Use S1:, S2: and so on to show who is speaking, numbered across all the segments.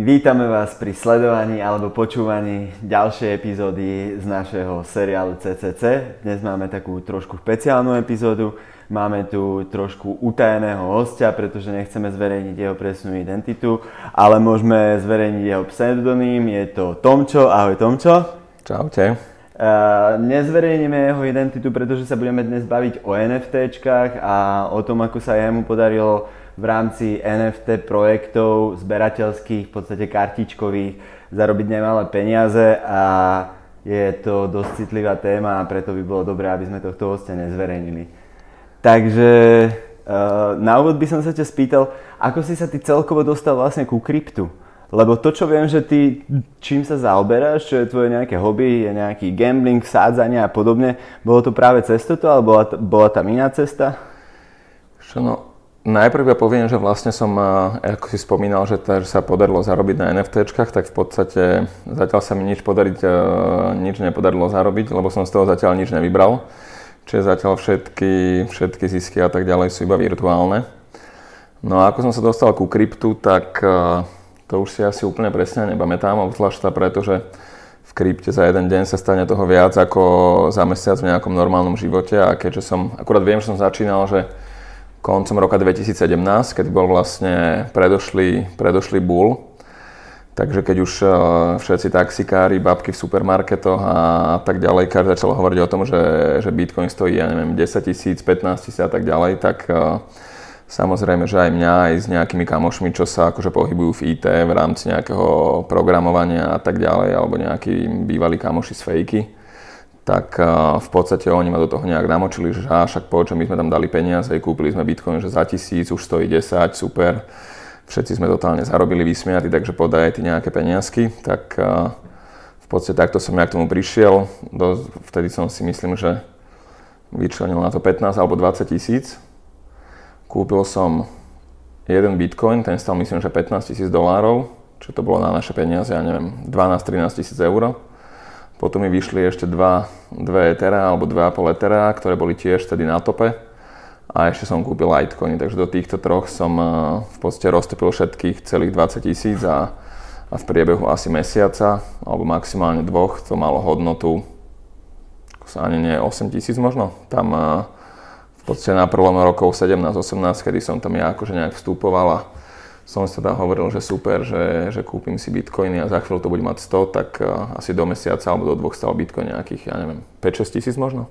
S1: Vítame vás pri sledovaní alebo počúvaní ďalšej epizódy z našeho seriálu CCC. Dnes máme takú trošku špeciálnu epizódu. Máme tu trošku utajeného hostia, pretože nechceme zverejniť jeho presnú identitu, ale môžeme zverejniť jeho pseudonym. Je to Tomčo. Ahoj Tomčo.
S2: Čaute.
S1: Nezverejníme jeho identitu, pretože sa budeme dnes baviť o NFTčkách a o tom, ako sa jemu podarilo v rámci NFT projektov zberateľských, v podstate kartičkových, zarobiť nemalé peniaze a je to dosť citlivá téma a preto by bolo dobré, aby sme tohto hostia nezverejnili. Takže uh, na úvod by som sa ťa spýtal, ako si sa ty celkovo dostal vlastne ku kryptu? Lebo to, čo viem, že ty čím sa zaoberáš, čo je tvoje nejaké hobby, je nejaký gambling, sádzanie a podobne, bolo to práve cez toto, alebo bola, bola tam iná cesta?
S2: Čo no, Najprv ja poviem, že vlastne som, eh, ako si spomínal, že, to, že sa podarilo zarobiť na NFTčkách, tak v podstate zatiaľ sa mi nič podariť, eh, nič nepodarilo zarobiť, lebo som z toho zatiaľ nič nevybral. Čiže zatiaľ všetky, všetky zisky a tak ďalej sú iba virtuálne. No a ako som sa dostal ku kryptu, tak eh, to už si asi úplne presne nepamätám, obzvlášť preto, že v krypte za jeden deň sa stane toho viac ako za mesiac v nejakom normálnom živote a keďže som, akurát viem, že som začínal, že koncom roka 2017, keď bol vlastne predošlý, predošlý bull. Takže keď už eh, všetci taxikári, babky v supermarketoch a tak ďalej, každý začal hovoriť o tom, že, že Bitcoin stojí, ja neviem, 10 tisíc, 15 tisíc a tak ďalej, tak eh, samozrejme, že aj mňa, aj s nejakými kamošmi, čo sa akože pohybujú v IT v rámci nejakého programovania a tak ďalej, alebo nejakí bývalí kamoši z fejky, tak v podstate oni ma do toho nejak namočili, že však poď, my sme tam dali peniaze, kúpili sme Bitcoin, že za tisíc, už stojí 10, super. Všetci sme totálne zarobili vysmiatí, takže podaj ty nejaké peniazky. Tak v podstate takto som ja k tomu prišiel. Vtedy som si myslím, že vyčlenil na to 15 alebo 20 tisíc. Kúpil som jeden Bitcoin, ten stal myslím, že 15 tisíc dolárov, čo to bolo na naše peniaze, ja neviem, 12-13 tisíc eur potom mi vyšli ešte dva, dve Etera alebo 2,5 Etera, ktoré boli tiež tedy na tope. A ešte som kúpil Litecoiny, takže do týchto troch som eh, v podstate roztopil všetkých celých 20 tisíc a, a v priebehu asi mesiaca alebo maximálne dvoch to malo hodnotu sa ani nie 8 tisíc možno. Tam eh, v podstate na prvom rokov 17-18, kedy som tam ja akože nejak vstupoval a som si teda hovoril, že super, že, že kúpim si bitcoiny a za chvíľu to bude mať 100, tak uh, asi do mesiaca alebo do dvoch stal bitcoin nejakých, ja neviem, 5-6 tisíc možno.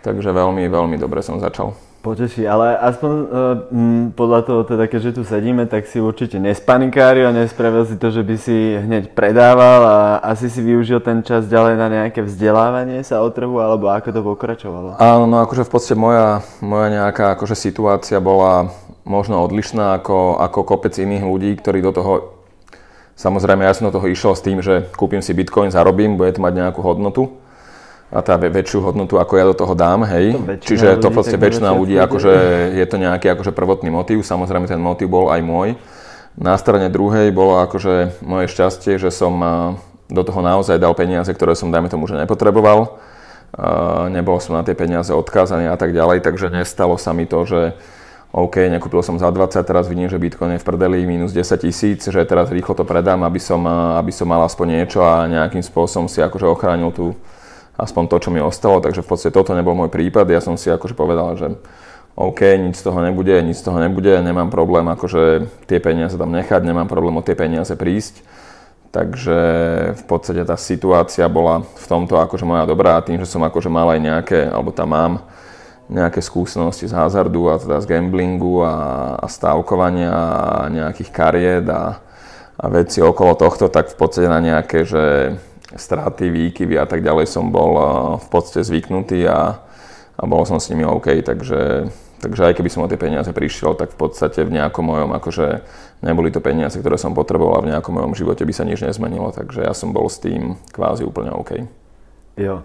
S2: Takže veľmi, veľmi dobre som začal.
S1: Poteší, ale aspoň uh, m, podľa toho teda, keďže tu sedíme, tak si určite nespanikáril a nespravil si to, že by si hneď predával a asi si využil ten čas ďalej na nejaké vzdelávanie sa o trhu, alebo ako to pokračovalo?
S2: Áno, no akože v podstate moja, moja nejaká akože situácia bola možno odlišná ako, ako kopec iných ľudí, ktorí do toho... Samozrejme, ja som do toho išiel s tým, že kúpim si bitcoin, zarobím, bude to mať nejakú hodnotu a tá väčšiu hodnotu, ako ja do toho dám, hej. To Čiže to v podstate väčšina ľudí, akože je to nejaký akože prvotný motív, samozrejme ten motív bol aj môj. Na strane druhej bolo akože moje šťastie, že som do toho naozaj dal peniaze, ktoré som, dajme tomu, že nepotreboval. Nebol som na tie peniaze odkázaný a tak ďalej, takže nestalo sa mi to, že OK, nekúpil som za 20, teraz vidím, že Bitcoin je v prdeli minus 10 tisíc, že teraz rýchlo to predám, aby som, aby som mal aspoň niečo a nejakým spôsobom si akože ochránil tu aspoň to, čo mi ostalo, takže v podstate toto nebol môj prípad, ja som si akože povedal, že OK, nič z toho nebude, nič z toho nebude, nemám problém akože tie peniaze tam nechať, nemám problém o tie peniaze prísť. Takže v podstate tá situácia bola v tomto akože moja dobrá tým, že som akože mal aj nejaké, alebo tam mám nejaké skúsenosti z hazardu a teda z gamblingu a, a stávkovania a nejakých kariet a, a veci okolo tohto, tak v podstate na nejaké, že straty, výkyvy a tak ďalej som bol v podstate zvyknutý a, a bol som s nimi OK, takže, takže aj keby som o tie peniaze prišiel, tak v podstate v nejakom mojom, akože neboli to peniaze, ktoré som potreboval a v nejakom mojom živote by sa nič nezmenilo, takže ja som bol s tým kvázi úplne OK.
S1: Jo,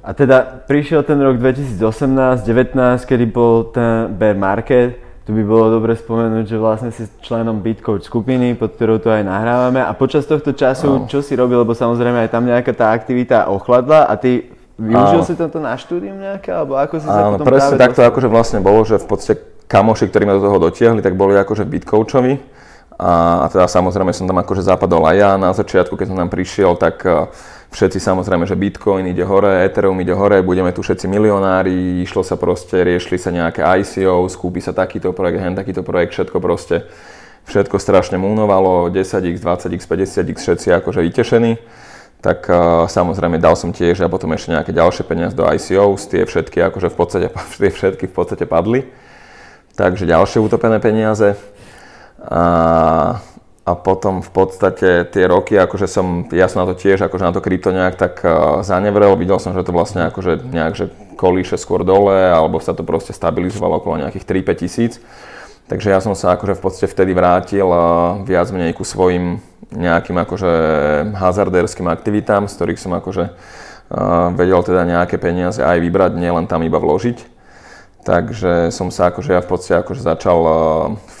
S1: a teda prišiel ten rok 2018-19, kedy bol ten bear market. Tu by bolo dobre spomenúť, že vlastne si členom Bitcoin skupiny, pod ktorou to aj nahrávame. A počas tohto času, no. čo si robil, lebo samozrejme aj tam nejaká tá aktivita ochladla a ty využil Áno. si toto na štúdium nejaké, alebo ako si sa Áno, potom
S2: presne takto akože vlastne bolo, že v podstate kamoši, ktorí ma do toho dotiahli, tak boli akože Bitcoinovi A, a teda samozrejme som tam akože zapadol aj ja. Na začiatku, keď som tam prišiel, tak uh, všetci samozrejme, že Bitcoin ide hore, Ethereum ide hore, budeme tu všetci milionári, išlo sa proste, riešili sa nejaké ICO, skúpi sa takýto projekt, hen takýto projekt, všetko proste, všetko strašne múnovalo, 10x, 20x, 50x, všetci akože vytešení tak uh, samozrejme dal som tiež a potom ešte nejaké ďalšie peniaze do ICOs, tie všetky akože v podstate, tie všetky v podstate padli. Takže ďalšie utopené peniaze. A, a potom v podstate tie roky, akože som, ja som na to tiež, akože na to krypto nejak tak uh, zanevrel, videl som, že to vlastne akože nejak, že kolíše skôr dole, alebo sa to proste stabilizovalo okolo nejakých 3-5 tisíc. Takže ja som sa akože v podstate vtedy vrátil uh, viac menej ku svojim nejakým akože hazarderským aktivitám, z ktorých som akože uh, vedel teda nejaké peniaze aj vybrať, nielen tam iba vložiť. Takže som sa akože ja v podstate akože začal uh,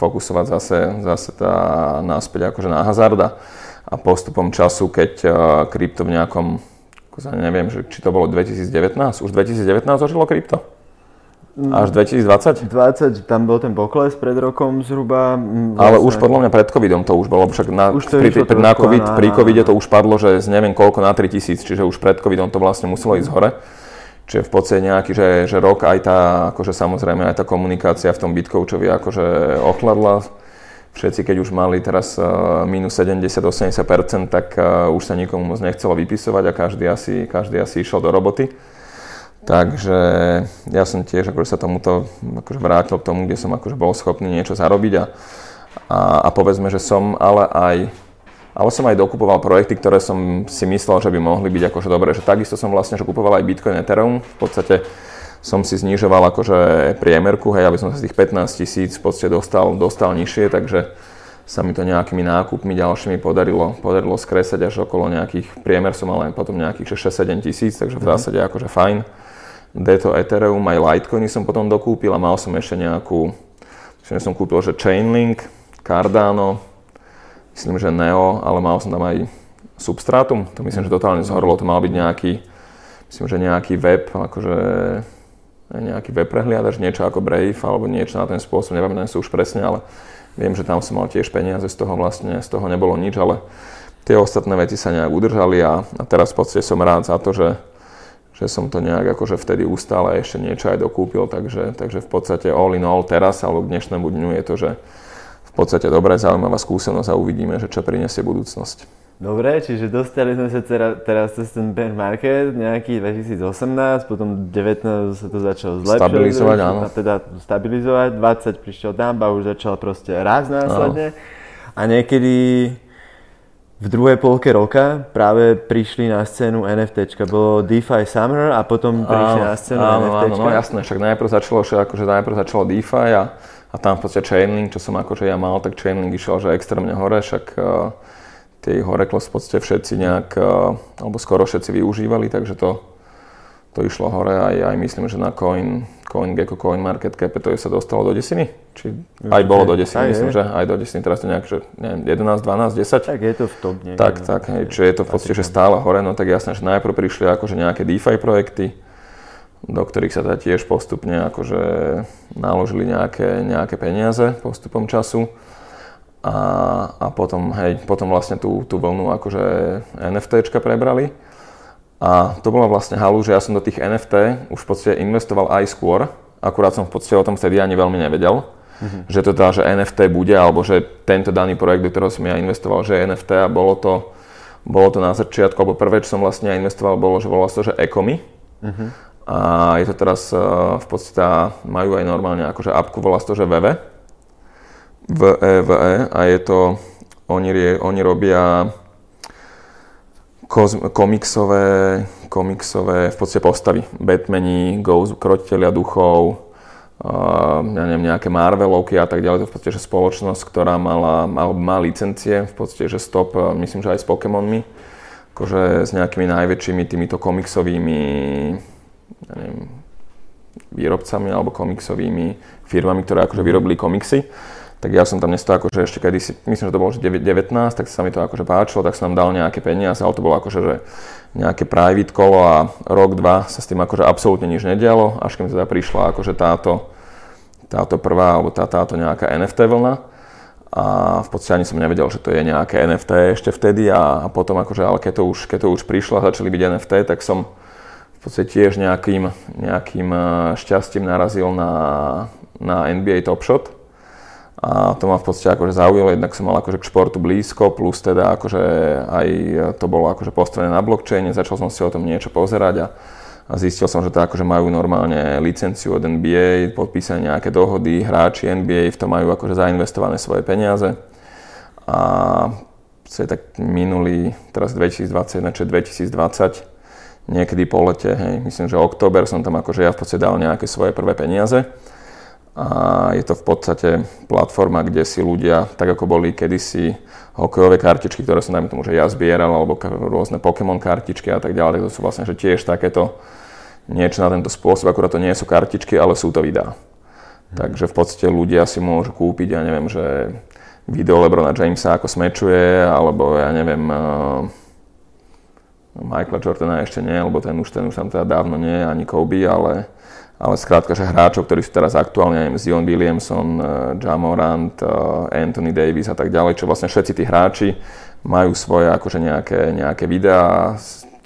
S2: fokusovať zase, zase tá, náspäť akože na hazarda a postupom času, keď uh, krypto v nejakom, neviem, že, či to bolo 2019, už 2019 zažilo krypto? Až 2020?
S1: 20, tam bol ten pokles pred rokom zhruba.
S2: Vlastne. Ale už podľa mňa pred covidom to už bolo, však na, už to pri, pri, na COVID, na, pri covide to už padlo, že z neviem koľko na 3000, čiže už pred covidom to vlastne muselo ísť hore. Čiže v podstate nejaký, že, že rok aj tá, akože samozrejme aj tá komunikácia v tom Bitcoachovi akože ochladla. Všetci, keď už mali teraz uh, minus 70-80%, tak uh, už sa nikomu moc nechcelo vypisovať a každý asi, každý asi išiel do roboty. Takže ja som tiež akože sa tomuto akože vrátil k tomu, kde som akože bol schopný niečo zarobiť a, a, a povedzme, že som ale aj ale som aj dokupoval projekty, ktoré som si myslel, že by mohli byť akože dobré. Že takisto som vlastne že kupoval aj Bitcoin Ethereum. V podstate som si znižoval akože priemerku, hej, aby som sa z tých 15 tisíc v podstate dostal, dostal nižšie, takže sa mi to nejakými nákupmi ďalšími podarilo, podarilo skresať až okolo nejakých, priemer som mal len potom nejakých 6-7 tisíc, takže v mhm. zásade akože fajn. Deto Ethereum, aj Litecoiny som potom dokúpil a mal som ešte nejakú, že som kúpil, že Chainlink, Cardano, myslím, že Neo, ale mal som tam aj Substratum, to myslím, že totálne zhorlo, to mal byť nejaký, myslím, že nejaký web, akože nejaký web prehliadač, niečo ako Brave alebo niečo na ten spôsob, nepamätám si už presne, ale viem, že tam som mal tiež peniaze, z toho vlastne, z toho nebolo nič, ale tie ostatné veci sa nejak udržali a, a teraz v podstate som rád za to, že že som to nejak akože vtedy ustále ešte niečo aj dokúpil, takže, takže v podstate all in all teraz alebo k dnešnému dňu je to, že v podstate dobrá, zaujímavá skúsenosť a uvidíme, že čo prinesie budúcnosť.
S1: Dobre, čiže dostali sme sa teraz, cez ten bear market nejaký 2018, potom 19 sa to začalo zlepšovať.
S2: Stabilizovať, áno.
S1: Teda stabilizovať, 20 prišiel tam, už začal proste raz následne. Áno. A niekedy v druhej polke roka práve prišli na scénu NFTčka. Bolo DeFi Summer a potom prišli áno, na scénu áno, NFTčka.
S2: Áno, no jasné, však najprv začalo, že akože najprv začalo DeFi a, a tam v podstate Chainlink, čo som akože ja mal, tak Chainlink išiel že extrémne hore, však uh, tie horeklos v podstate všetci nejak, uh, alebo skoro všetci využívali, takže to, to išlo hore aj, aj myslím, že na Coin, CoinGecko, CoinMarketCap, to sa dostalo do desiny? Či aj bolo do desiny, myslím, je. že aj do desiny, teraz to nejak, že neviem, 11, 12, 10?
S1: Tak je to v top
S2: niekde. Tak, tak, hej, čiže je to v podstate, že stále hore, no tak jasné, že najprv prišli akože nejaké DeFi projekty, do ktorých sa teda tiež postupne akože naložili nejaké, nejaké peniaze postupom času. A, a potom, hej, potom vlastne tú, tú vlnu akože NFTčka prebrali. A to bola vlastne halu, že ja som do tých NFT už v podstate investoval aj skôr, akurát som v podstate o tom vtedy ani veľmi nevedel, mm-hmm. že to teda, že NFT bude, alebo že tento daný projekt, do ktorého som ja investoval, že je NFT a bolo to, bolo to na začiatku, alebo prvé, čo som vlastne ja investoval, bolo, že volalo sa to, že Ecomi. Mm-hmm. A je to teraz eh, v podstate, majú aj normálne akože appku, volá to, že VV. VEVE a je to, oni, oni robia komiksové, komiksové v podstate postavy. Batmani, Ghost, krotiteľia duchov, uh, ja neviem, nejaké Marvelovky a tak ďalej. To v podstate že spoločnosť, ktorá mala, mal, má licencie, v podstate, že stop, myslím, že aj s Pokémonmi, akože s nejakými najväčšími týmito komiksovými ja neviem, výrobcami alebo komiksovými firmami, ktoré akože vyrobili komiksy tak ja som tam nestal akože ešte kedysi, myslím, že to bolo že 19, tak sa mi to akože páčilo, tak som nám dal nejaké peniaze, ale to bolo akože že nejaké private kolo a rok, dva sa s tým akože absolútne nič nedialo, až keď teda prišla akože táto, táto prvá, alebo tá, táto nejaká NFT vlna. a v podstate ani som nevedel, že to je nejaké NFT ešte vtedy a, a potom akože, ale keď to už, keď to už prišlo a začali byť NFT, tak som v podstate tiež nejakým, nejakým e, šťastím narazil na, na NBA Top Shot. A to ma v podstate akože zaujalo, jednak som mal akože k športu blízko, plus teda akože aj to bolo akože postavené na blockchaine, začal som si o tom niečo pozerať a a zistil som, že to akože majú normálne licenciu od NBA, podpísané nejaké dohody, hráči NBA v tom majú akože zainvestované svoje peniaze. A je tak minulý, teraz 2021, či 2020, niekedy po lete, hej, myslím, že október som tam akože ja v podstate dal nejaké svoje prvé peniaze. A je to v podstate platforma, kde si ľudia, tak ako boli kedysi hokejové kartičky, ktoré som dajme tomu, že ja zbieral, alebo rôzne Pokémon kartičky a tak ďalej, to sú vlastne že tiež takéto niečo na tento spôsob, akurát to nie sú kartičky, ale sú to videá. Hmm. Takže v podstate ľudia si môžu kúpiť, ja neviem, že video Lebrona Jamesa ako smečuje, alebo ja neviem, uh, Michaela Jordana ešte nie, lebo ten už, ten už tam teda dávno nie, ani Kobe, ale, ale skrátka, že hráčov, ktorí sú teraz aktuálne, neviem, Zion Williamson, uh, Jamorant, uh, Anthony Davis a tak ďalej, čo vlastne všetci tí hráči majú svoje akože nejaké, nejaké videá,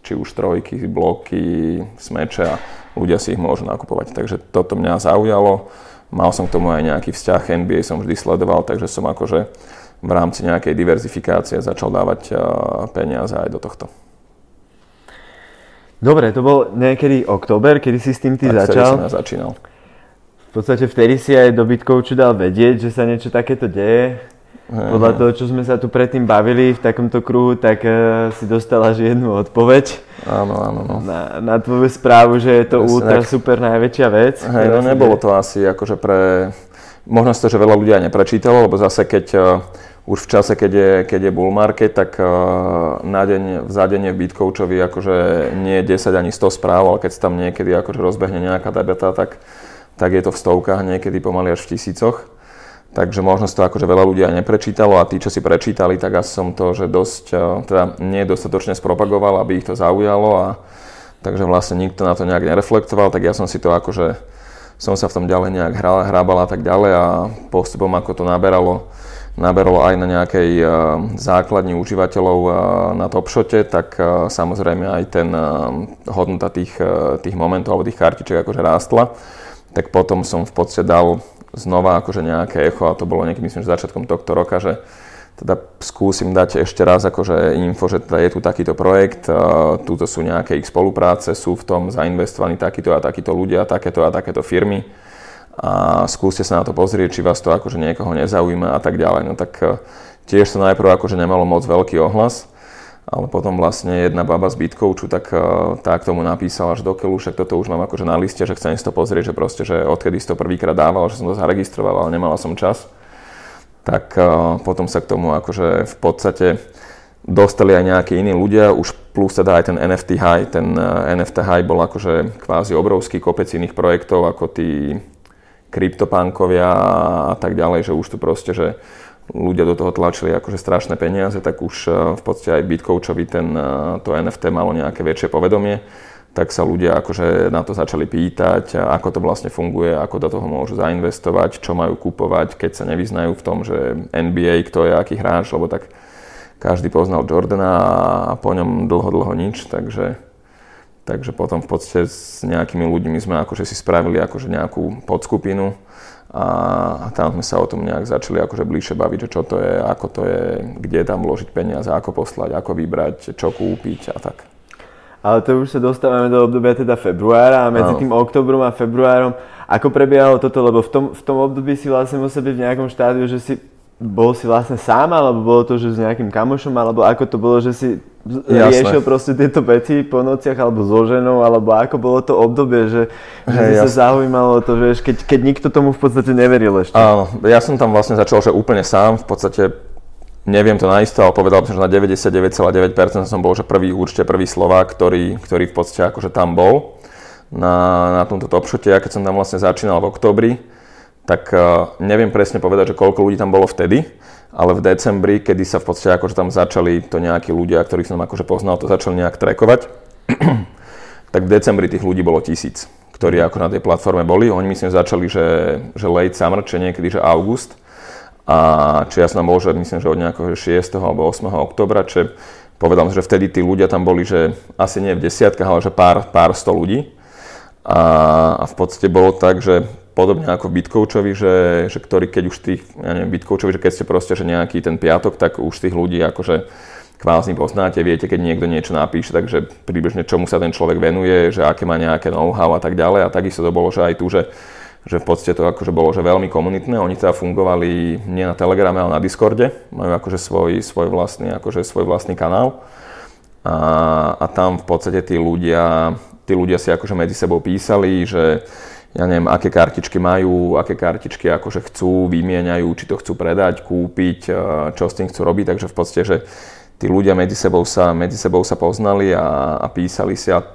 S2: či už trojky, bloky, smeče a ľudia si ich môžu nakupovať. Takže toto mňa zaujalo. Mal som k tomu aj nejaký vzťah, NBA som vždy sledoval, takže som akože v rámci nejakej diverzifikácie začal dávať peniaze aj do tohto.
S1: Dobre, to bol niekedy október, kedy si s tým ty tak začal.
S2: Tak začínal.
S1: V podstate vtedy si aj do Bitcoinu dal vedieť, že sa niečo takéto deje. Podľa toho, čo sme sa tu predtým bavili v takomto kruhu, tak uh, si dostala až jednu odpoveď.
S2: Áno, áno. No.
S1: Na, na tvoju správu, že je to Presne, ultra tak... super najväčšia vec.
S2: Hej, no nebolo to asi akože pre... Možno si to, že veľa ľudí aj neprečítalo, lebo zase keď uh, už v čase, keď je, keď je bull market, tak uh, na deň, v zadenie v Bitcoachovi akože nie je 10 ani 100 správ, ale keď sa tam niekedy akože rozbehne nejaká debata, tak, tak je to v stovkách, niekedy pomaly až v tisícoch. Takže možno to akože veľa ľudí aj neprečítalo a tí, čo si prečítali, tak asi som to, že dosť, e, teda nie spropagoval, aby ich to zaujalo a takže vlastne nikto na to nejak nereflektoval, tak ja som si to akože, som sa v tom ďalej nejak hrábal a tak ďalej a postupom ako to naberalo, naberalo aj na nejakej uh, základni užívateľov uh, na Topshote, tak uh, samozrejme aj ten hodnota tých, tých momentov alebo tých kartiček akože rástla. Tak potom som v podstate dal znova akože nejaké echo a to bolo niekedy myslím, že začiatkom tohto roka, že teda skúsim dať ešte raz akože info, že teda je tu takýto projekt, túto sú nejaké ich spolupráce, sú v tom zainvestovaní takíto a takíto ľudia, takéto a takéto firmy a skúste sa na to pozrieť, či vás to akože niekoho nezaujíma a tak ďalej. No tak e, tiež to najprv akože nemalo moc veľký ohlas, ale potom vlastne jedna baba z Bitcoachu, tak uh, tá k tomu napísala, že do však toto už mám akože na liste, že chcem si to pozrieť, že proste, že odkedy si to prvýkrát dával, že som to zaregistroval, ale nemala som čas. Tak uh, potom sa k tomu akože v podstate dostali aj nejakí iní ľudia, už plus teda aj ten NFT high, ten NFT high bol akože kvázi obrovský kopec iných projektov, ako tí kryptopankovia a tak ďalej, že už tu proste, že ľudia do toho tlačili akože strašné peniaze, tak už eh, v podstate aj Bitcoachovi ten, eh, to NFT malo nejaké väčšie povedomie, tak sa ľudia akože na to začali pýtať, ako to vlastne funguje, ako do toho môžu zainvestovať, čo majú kupovať, keď sa nevyznajú v tom, že NBA, kto je aký hráč, lebo tak každý poznal Jordana a po ňom dlho, dlho nič, takže, takže potom v podstate s nejakými ľuďmi sme akože si spravili akože nejakú podskupinu, a tam sme sa o tom nejak začali akože bližšie baviť, že čo to je, ako to je, kde tam vložiť peniaze, ako poslať, ako vybrať, čo kúpiť a tak.
S1: Ale to už sa dostávame do obdobia teda februára a medzi no. tým oktobrom a februárom, ako prebiehalo toto, lebo v tom, v tom období si vlastne musel byť v nejakom štádiu, že si bol si vlastne sám, alebo bolo to, že s nejakým kamošom, alebo ako to bolo, že si riešil proste tieto veci po nociach, alebo so ženou, alebo ako bolo to obdobie, že, že hey, sa zaujímalo to, že keď, keď nikto tomu v podstate neveril ešte.
S2: Áno, ja som tam vlastne začal, že úplne sám, v podstate neviem to naisto, ale povedal by som, že na 99,9% som bol, že prvý, určite prvý Slovák, ktorý, ktorý v podstate akože tam bol na, na tomto top shote. Ja keď som tam vlastne začínal v oktobri, tak uh, neviem presne povedať, že koľko ľudí tam bolo vtedy, ale v decembri, kedy sa v podstate akože tam začali to nejakí ľudia, ktorých som akože poznal, to začali nejak trekovať, tak v decembri tých ľudí bolo tisíc, ktorí ako na tej platforme boli. Oni myslím začali, že, že late summer, čiže niekedy, že august. A či ja som bol, že myslím, že od nejakého 6. alebo 8. oktobra, čo povedal, že vtedy tí ľudia tam boli, že asi nie v desiatkách, ale že pár, pár sto ľudí. A, a v podstate bolo tak, že podobne ako v Bitcoachovi, že, že ktorý keď už tých, ja neviem, Bitcoachovi, že keď ste proste, že nejaký ten piatok, tak už tých ľudí akože kvázi poznáte, viete, keď niekto niečo napíše, takže približne čomu sa ten človek venuje, že aké má nejaké know-how a tak ďalej. A takisto to bolo, že aj tu, že že v podstate to akože bolo že veľmi komunitné. Oni teda fungovali nie na Telegrame, ale na Discorde. Majú akože svoj, svoj, vlastný, akože svoj vlastný kanál. A, a tam v podstate tí ľudia, tí ľudia si akože medzi sebou písali, že ja neviem, aké kartičky majú, aké kartičky akože chcú, vymieňajú, či to chcú predať, kúpiť, čo s tým chcú robiť. Takže v podstate, že tí ľudia medzi sebou sa, medzi sebou sa poznali a, a písali si a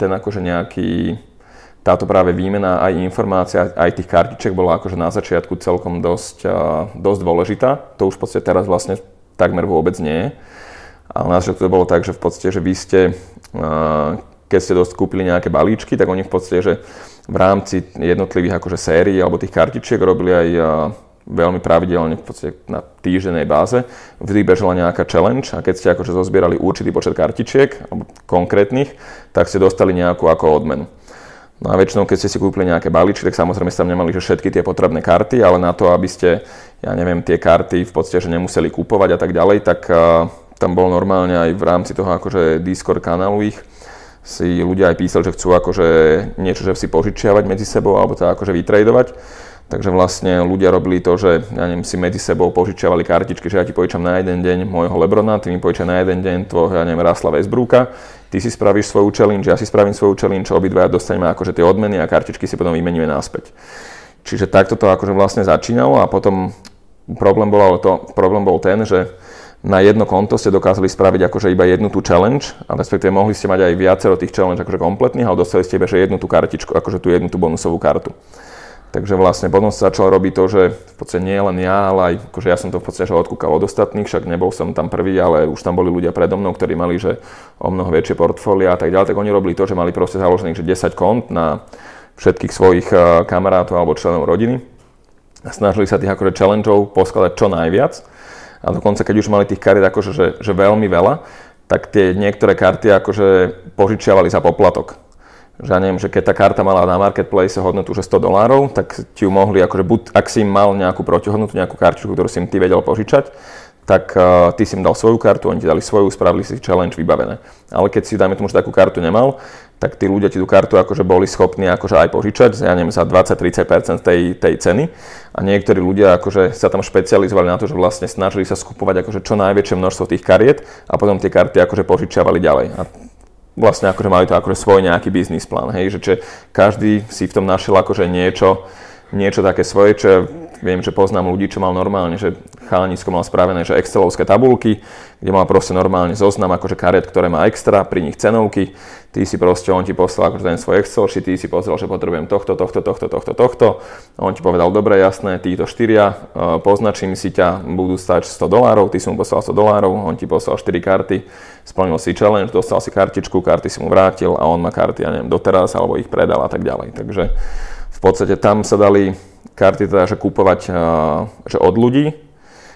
S2: ten akože nejaký, táto práve výmena aj informácia, aj tých kartiček bola akože na začiatku celkom dosť, dosť dôležitá. To už v podstate teraz vlastne takmer vôbec nie je. Ale na to bolo tak, že v podstate, že vy ste, keď ste dosť kúpili nejaké balíčky, tak oni v podstate, že v rámci jednotlivých akože sérií alebo tých kartičiek robili aj veľmi pravidelne v podstate na týždennej báze. Vždy bežala nejaká challenge a keď ste akože zozbierali určitý počet kartičiek, alebo konkrétnych, tak ste dostali nejakú ako odmenu. No a väčšinou, keď ste si kúpili nejaké balíčky, tak samozrejme ste tam nemali že všetky tie potrebné karty, ale na to, aby ste, ja neviem, tie karty v podstate že nemuseli kúpovať a tak ďalej, tak uh, tam bol normálne aj v rámci toho akože Discord kanálu ich si ľudia aj písali, že chcú akože niečo, že si požičiavať medzi sebou alebo to akože vytradovať. Takže vlastne ľudia robili to, že ja neviem, si medzi sebou požičiavali kartičky, že ja ti požičam na jeden deň môjho Lebrona, ty mi požičam na jeden deň tvojho, ja neviem, Rasla Westbrooka, ty si spravíš svoju challenge, ja si spravím svoju challenge, obidvaja dostaneme akože tie odmeny a kartičky si potom vymeníme naspäť. Čiže takto to akože vlastne začínalo a potom problém bol, to, problém bol ten, že na jedno konto ste dokázali spraviť akože iba jednu tú challenge, a respektíve mohli ste mať aj viacero tých challenge akože kompletných, ale dostali ste iba že jednu tú kartičku, akože tú jednu tú bonusovú kartu. Takže vlastne potom sa začal robiť to, že v podstate nie len ja, ale aj akože ja som to v podstate odkúkal od ostatných, však nebol som tam prvý, ale už tam boli ľudia predo mnou, ktorí mali že o mnoho väčšie portfólia a tak ďalej, tak oni robili to, že mali proste založených že 10 kont na všetkých svojich eh, kamarátov alebo členov rodiny a snažili sa tých akože challengeov poskladať čo najviac. A dokonca, keď už mali tých kariet akože že, že veľmi veľa, tak tie niektoré karty akože požičiavali za poplatok. Že ja neviem, že keď tá karta mala na marketplace hodnotu že 100 dolárov, tak ti ju mohli, akože buď, ak si im mal nejakú protihodnotu, nejakú kartičku, ktorú si im ty vedel požičať, tak uh, ty si im dal svoju kartu, oni ti dali svoju, spravili si challenge vybavené. Ale keď si, dajme tomu, že takú kartu nemal, tak tí ľudia ti tú kartu akože boli schopní akože aj požičať, ja neviem, za 20-30% tej, tej ceny. A niektorí ľudia akože sa tam špecializovali na to, že vlastne snažili sa skupovať akože čo najväčšie množstvo tých kariet a potom tie karty akože požičiavali ďalej. A vlastne akože mali to akože svoj nejaký biznis plán, hej, že či každý si v tom našiel akože niečo, niečo také svoje, čo viem, že poznám ľudí, čo mal normálne, že chalanisko mal spravené, že excelovské tabulky, kde mal proste normálne zoznam akože karet, ktoré má extra, pri nich cenovky, ty si proste, on ti poslal akože ten svoj Excel sheet, ty si pozrel, že potrebujem tohto, tohto, tohto, tohto, tohto, on ti povedal, dobre, jasné, títo štyria, e, poznačím si ťa, budú stať 100 dolárov, ty si mu poslal 100 dolárov, on ti poslal 4 karty, splnil si challenge, dostal si kartičku, karty si mu vrátil a on má karty, ja neviem, doteraz, alebo ich predal a tak ďalej. Takže podstate tam sa dali karty teda, že kúpovať e, že od ľudí,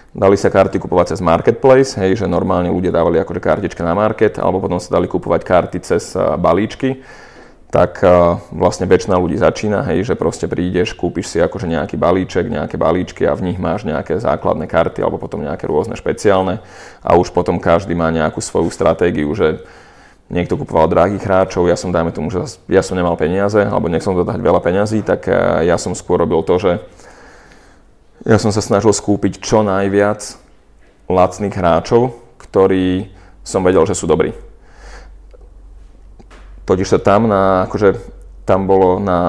S2: Dali sa karty kupovať cez marketplace, hej, že normálne ľudia dávali akože kartičky na market, alebo potom sa dali kupovať karty cez balíčky, tak vlastne väčšina ľudí začína, hej, že proste prídeš, kúpiš si akože nejaký balíček, nejaké balíčky a v nich máš nejaké základné karty alebo potom nejaké rôzne špeciálne. A už potom každý má nejakú svoju stratégiu, že niekto kupoval drahých hráčov, ja som dajme tomu, že ja som nemal peniaze alebo nechcem to dať veľa peňazí, tak ja som skôr robil to, že ja som sa snažil skúpiť čo najviac lacných hráčov, ktorí som vedel, že sú dobrí. Totiž sa tam na, akože tam bolo na,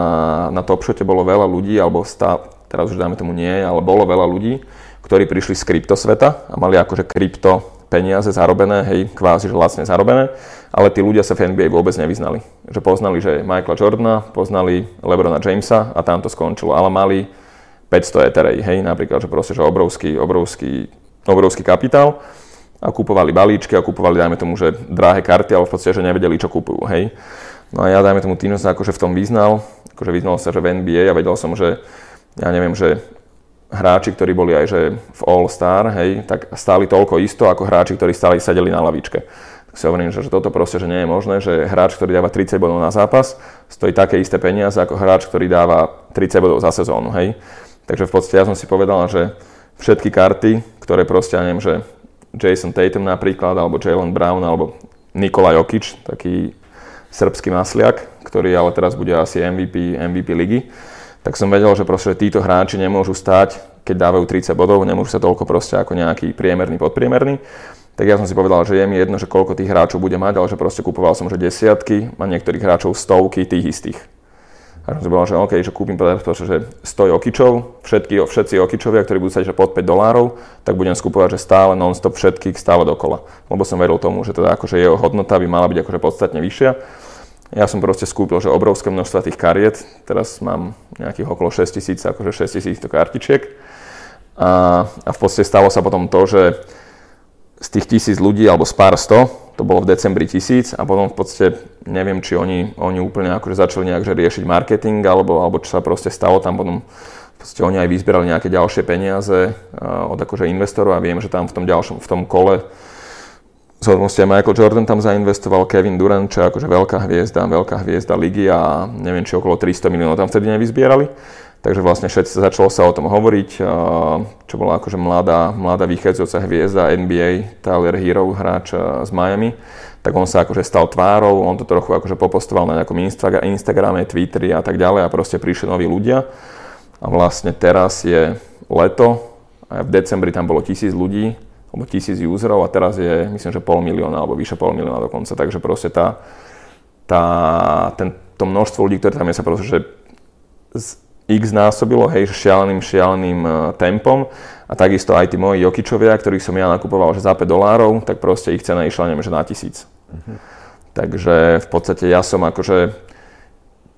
S2: na Top bolo veľa ľudí, alebo stá, teraz už dáme tomu nie, ale bolo veľa ľudí, ktorí prišli z kryptosveta a mali akože krypto peniaze zarobené, hej, kvázi, že lacne zarobené, ale tí ľudia sa v NBA vôbec nevyznali. Že poznali, že Michaela Jordana, poznali Lebrona Jamesa a tam to skončilo, ale mali 500 eterej, hej, napríklad, že proste, že obrovský, obrovský, obrovský kapitál a kupovali balíčky a kupovali, dajme tomu, že drahé karty, ale v podstate, že nevedeli, čo kupujú, hej. No a ja, dajme tomu, tým, že akože v tom vyznal, akože vyznal sa, že v NBA a vedel som, že ja neviem, že hráči, ktorí boli aj že v All-Star, hej, tak stáli toľko isto ako hráči, ktorí stáli sedeli na lavičke. Si hovorím, že, že toto proste že nie je možné, že hráč, ktorý dáva 30 bodov na zápas, stojí také isté peniaze ako hráč, ktorý dáva 30 bodov za sezónu, hej. Takže v podstate ja som si povedal, že všetky karty, ktoré proste, ja neviem, že Jason Tatum napríklad, alebo Jalen Brown, alebo Nikola Jokic, taký srbský masliak, ktorý ale teraz bude asi MVP, MVP ligy, tak som vedel, že proste títo hráči nemôžu stať, keď dávajú 30 bodov, nemôžu sa toľko proste ako nejaký priemerný, podpriemerný. Tak ja som si povedal, že je mi jedno, že koľko tých hráčov bude mať, ale že proste kupoval som že desiatky a niektorých hráčov stovky tých istých. A som si povedal, že OK, že kúpim proste, že 100 okičov, všetky, všetci okičovia, ktorí budú stať že pod 5 dolárov, tak budem skupovať, že stále non-stop všetkých, stále dokola. Lebo som veril tomu, že teda akože jeho hodnota by mala byť akože podstatne vyššia. Ja som proste skúpil, že obrovské množstvo tých kariet, teraz mám nejakých okolo 6 tisíc, akože 6 tisíc kartičiek. A, a v podstate stalo sa potom to, že z tých tisíc ľudí, alebo z pár sto, to bolo v decembri tisíc a potom v podstate neviem, či oni, oni úplne akože začali nejak riešiť marketing, alebo, alebo čo sa proste stalo tam potom v podstate oni aj vyzbierali nejaké ďalšie peniaze od akože investorov a viem, že tam v tom ďalšom, v tom kole z hodnosti Michael Jordan tam zainvestoval, Kevin Durant, čo je akože veľká hviezda, veľká hviezda ligy a neviem, či okolo 300 miliónov tam vtedy nevyzbierali. Takže vlastne všetci začalo sa o tom hovoriť, čo bola akože mladá, mladá vychádzajúca hviezda NBA, Tyler Hero, hráč z Miami, tak on sa akože stal tvárou, on to trochu akože popostoval na nejakom Instagrame, Twitteri a tak ďalej a proste prišli noví ľudia. A vlastne teraz je leto a v decembri tam bolo tisíc ľudí, alebo tisíc userov a teraz je, myslím, že pol milióna alebo vyše pol milióna dokonca. Takže proste tá, tá, ten, to množstvo ľudí, ktoré tam je, sa proste že z x násobilo, hej, šialeným, šialeným uh, tempom a takisto aj tí moji Jokičovia, ktorých som ja nakupoval že za 5 dolárov, tak proste ich cena išla neviem, že na tisíc. Uh-huh. Takže v podstate ja som akože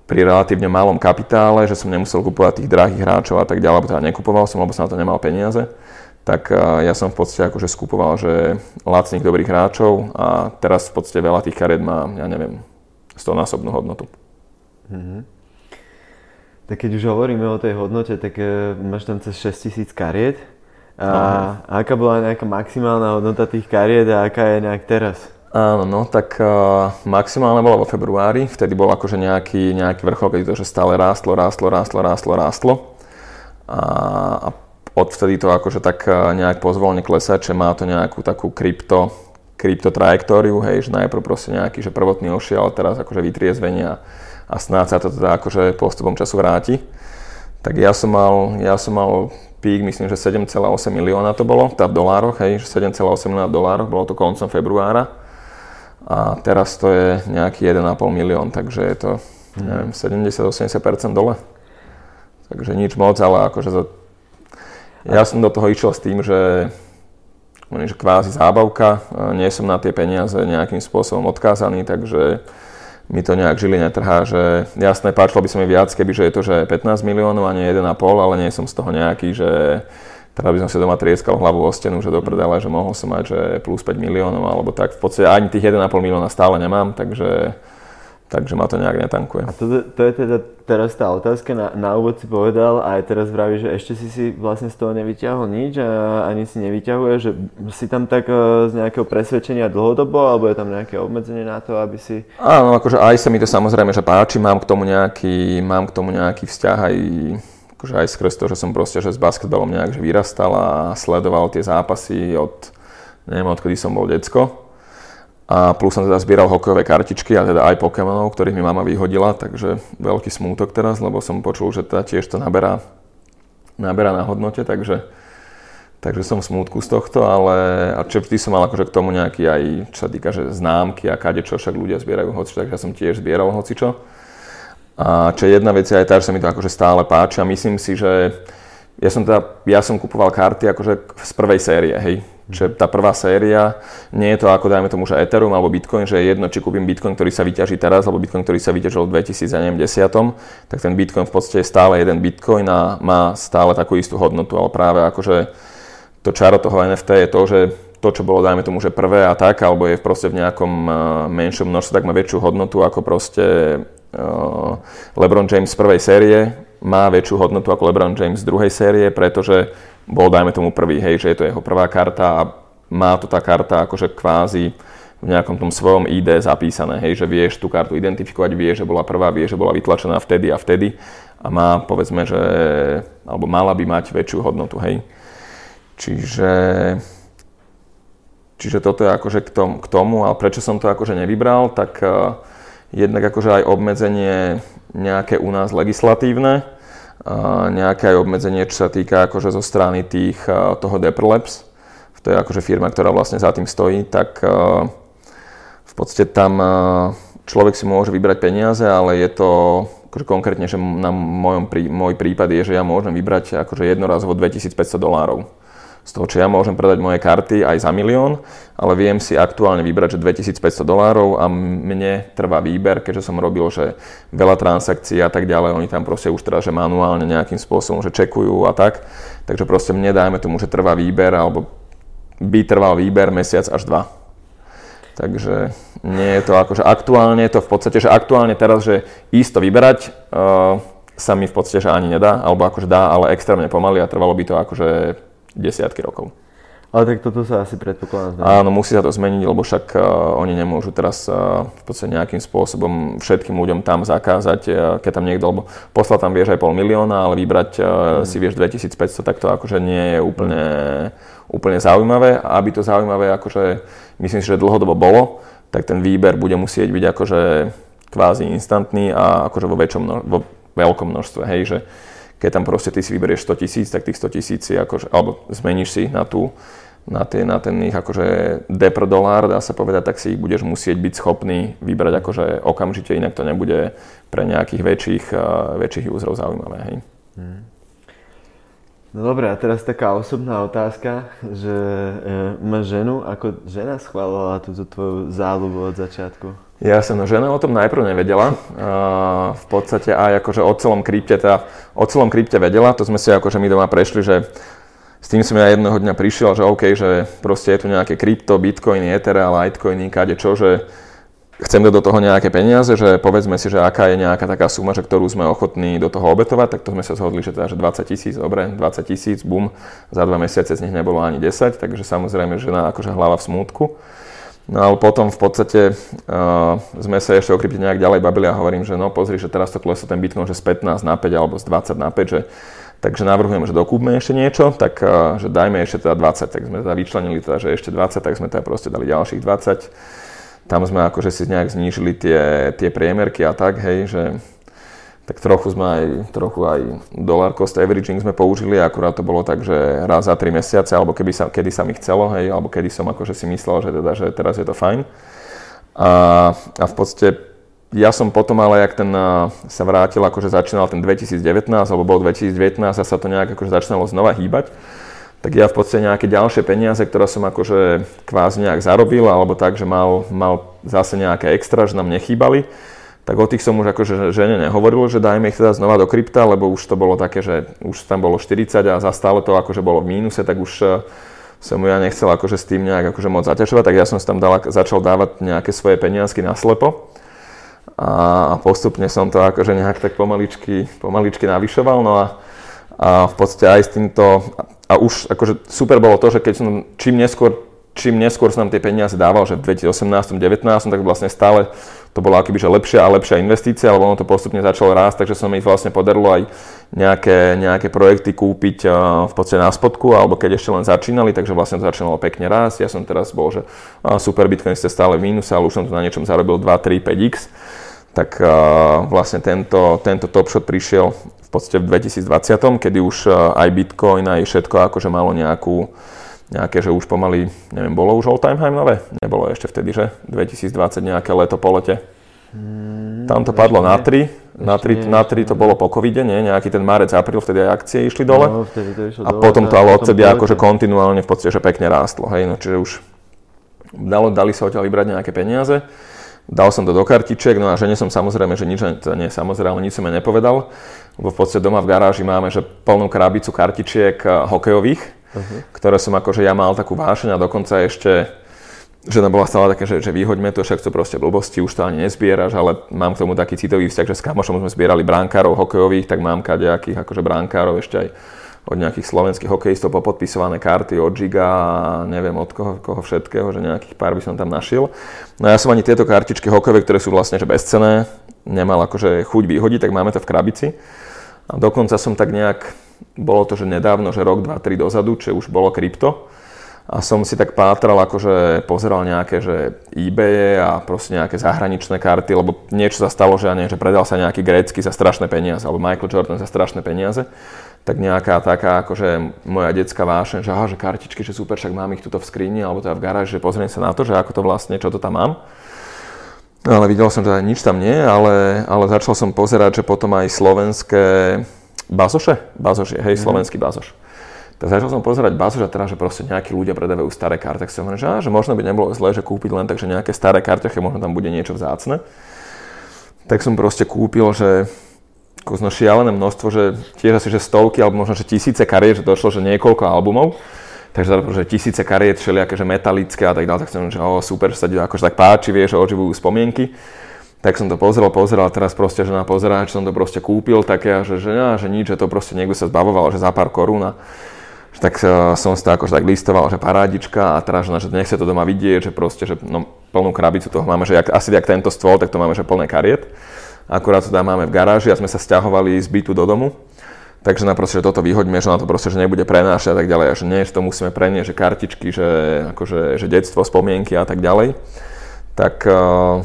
S2: pri relatívne malom kapitále, že som nemusel kupovať tých drahých hráčov a tak ďalej, lebo teda nekupoval som, lebo som na to nemal peniaze tak ja som v podstate akože skupoval, že lacných dobrých hráčov a teraz v podstate veľa tých kariet má, ja neviem, 100 násobnú hodnotu. Mm-hmm.
S1: Tak keď už hovoríme o tej hodnote, tak uh, máš tam cez 6000 kariet. A no. aká bola nejaká maximálna hodnota tých kariet a aká je nejak teraz?
S2: Áno, no tak uh, maximálne bola vo februári, vtedy bol akože nejaký, nejaký vrchol, keď to že stále rástlo, rástlo, rástlo, rástlo, rástlo. A, a odvtedy to akože tak e, nejak pozvolne klesať, že má to nejakú takú krypto, krypto trajektóriu, hej, že najprv proste nejaký že prvotný ošiel, teraz akože vytriezvenie a, snáď sa to teda akože postupom času vráti. Tak ja som mal, ja som mal pík, myslím, že 7,8 milióna to bolo, tá v dolároch, hej, že 7,8 milióna v dolároch, bolo to koncom februára. A teraz to je nejaký 1,5 milión, takže je to, neviem, 70-80% dole. Takže nič moc, ale akože za ja som do toho išiel s tým, že že kvázi zábavka, nie som na tie peniaze nejakým spôsobom odkázaný, takže mi to nejak žili netrhá, že jasné, páčilo by sa mi viac, keby že je to, že 15 miliónov a nie 1,5, ale nie som z toho nejaký, že teda by som si doma trieskal hlavu o stenu, že do že mohol som mať, že plus 5 miliónov, alebo tak. V podstate ani tých 1,5 milióna stále nemám, takže takže ma to nejak netankuje.
S1: A to, to je teda teraz tá otázka, na, na úvod si povedal a aj teraz vravíš, že ešte si si vlastne z toho nevyťahol nič a ani si nevyťahuje, že si tam tak e, z nejakého presvedčenia dlhodobo, alebo je tam nejaké obmedzenie na to, aby si...
S2: Áno, akože aj sa mi to samozrejme, že páči, mám k tomu nejaký, mám k tomu nejaký vzťah aj akože aj skrz to, že som proste že s basketbalom nejak že vyrastal a sledoval tie zápasy od, neviem, odkedy som bol decko a plus som teda zbieral hokejové kartičky a teda aj Pokémonov, ktorých mi mama vyhodila, takže veľký smútok teraz, lebo som počul, že teda tiež to naberá, naberá na hodnote, takže, takže som smútku z tohto, ale a čo vždy som mal akože k tomu nejaký aj, čo sa týka, že známky a kade čo však ľudia zbierajú hocičo, takže ja som tiež zbieral hocičo. A čo jedna vec je aj tá, že sa mi to akože stále páči a myslím si, že ja som teda, ja som kupoval karty akože z prvej série, hej, Čiže tá prvá séria, nie je to ako dajme tomu, že Ethereum alebo Bitcoin, že je jedno, či kúpim Bitcoin, ktorý sa vyťaží teraz, alebo Bitcoin, ktorý sa vyťažil v 2010, tak ten Bitcoin v podstate je stále jeden Bitcoin a má stále takú istú hodnotu, ale práve akože to čaro toho NFT je to, že to, čo bolo, dajme tomu, že prvé a tak, alebo je proste v nejakom uh, menšom množstve, tak má väčšiu hodnotu ako proste uh, LeBron James z prvej série, má väčšiu hodnotu ako LeBron James z druhej série, pretože bol, dajme tomu prvý, hej, že je to jeho prvá karta a má to tá karta akože kvázi v nejakom tom svojom ID zapísané, hej, že vieš tú kartu identifikovať, vie, že bola prvá, vie, že bola vytlačená vtedy a vtedy a má, povedzme, že, alebo mala by mať väčšiu hodnotu, hej. Čiže, čiže toto je akože k tomu, k tomu, ale prečo som to akože nevybral, tak uh, jednak akože aj obmedzenie nejaké u nás legislatívne, uh, nejaké aj obmedzenie, čo sa týka akože zo strany tých, uh, toho Deprlabs, to je akože firma, ktorá vlastne za tým stojí, tak uh, v podstate tam eh, človek si môže vybrať peniaze, ale je to akože konkrétne, že na mojom, prí, môj prípad je, že ja môžem vybrať akože jednorazovo 2500 dolárov. Z toho, čo ja môžem predať moje karty aj za milión, ale viem si aktuálne vybrať, že 2500 dolárov a mne trvá výber, keďže som robil, že veľa transakcií a tak ďalej, oni tam proste už teraz, že manuálne nejakým spôsobom, že čekujú a tak. Takže proste mne dajme tomu, že trvá výber, alebo by trval výber mesiac až dva. Takže nie je to akože aktuálne, to v podstate, že aktuálne teraz, že isto vyberať, uh, sa mi v podstate, že ani nedá, alebo akože dá, ale extrémne pomaly a trvalo by to akože desiatky rokov.
S1: Ale tak toto sa asi predpokladá
S2: zmeniť. Áno, musí sa to zmeniť, lebo však uh, oni nemôžu teraz uh, v podstate nejakým spôsobom všetkým ľuďom tam zakázať, uh, keď tam niekto, lebo poslať tam vieš aj pol milióna, ale vybrať uh, mm. si vieš 2500, tak to akože nie je úplne, úplne zaujímavé. A aby to zaujímavé, akože myslím si, že dlhodobo bolo, tak ten výber bude musieť byť akože kvázi instantný a akože vo, väčšom, vo veľkom množstve, hej, že keď tam proste ty si vyberieš 100 tisíc, tak tých 100 tisíc si akože, alebo zmeníš si na tú na, tie, na ten ich akože depr dolár, dá sa povedať, tak si ich budeš musieť byť schopný vybrať akože okamžite, inak to nebude pre nejakých väčších, uh, väčších userov zaujímavé. Hej.
S1: No dobré, a teraz taká osobná otázka, že e, máš ženu, ako žena schválovala túto tvoju záľubu od začiatku?
S2: Ja som no, žena o tom najprv nevedela. V podstate aj akože o celom krypte, teda o celom krypte vedela, to sme si akože my doma prešli, že s tým som ja jedného dňa prišiel, že OK, že proste je tu nejaké krypto, bitcoiny, ethereal, litecoiny, kade čo, že chcem do toho nejaké peniaze, že povedzme si, že aká je nejaká taká suma, že ktorú sme ochotní do toho obetovať, tak to sme sa zhodli, že teda, že 20 tisíc, dobre, 20 tisíc, bum, za dva mesiace z nich nebolo ani 10, takže samozrejme žena akože hlava v smútku. No ale potom v podstate uh, sme sa ešte o krypte nejak ďalej bavili a hovorím, že no pozri, že teraz to kleslo ten Bitcoin, že z 15 na 5 alebo z 20 na 5, že Takže navrhujem, že dokúpme ešte niečo, tak eh, že dajme ešte teda 20, tak sme teda vyčlenili teda, že ešte 20, tak sme teda proste dali ďalších 20. Tam sme akože si nejak znížili tie, tie priemerky a tak, hej, že tak trochu sme aj, trochu aj dollar cost averaging sme použili, akurát to bolo tak, že raz za 3 mesiace, alebo keby sa, kedy sa mi chcelo, hej, alebo kedy som akože si myslel, že teda, že teraz je to fajn. A, a v podstate ja som potom ale, jak ten sa vrátil, akože začínal ten 2019, alebo bol 2019 a sa to nejak akože začínalo znova hýbať, tak ja v podstate nejaké ďalšie peniaze, ktoré som akože kvázi nejak zarobil, alebo tak, že mal, mal zase nejaké extra, že nám nechýbali, tak o tých som už akože žene nehovoril, že dajme ich teda znova do krypta, lebo už to bolo také, že už tam bolo 40 a za stále to akože bolo v mínuse, tak už e, som ja nechcel akože s tým nejak akože moc zaťažovať, tak ja som si tam dal, začal dávať nejaké svoje peniazky na slepo. A postupne som to akože nejak tak pomaličky, pomaličky navyšoval, no a, a v podstate aj s týmto, a už akože super bolo to, že keď som čím neskôr, čím neskôr som nám tie peniaze dával, že v 2018-2019, tak vlastne stále to bolo akoby, že lepšia a lepšia investícia, alebo ono to postupne začalo rásť, takže sa mi vlastne podarilo aj nejaké, nejaké projekty kúpiť v podstate na spodku, alebo keď ešte len začínali, takže vlastne to začínalo pekne rásť. Ja som teraz bol, že super, Bitcoin ste stále v mínuse, ale už som tu na niečom zarobil 2, 3, 5x tak vlastne tento, tento Top Shot prišiel v podstate v 2020, kedy už aj Bitcoin, aj všetko akože malo nejakú, nejaké, že už pomaly, neviem, bolo už all time high nové? Nebolo ešte vtedy, že? 2020 nejaké leto po lete. Hmm, Tam to padlo na 3, na 3, na 3 to bolo po covide, nie? Nejaký ten marec, apríl, vtedy aj akcie išli dole. No, vtedy to išlo a dole, potom to ale od seba akože kontinuálne v podstate, že pekne rástlo, hej, no čiže už dalo, dali sa odtiaľ vybrať nejaké peniaze. Dal som to do kartiček, no a žene som samozrejme, že nič, to nie samozrejme, nič som jej nepovedal, lebo v podstate doma v garáži máme, že plnú krabicu kartičiek eh, hokejových, uh-huh. ktoré som akože ja mal takú vášeň a dokonca ešte žena bola stále také, že, že vyhoďme to, však to proste blbosti, už to ani nezbieraš, ale mám k tomu taký citový vzťah, že s kamošom sme zbierali brankárov hokejových, tak mám kadejakých akože brankárov ešte aj od nejakých slovenských hokejistov popodpisované karty od Giga a neviem od koho, koho všetkého, že nejakých pár by som tam našiel. No ja som ani tieto kartičky hokejové, ktoré sú vlastne že bezcené, nemal akože chuť vyhodiť, tak máme to v krabici. A dokonca som tak nejak, bolo to, že nedávno, že rok, dva, tri dozadu, čo už bolo krypto, a som si tak pátral, akože pozeral nejaké, že eBay a proste nejaké zahraničné karty, lebo niečo sa stalo, že, ja neviem, že predal sa nejaký grécky za strašné peniaze, alebo Michael Jordan za strašné peniaze tak nejaká taká akože moja detská vášeň, že aha, že kartičky, že super, však mám ich tuto v skrini alebo teda v garáži, že pozriem sa na to, že ako to vlastne, čo to tam mám. No, ale videl som, že nič tam nie, ale, ale začal som pozerať, že potom aj slovenské bazoše, bazoše, hej, mm. slovenský bazoš. Tak začal som pozerať bazoš a teraz, že proste nejakí ľudia predávajú staré karty, tak som hovoril, že, á, že možno by nebolo zlé, že kúpiť len takže nejaké staré karty, možno tam bude niečo vzácne. Tak som proste kúpil, že kozno šialené množstvo, že tiež asi že stovky alebo možno že tisíce kariet, že došlo, že niekoľko albumov. Takže že tisíce kariet, všelijaké, že metalické a tak ďalej, tak som, že oh, super, že sa akože tak páči, vieš, oživujú spomienky. Tak som to pozeral, pozeral a teraz proste, že na pozerač som to proste kúpil, tak ja, že, že, ja, že nič, že to proste niekto sa zbavoval, že za pár korún a tak som si to akože tak listoval, že parádička a teraz, že nech sa to doma vidieť, že proste, že no, plnú krabicu toho máme, že jak, asi jak tento stôl, tak to máme, že plné kariet akurát tam máme v garáži a sme sa stiahovali z bytu do domu. Takže na proste, že toto vyhoďme, že na to proste, že nebude prenášať a tak ďalej. A že nie, že to musíme preniesť, že kartičky, že, akože, že detstvo, spomienky a tak ďalej. Tak uh,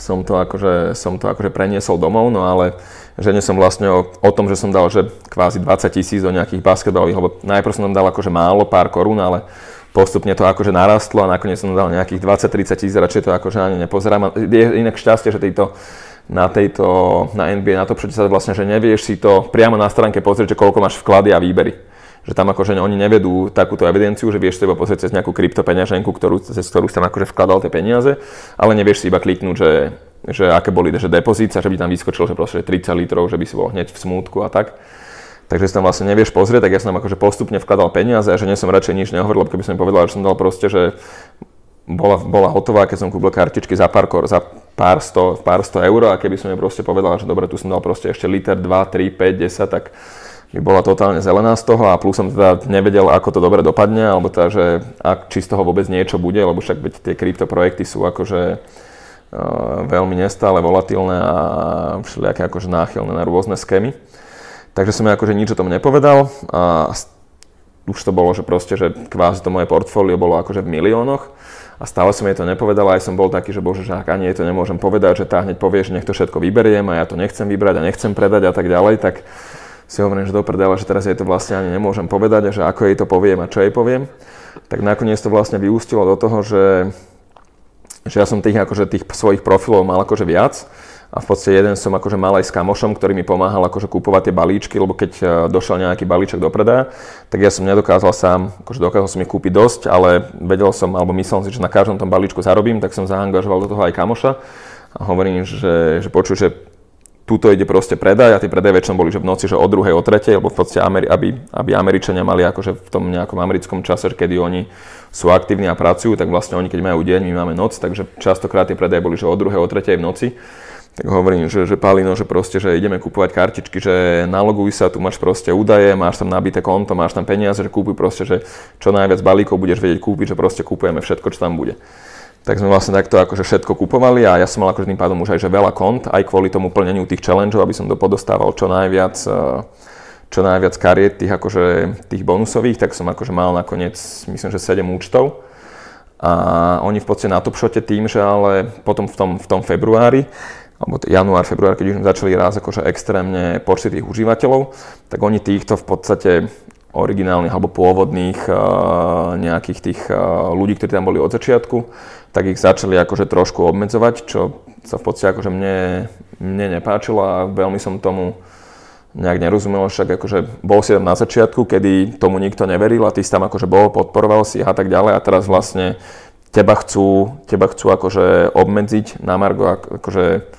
S2: som to akože, som to akože preniesol domov, no ale žene som vlastne o, o tom, že som dal, že kvázi 20 tisíc do nejakých basketbalových, lebo najprv som tam dal akože málo, pár korún, ale postupne to akože narastlo a nakoniec som dal nejakých 20-30 tisíc, radšej to akože ani nepozerám. Je inak šťastie, že títo na tejto, na NBA, na to sa vlastne, že nevieš si to priamo na stránke pozrieť, že koľko máš vklady a výbery. Že tam akože oni nevedú takúto evidenciu, že vieš si iba pozrieť cez nejakú kryptopeňaženku, ktorú, cez ktorú si tam akože vkladal tie peniaze, ale nevieš si iba kliknúť, že, že aké boli že depozícia, že by tam vyskočilo, že proste 30 litrov, že by si bol hneď v smútku a tak. Takže si tam vlastne nevieš pozrieť, tak ja som tam akože postupne vkladal peniaze a že nie som radšej nič nehovoril, lebo keby som povedal, že som dal proste, že bola, bola hotová, keď som kúpil kartičky za pár, za pár sto, pár sto eur a keby som mi proste povedal, že dobre, tu som dal proste ešte liter, 2, 3, 5, 10, tak by bola totálne zelená z toho a plus som teda nevedel, ako to dobre dopadne, alebo teda, že ak, či z toho vôbec niečo bude, lebo však veď tie kryptoprojekty sú akože uh, veľmi nestále, volatilné a všelijaké akože náchylné na rôzne skémy. Takže som mi akože nič o tom nepovedal a už to bolo, že proste, že kvázi to moje portfólio bolo akože v miliónoch a stále som jej to nepovedal, aj som bol taký, že bože, že ak ani jej to nemôžem povedať, že tá hneď povie, že nech to všetko vyberiem a ja to nechcem vybrať a nechcem predať a tak ďalej, tak si hovorím, že do že teraz jej to vlastne ani nemôžem povedať a že ako jej to poviem a čo jej poviem. Tak nakoniec to vlastne vyústilo do toho, že, že ja som tých, akože tých svojich profilov mal akože viac a v podstate jeden som akože mal aj s kamošom, ktorý mi pomáhal akože kúpovať tie balíčky, lebo keď e, došiel nejaký balíček do predaja, tak ja som nedokázal sám, akože dokázal som ich kúpiť dosť, ale vedel som, alebo myslel si, že na každom tom balíčku zarobím, tak som zaangažoval do toho aj kamoša a hovorím, že, že počuj, že túto ide proste predaj a tie predaje väčšinou boli že v noci, že o druhej, o tretej, lebo v podstate Ameri- aby, aby Američania mali akože v tom nejakom americkom čase, kedy oni sú aktívni a pracujú, tak vlastne oni keď majú deň, my máme noc, takže častokrát tie predaje boli že o druhej, o tretej v noci tak hovorím, že, že Palino, že proste, že ideme kupovať kartičky, že naloguj sa, tu máš proste údaje, máš tam nabité konto, máš tam peniaze, že kúpuj proste, že čo najviac balíkov budeš vedieť kúpiť, že proste kúpujeme všetko, čo tam bude. Tak sme vlastne takto akože všetko kupovali a ja som mal akože tým pádom už aj že veľa kont, aj kvôli tomu plneniu tých challengeov, aby som to podostával čo najviac, eh, čo najviac kariet tých, akože, tých bonusových, tak som akože mal nakoniec, myslím, že 7 účtov. A oni v podstate na Top Shote tým, že ale potom v tom, v tom februári alebo január, február, keď už začali raz akože extrémne počty tých užívateľov, tak oni týchto v podstate originálnych alebo pôvodných uh, nejakých tých uh, ľudí, ktorí tam boli od začiatku, tak ich začali akože trošku obmedzovať, čo sa v podstate akože mne, mne nepáčilo a veľmi som tomu nejak nerozumel, však akože bol si tam na začiatku, kedy tomu nikto neveril a ty si tam akože bol, podporoval si a tak ďalej a teraz vlastne teba chcú, teba chcú akože obmedziť na Margo akože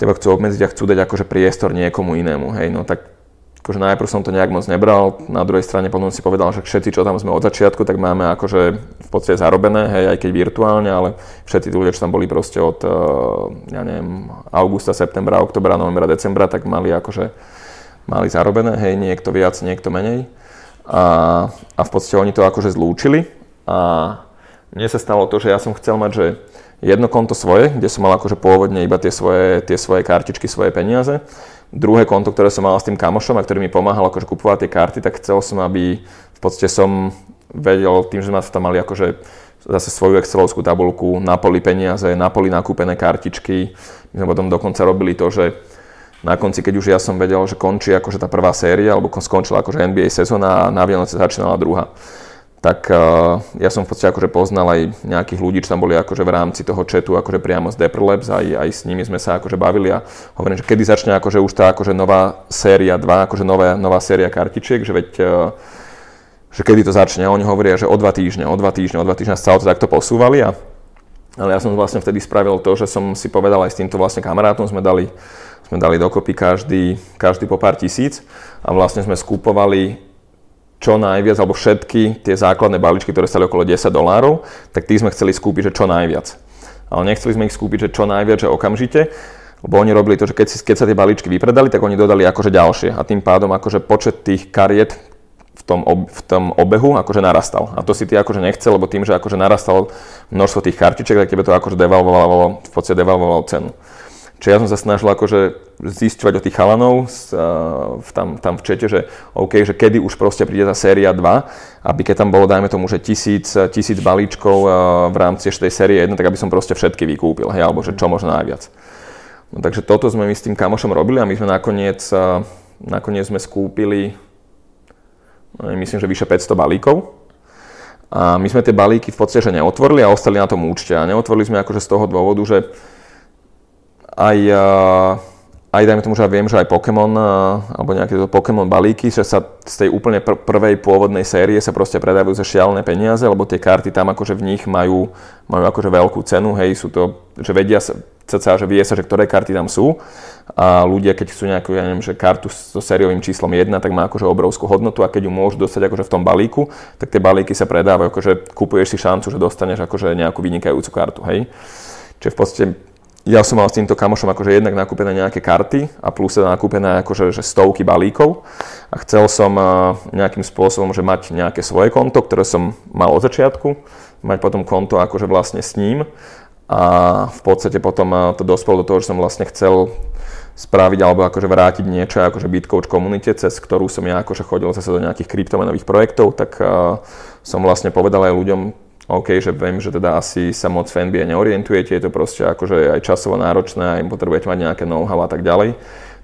S2: teba chcú obmedziť a chcú dať akože priestor niekomu inému, hej, no tak akože najprv som to nejak moc nebral, na druhej strane potom si povedal, že všetci, čo tam sme od začiatku, tak máme akože v podstate zarobené, hej, aj keď virtuálne, ale všetci tí ľudia, čo tam boli proste od, eh, ja neviem, augusta, septembra, oktobra, novembra, decembra, tak mali akože, mali zarobené, hej, niekto viac, niekto menej. A, a v podstate oni to akože zlúčili. A mne sa stalo to, že ja som chcel mať, že jedno konto svoje, kde som mal akože pôvodne iba tie svoje, tie svoje kartičky, svoje peniaze druhé konto, ktoré som mal s tým kamošom a ktorý mi pomáhal akože kupovať tie karty, tak chcel som, aby v podstate som vedel, tým, že sme tam mali akože zase svoju Excelovskú tabulku, na poli peniaze, na poli nakúpené kartičky. My sme potom dokonca robili to, že na konci, keď už ja som vedel, že končí akože tá prvá séria, alebo skončila akože NBA sezóna a na Vianoce začínala druhá tak uh, ja som v podstate akože poznal aj nejakých ľudí, čo tam boli akože v rámci toho chatu akože priamo z Dapper Labs, aj, aj s nimi sme sa akože bavili a hovorím, že kedy začne akože už tá akože nová séria 2, akože nová, nová séria kartičiek, že veď uh, že kedy to začne. Oni hovoria, že o dva týždne, o dva týždne, o dva týždne sa to takto posúvali a ale ja som vlastne vtedy spravil to, že som si povedal aj s týmto vlastne kamarátom, sme dali, sme dali dokopy každý, každý po pár tisíc a vlastne sme skupovali čo najviac, alebo všetky tie základné balíčky, ktoré stali okolo 10 dolárov, tak tí sme chceli skúpiť, že čo najviac. Ale nechceli sme ich skúpiť, že čo najviac, že okamžite, lebo oni robili to, že keď, si, keď sa tie balíčky vypredali, tak oni dodali akože ďalšie a tým pádom akože počet tých kariet v tom, ob, v tom obehu akože narastal. A to si ty akože nechcel, lebo tým, že akože narastal množstvo tých kartiček, tak tebe to akože devalvovalo, v podstate devalvovalo cenu. Čiže ja som sa snažil akože zisťovať od tých chalanov uh, tam, tam v čete, že OK, že kedy už proste príde tá séria 2, aby keď tam bolo, dajme tomu, že tisíc, tisíc balíčkov uh, v rámci tej série 1, tak aby som proste všetky vykúpil, hej, alebo že čo možno najviac. No, takže toto sme my s tým kamošom robili a my sme nakoniec, uh, nakoniec sme skúpili, no, myslím, že vyše 500 balíkov. A my sme tie balíky v podstate že neotvorili a ostali na tom účte. A neotvorili sme akože z toho dôvodu, že aj, eh, aj dajme tomu, že ja viem, že aj Pokémon eh, alebo nejaké to Pokémon balíky, že sa z tej úplne pr- prvej pôvodnej série sa proste predávajú za šialené peniaze, lebo tie karty tam akože v nich majú, majú akože veľkú cenu, hej, sú to, že vedia sa, cca, že vie sa, že ktoré karty tam sú a ľudia, keď chcú nejakú, ja neviem, že kartu so sériovým číslom 1, tak má akože obrovskú hodnotu a keď ju môžu dostať akože v tom balíku, tak tie balíky sa predávajú, akože kupuješ si šancu, že dostaneš akože nejakú vynikajúcu kartu, hej. Čiže v podstate ja som mal s týmto kamošom akože jednak nakúpené nejaké karty a plus teda nakúpené akože že stovky balíkov. A chcel som nejakým spôsobom, že mať nejaké svoje konto, ktoré som mal od začiatku, mať potom konto akože vlastne s ním. A v podstate potom to dospelo do toho, že som vlastne chcel spraviť alebo akože vrátiť niečo akože Bitcoach komunite, cez ktorú som ja akože chodil zase do nejakých kryptomenových projektov, tak som vlastne povedal aj ľuďom, OK, že viem, že teda asi sa moc v NBA neorientujete, je to proste akože aj časovo náročné, aj potrebujete mať nejaké know-how a tak ďalej.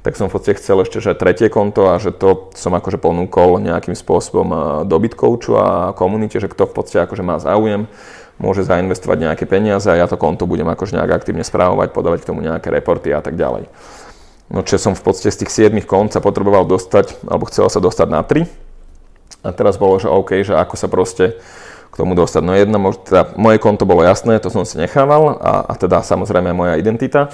S2: Tak som v podstate chcel ešte, že tretie konto a že to som akože ponúkol nejakým spôsobom do Bitcoachu a komunite, že kto v podstate akože má záujem, môže zainvestovať nejaké peniaze a ja to konto budem akože nejak aktívne správovať, podávať k tomu nejaké reporty a tak ďalej. No čo som v podstate z tých 7 kont sa potreboval dostať, alebo chcel sa dostať na 3. A teraz bolo, že OK, že ako sa proste k tomu dostať. No jedna, teda moje konto bolo jasné, to som si nechával a, a teda samozrejme moja identita.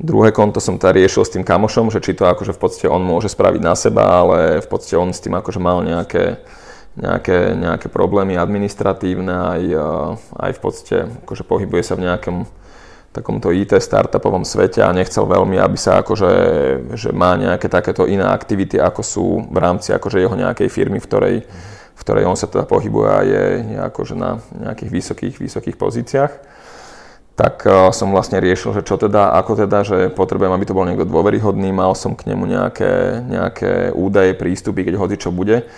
S2: Druhé konto som teda riešil s tým kamošom, že či to akože v podstate on môže spraviť na seba, ale v podstate on s tým akože mal nejaké, nejaké, nejaké problémy administratívne, aj, aj v podstate akože pohybuje sa v nejakom takomto IT startupovom svete a nechcel veľmi, aby sa akože, že má nejaké takéto iné aktivity, ako sú v rámci akože jeho nejakej firmy, v ktorej, v ktorej on sa teda pohybuje a je, je akože na nejakých vysokých, vysokých pozíciách, tak uh, som vlastne riešil, že čo teda, ako teda, že potrebujem, aby to bol niekto dôveryhodný, mal som k nemu nejaké, nejaké údaje, prístupy, keď hodí čo bude.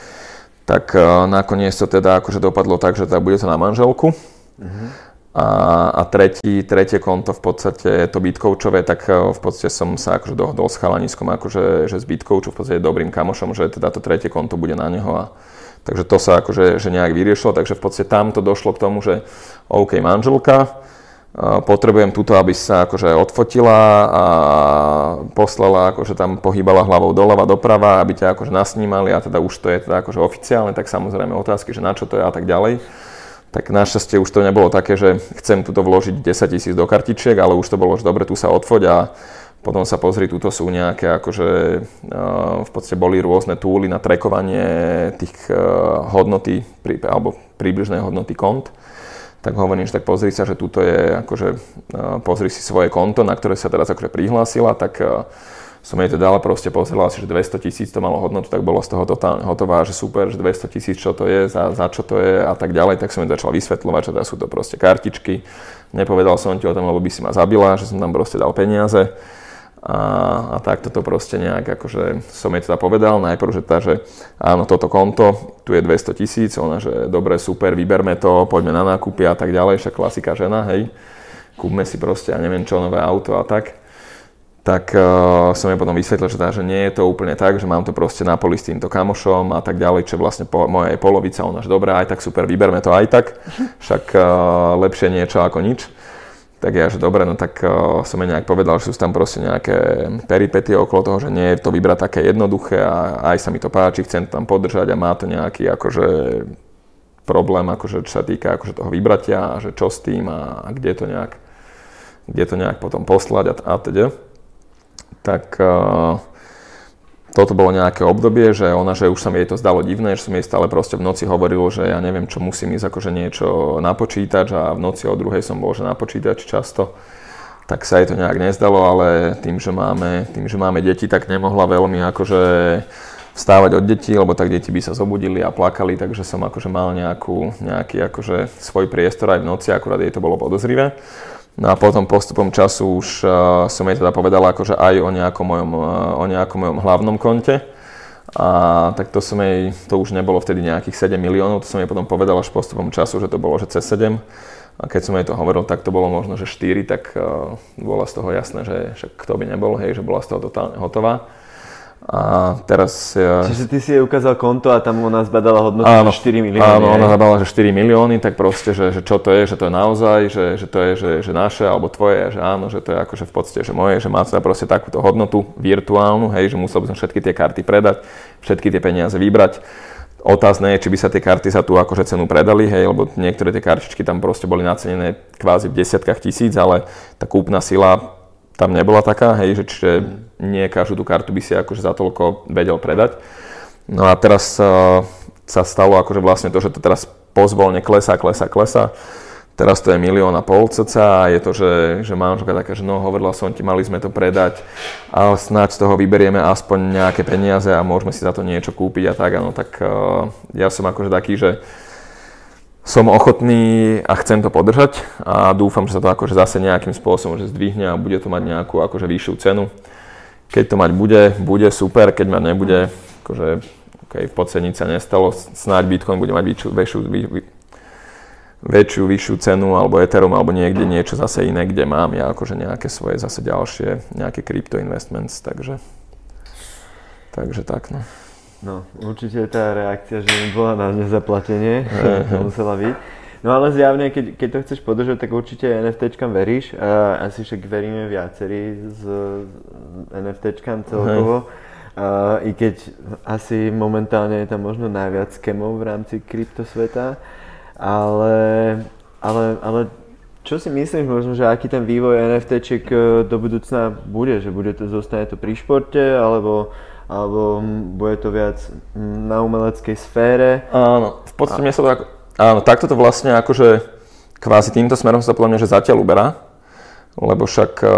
S2: Tak uh, nakoniec to teda akože dopadlo tak, že teda bude to na manželku. Mm-hmm. A, a tretí, tretie konto v podstate to Bitcoachové, tak uh, v podstate som sa akože dohodol s chalaniskom akože, že s Bitcoachu v podstate dobrým kamošom, že teda to tretie konto bude na neho a, Takže to sa akože že nejak vyriešilo, takže v podstate tam to došlo k tomu, že OK, manželka, potrebujem túto, aby sa akože odfotila a poslala, akože tam pohýbala hlavou doľava, doprava, aby ťa akože nasnímali a teda už to je teda akože oficiálne, tak samozrejme otázky, že na čo to je a tak ďalej. Tak našťastie už to nebolo také, že chcem tuto vložiť 10 tisíc do kartičiek, ale už to bolo, že dobre, tu sa odfoť a Potom sa pozri, tuto sú nejaké, akože v podstate boli rôzne túly na trekovanie tých hodnoty, alebo príbližnej hodnoty kont. Tak hovorím, že tak pozri sa, že tuto je, akože pozri si svoje konto, na ktoré sa teraz akože prihlásila, tak som jej to dal, proste pozrela si, že 200 tisíc to malo hodnotu, tak bolo z toho totálne hotová, že super, že 200 tisíc, čo to je, za, za čo to je a tak ďalej, tak som jej začal vysvetľovať, že teda sú to proste kartičky. Nepovedal som ti o tom, lebo by si ma zabila, že som tam proste dal peniaze. A, a takto to proste nejak, akože som jej teda povedal, najprv, že tá, že áno, toto konto, tu je 200 tisíc, ona, že dobre, super, vyberme to, poďme na nákupy a tak ďalej, však klasika žena, hej, kúpme si proste, ja neviem čo, nové auto a tak. Tak uh, som jej potom vysvetlil, že, tá, že nie je to úplne tak, že mám to proste na poli s týmto kamošom a tak ďalej, čo vlastne po, moja je polovica, ona, že dobré, aj tak super, vyberme to aj tak, však uh, lepšie niečo ako nič. Tak ja, že dobre, no tak uh, som jej nejak povedal, že sú tam proste nejaké peripety okolo toho, že nie je to vybrať také jednoduché a aj sa mi to páči, chcem tam podržať a má to nejaký akože problém, akože čo sa týka akože toho vybratia a že čo s tým a, a kde to nejak kde to nejak potom poslať a, a teda. Tak uh, toto bolo nejaké obdobie, že ona, že už sa mi jej to zdalo divné, že som jej stále proste v noci hovoril, že ja neviem, čo musím ísť akože niečo na počítač a v noci o druhej som bol, že na počítač často. Tak sa jej to nejak nezdalo, ale tým, že máme, tým, že máme deti, tak nemohla veľmi akože vstávať od detí, lebo tak deti by sa zobudili a plakali, takže som akože mal nejakú, nejaký akože svoj priestor aj v noci, akurát jej to bolo podozrivé. No a potom postupom času už uh, som jej teda povedal akože aj o nejakom mojom, uh, o nejakom mojom hlavnom konte. A tak to som jej, to už nebolo vtedy nejakých 7 miliónov, to som jej potom povedal až postupom času, že to bolo že cez 7. A keď som jej to hovoril, tak to bolo možno, že 4, tak uh, bolo z toho jasné, že, že kto by nebol, hej, že bola z toho totálne hotová. A teraz...
S1: Čiže ty si jej ukázal konto a tam ona zbadala hodnotu áno, 4 milióny.
S2: Áno, ona zbadala, že 4 milióny, tak proste, že, že čo to je, že to je naozaj, že, že to je, že, že naše alebo tvoje, že áno, že to je akože v podstate, že moje, že má teda proste takúto hodnotu virtuálnu, hej, že musel by som všetky tie karty predať, všetky tie peniaze vybrať. Otázne je, či by sa tie karty za tú akože cenu predali, hej, lebo niektoré tie kartičky tam proste boli nacenené kvázi v desiatkách tisíc, ale tá kúpna sila tam nebola taká, hej, že čiže nie každú tú kartu by si akože za toľko vedel predať. No a teraz uh, sa stalo akože vlastne to, že to teraz pozvolne klesá, klesá, klesá. Teraz to je milión a pol cca a je to, že, že manželka taká, že no hovorila som ti, mali sme to predať a snáď z toho vyberieme aspoň nejaké peniaze a môžeme si za to niečo kúpiť a tak, ano, tak uh, ja som akože taký, že som ochotný a chcem to podržať a dúfam, že sa to akože zase nejakým spôsobom že zdvihne a bude to mať nejakú akože vyššiu cenu. Keď to mať bude, bude super, keď mať nebude, akože okay, v podstate sa nestalo, snáď Bitcoin bude mať väčšiu, väčšiu, väčšiu, vyššiu cenu, alebo Ethereum, alebo niekde niečo zase iné, kde mám ja akože nejaké svoje zase ďalšie, nejaké crypto investments, takže, takže tak no.
S1: No, určite tá reakcia, že bola na nezaplatenie, musela byť. No ale zjavne, keď, keď to chceš podržať, tak určite NFTčkam veríš. A asi však veríme viacerí z NFTčkam celkovo. A, I keď asi momentálne je tam možno najviac skemov v rámci kryptosveta. Ale, ale, ale čo si myslíš možno, že aký ten vývoj NFTček e, do budúcna bude? Že bude to, zostane to pri športe, alebo, alebo bude to viac na umeleckej sfére?
S2: Áno, v podstate mne sa to ako Áno, takto to vlastne akože kvázi týmto smerom sa podľa mňa, že zatiaľ uberá, lebo však uh,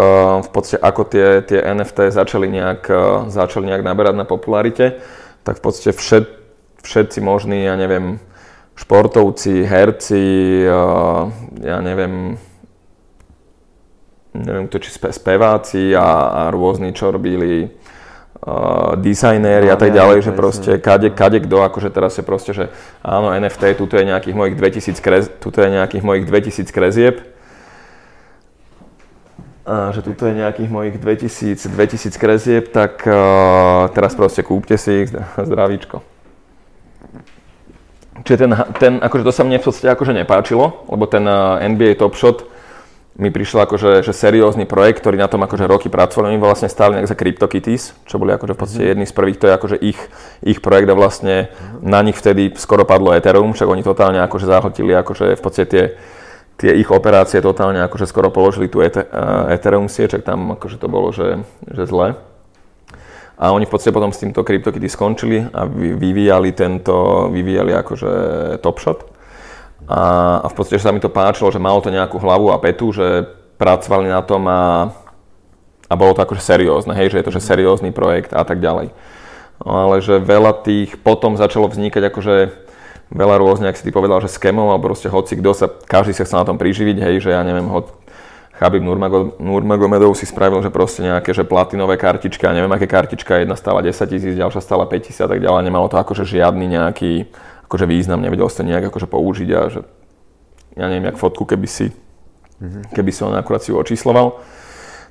S2: v podstate ako tie, tie NFT začali nejak, uh, začali nejak naberať na popularite, tak v podstate všet, všetci možní, ja neviem, športovci, herci, uh, ja neviem, neviem to, či speváci a, a rôzni, čo robili uh, dizajnéri a tak ďalej, že proste kade, kade kto, akože teraz je proste, že áno, NFT, tuto je nejakých mojich 2000, krez, tuto je nejakých mojich 2000 krezieb, a že tuto je nejakých mojich 2000, 2000 krezieb, tak uh, teraz proste kúpte si ich, zdravíčko. Čiže ten, ten, akože to sa mne v podstate akože nepáčilo, lebo ten uh, NBA Top Shot mi prišiel akože že seriózny projekt, ktorý na tom akože roky pracovali. Oni vlastne stáli nejak za CryptoKitties, čo boli akože v podstate mm-hmm. jedni z prvých, to je akože ich, ich projekt a vlastne mm-hmm. na nich vtedy skoro padlo Ethereum, však oni totálne akože zahltili akože v podstate tie, tie ich operácie totálne akože skoro položili tu Ethereum sieť, tam akože to bolo, že, že zle. A oni v podstate potom s týmto CryptoKitty skončili a vyvíjali tento, vyvíjali akože Topshot. A, v podstate sa mi to páčilo, že malo to nejakú hlavu a petu, že pracovali na tom a, a bolo to akože seriózne, hej, že je to že seriózny projekt a tak ďalej. No, ale že veľa tých potom začalo vznikať akože veľa rôzne, ak si ty povedal, že skémov, alebo proste hoci kto sa, každý sa chcel na tom priživiť, hej, že ja neviem, ho, Chabib Nurmagomedov si spravil, že proste nejaké že platinové kartičky a neviem aké kartička, jedna stála 10 tisíc, ďalšia stála 5 tisíc a tak ďalej, nemalo to akože žiadny nejaký akože význam, nevedel si to nejak akože použiť a že ja neviem, jak fotku, keby si, mm-hmm. keby si on akurát si očísloval.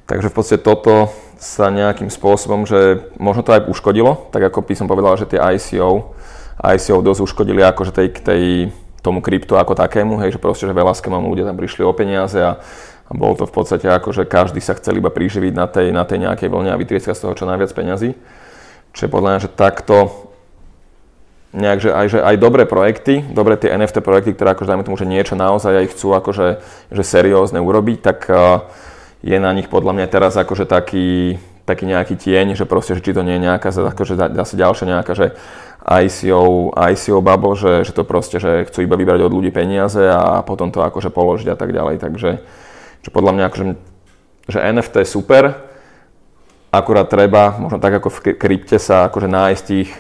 S2: Takže v podstate toto sa nejakým spôsobom, že možno to aj uškodilo, tak ako by som povedal, že tie ICO, ICO dosť uškodili akože tej, tej tomu kryptu ako takému, hej, že proste, že veľa skémom ľudia tam prišli o peniaze a a bolo to v podstate ako, že každý sa chcel iba priživiť na tej, na tej nejakej vlne a vytrieskať z toho čo najviac peňazí. Čiže podľa mňa, že takto nejak, že aj, že aj dobré projekty, dobré tie NFT projekty, ktoré akože dajme tomu, že niečo naozaj aj chcú akože že seriózne urobiť, tak uh, je na nich podľa mňa teraz akože taký, taký nejaký tieň, že proste, že či to nie je nejaká akože zase ďalšia nejaká, že ICO, ICO bubble, že, že to proste, že chcú iba vybrať od ľudí peniaze a potom to akože položiť a tak ďalej, takže čo podľa mňa akože, že NFT je super, akurát treba, možno tak ako v krypte sa akože nájsť tých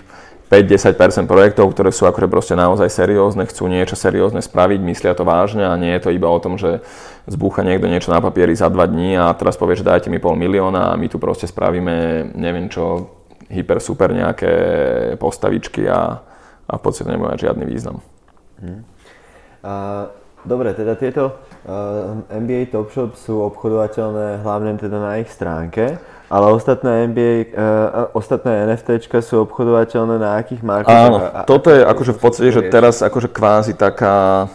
S2: 5-10% projektov, ktoré sú akože proste naozaj seriózne, chcú niečo seriózne spraviť, myslia to vážne a nie je to iba o tom, že zbúcha niekto niečo na papieri za dva dní a teraz povie, že dajte mi pol milióna a my tu proste spravíme neviem čo, hyper super nejaké postavičky a, a v podstate mať žiadny význam. Hmm.
S1: Uh... Dobre, teda tieto uh, NBA Top Shop sú obchodovateľné hlavne teda na ich stránke, ale ostatné NBA, uh, eh, ostatné NFTčka sú obchodovateľné na akých marketoch?
S2: Áno, a, toto je akože v podstate, že teraz akože kvázi taká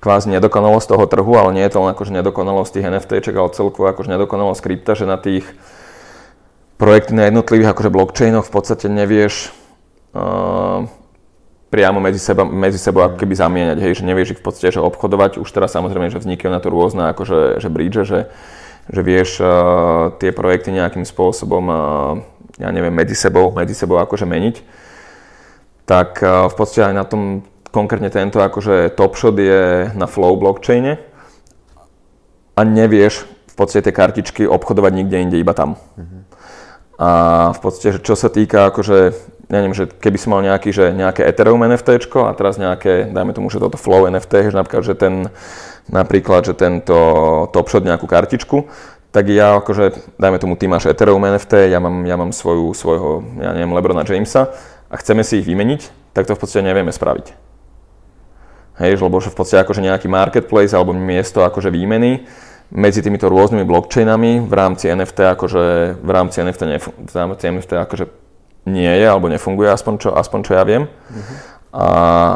S2: kvázi nedokonalosť toho trhu, ale nie je to len akože nedokonalosť tých NFTček, ale celkovo akože nedokonalosť krypta, že na tých projekty na jednotlivých akože blockchainoch v podstate nevieš uh, priamo medzi, seba, medzi sebou ako keby zamieňať, hej, že nevieš ich v podstate že obchodovať. Už teraz samozrejme, že vznikajú na to rôzne akože, že bridge, že, že vieš uh, tie projekty nejakým spôsobom, uh, ja neviem, medzi sebou, medzi sebou akože meniť. Tak uh, v podstate aj na tom konkrétne tento akože Topshot je na Flow blockchaine a nevieš v podstate tie kartičky obchodovať nikde inde, iba tam. Mm-hmm. A v podstate, čo sa týka akože ja neviem, že keby si mal nejaký, že nejaké Ethereum NFT a teraz nejaké, dajme tomu, že toto Flow NFT, že napríklad, že ten, napríklad, že tento Topshot nejakú kartičku, tak ja akože, dajme tomu, ty máš Ethereum NFT, ja mám, ja mám svoju, svojho, ja neviem, Lebrona Jamesa a chceme si ich vymeniť, tak to v podstate nevieme spraviť. Hej, lebo že v podstate akože nejaký marketplace alebo miesto akože výmeny medzi týmito rôznymi blockchainami v rámci NFT akože v rámci NFT, nefun- v rámci NFT akože nie je alebo nefunguje, aspoň čo, aspoň čo ja viem. Uh-huh. A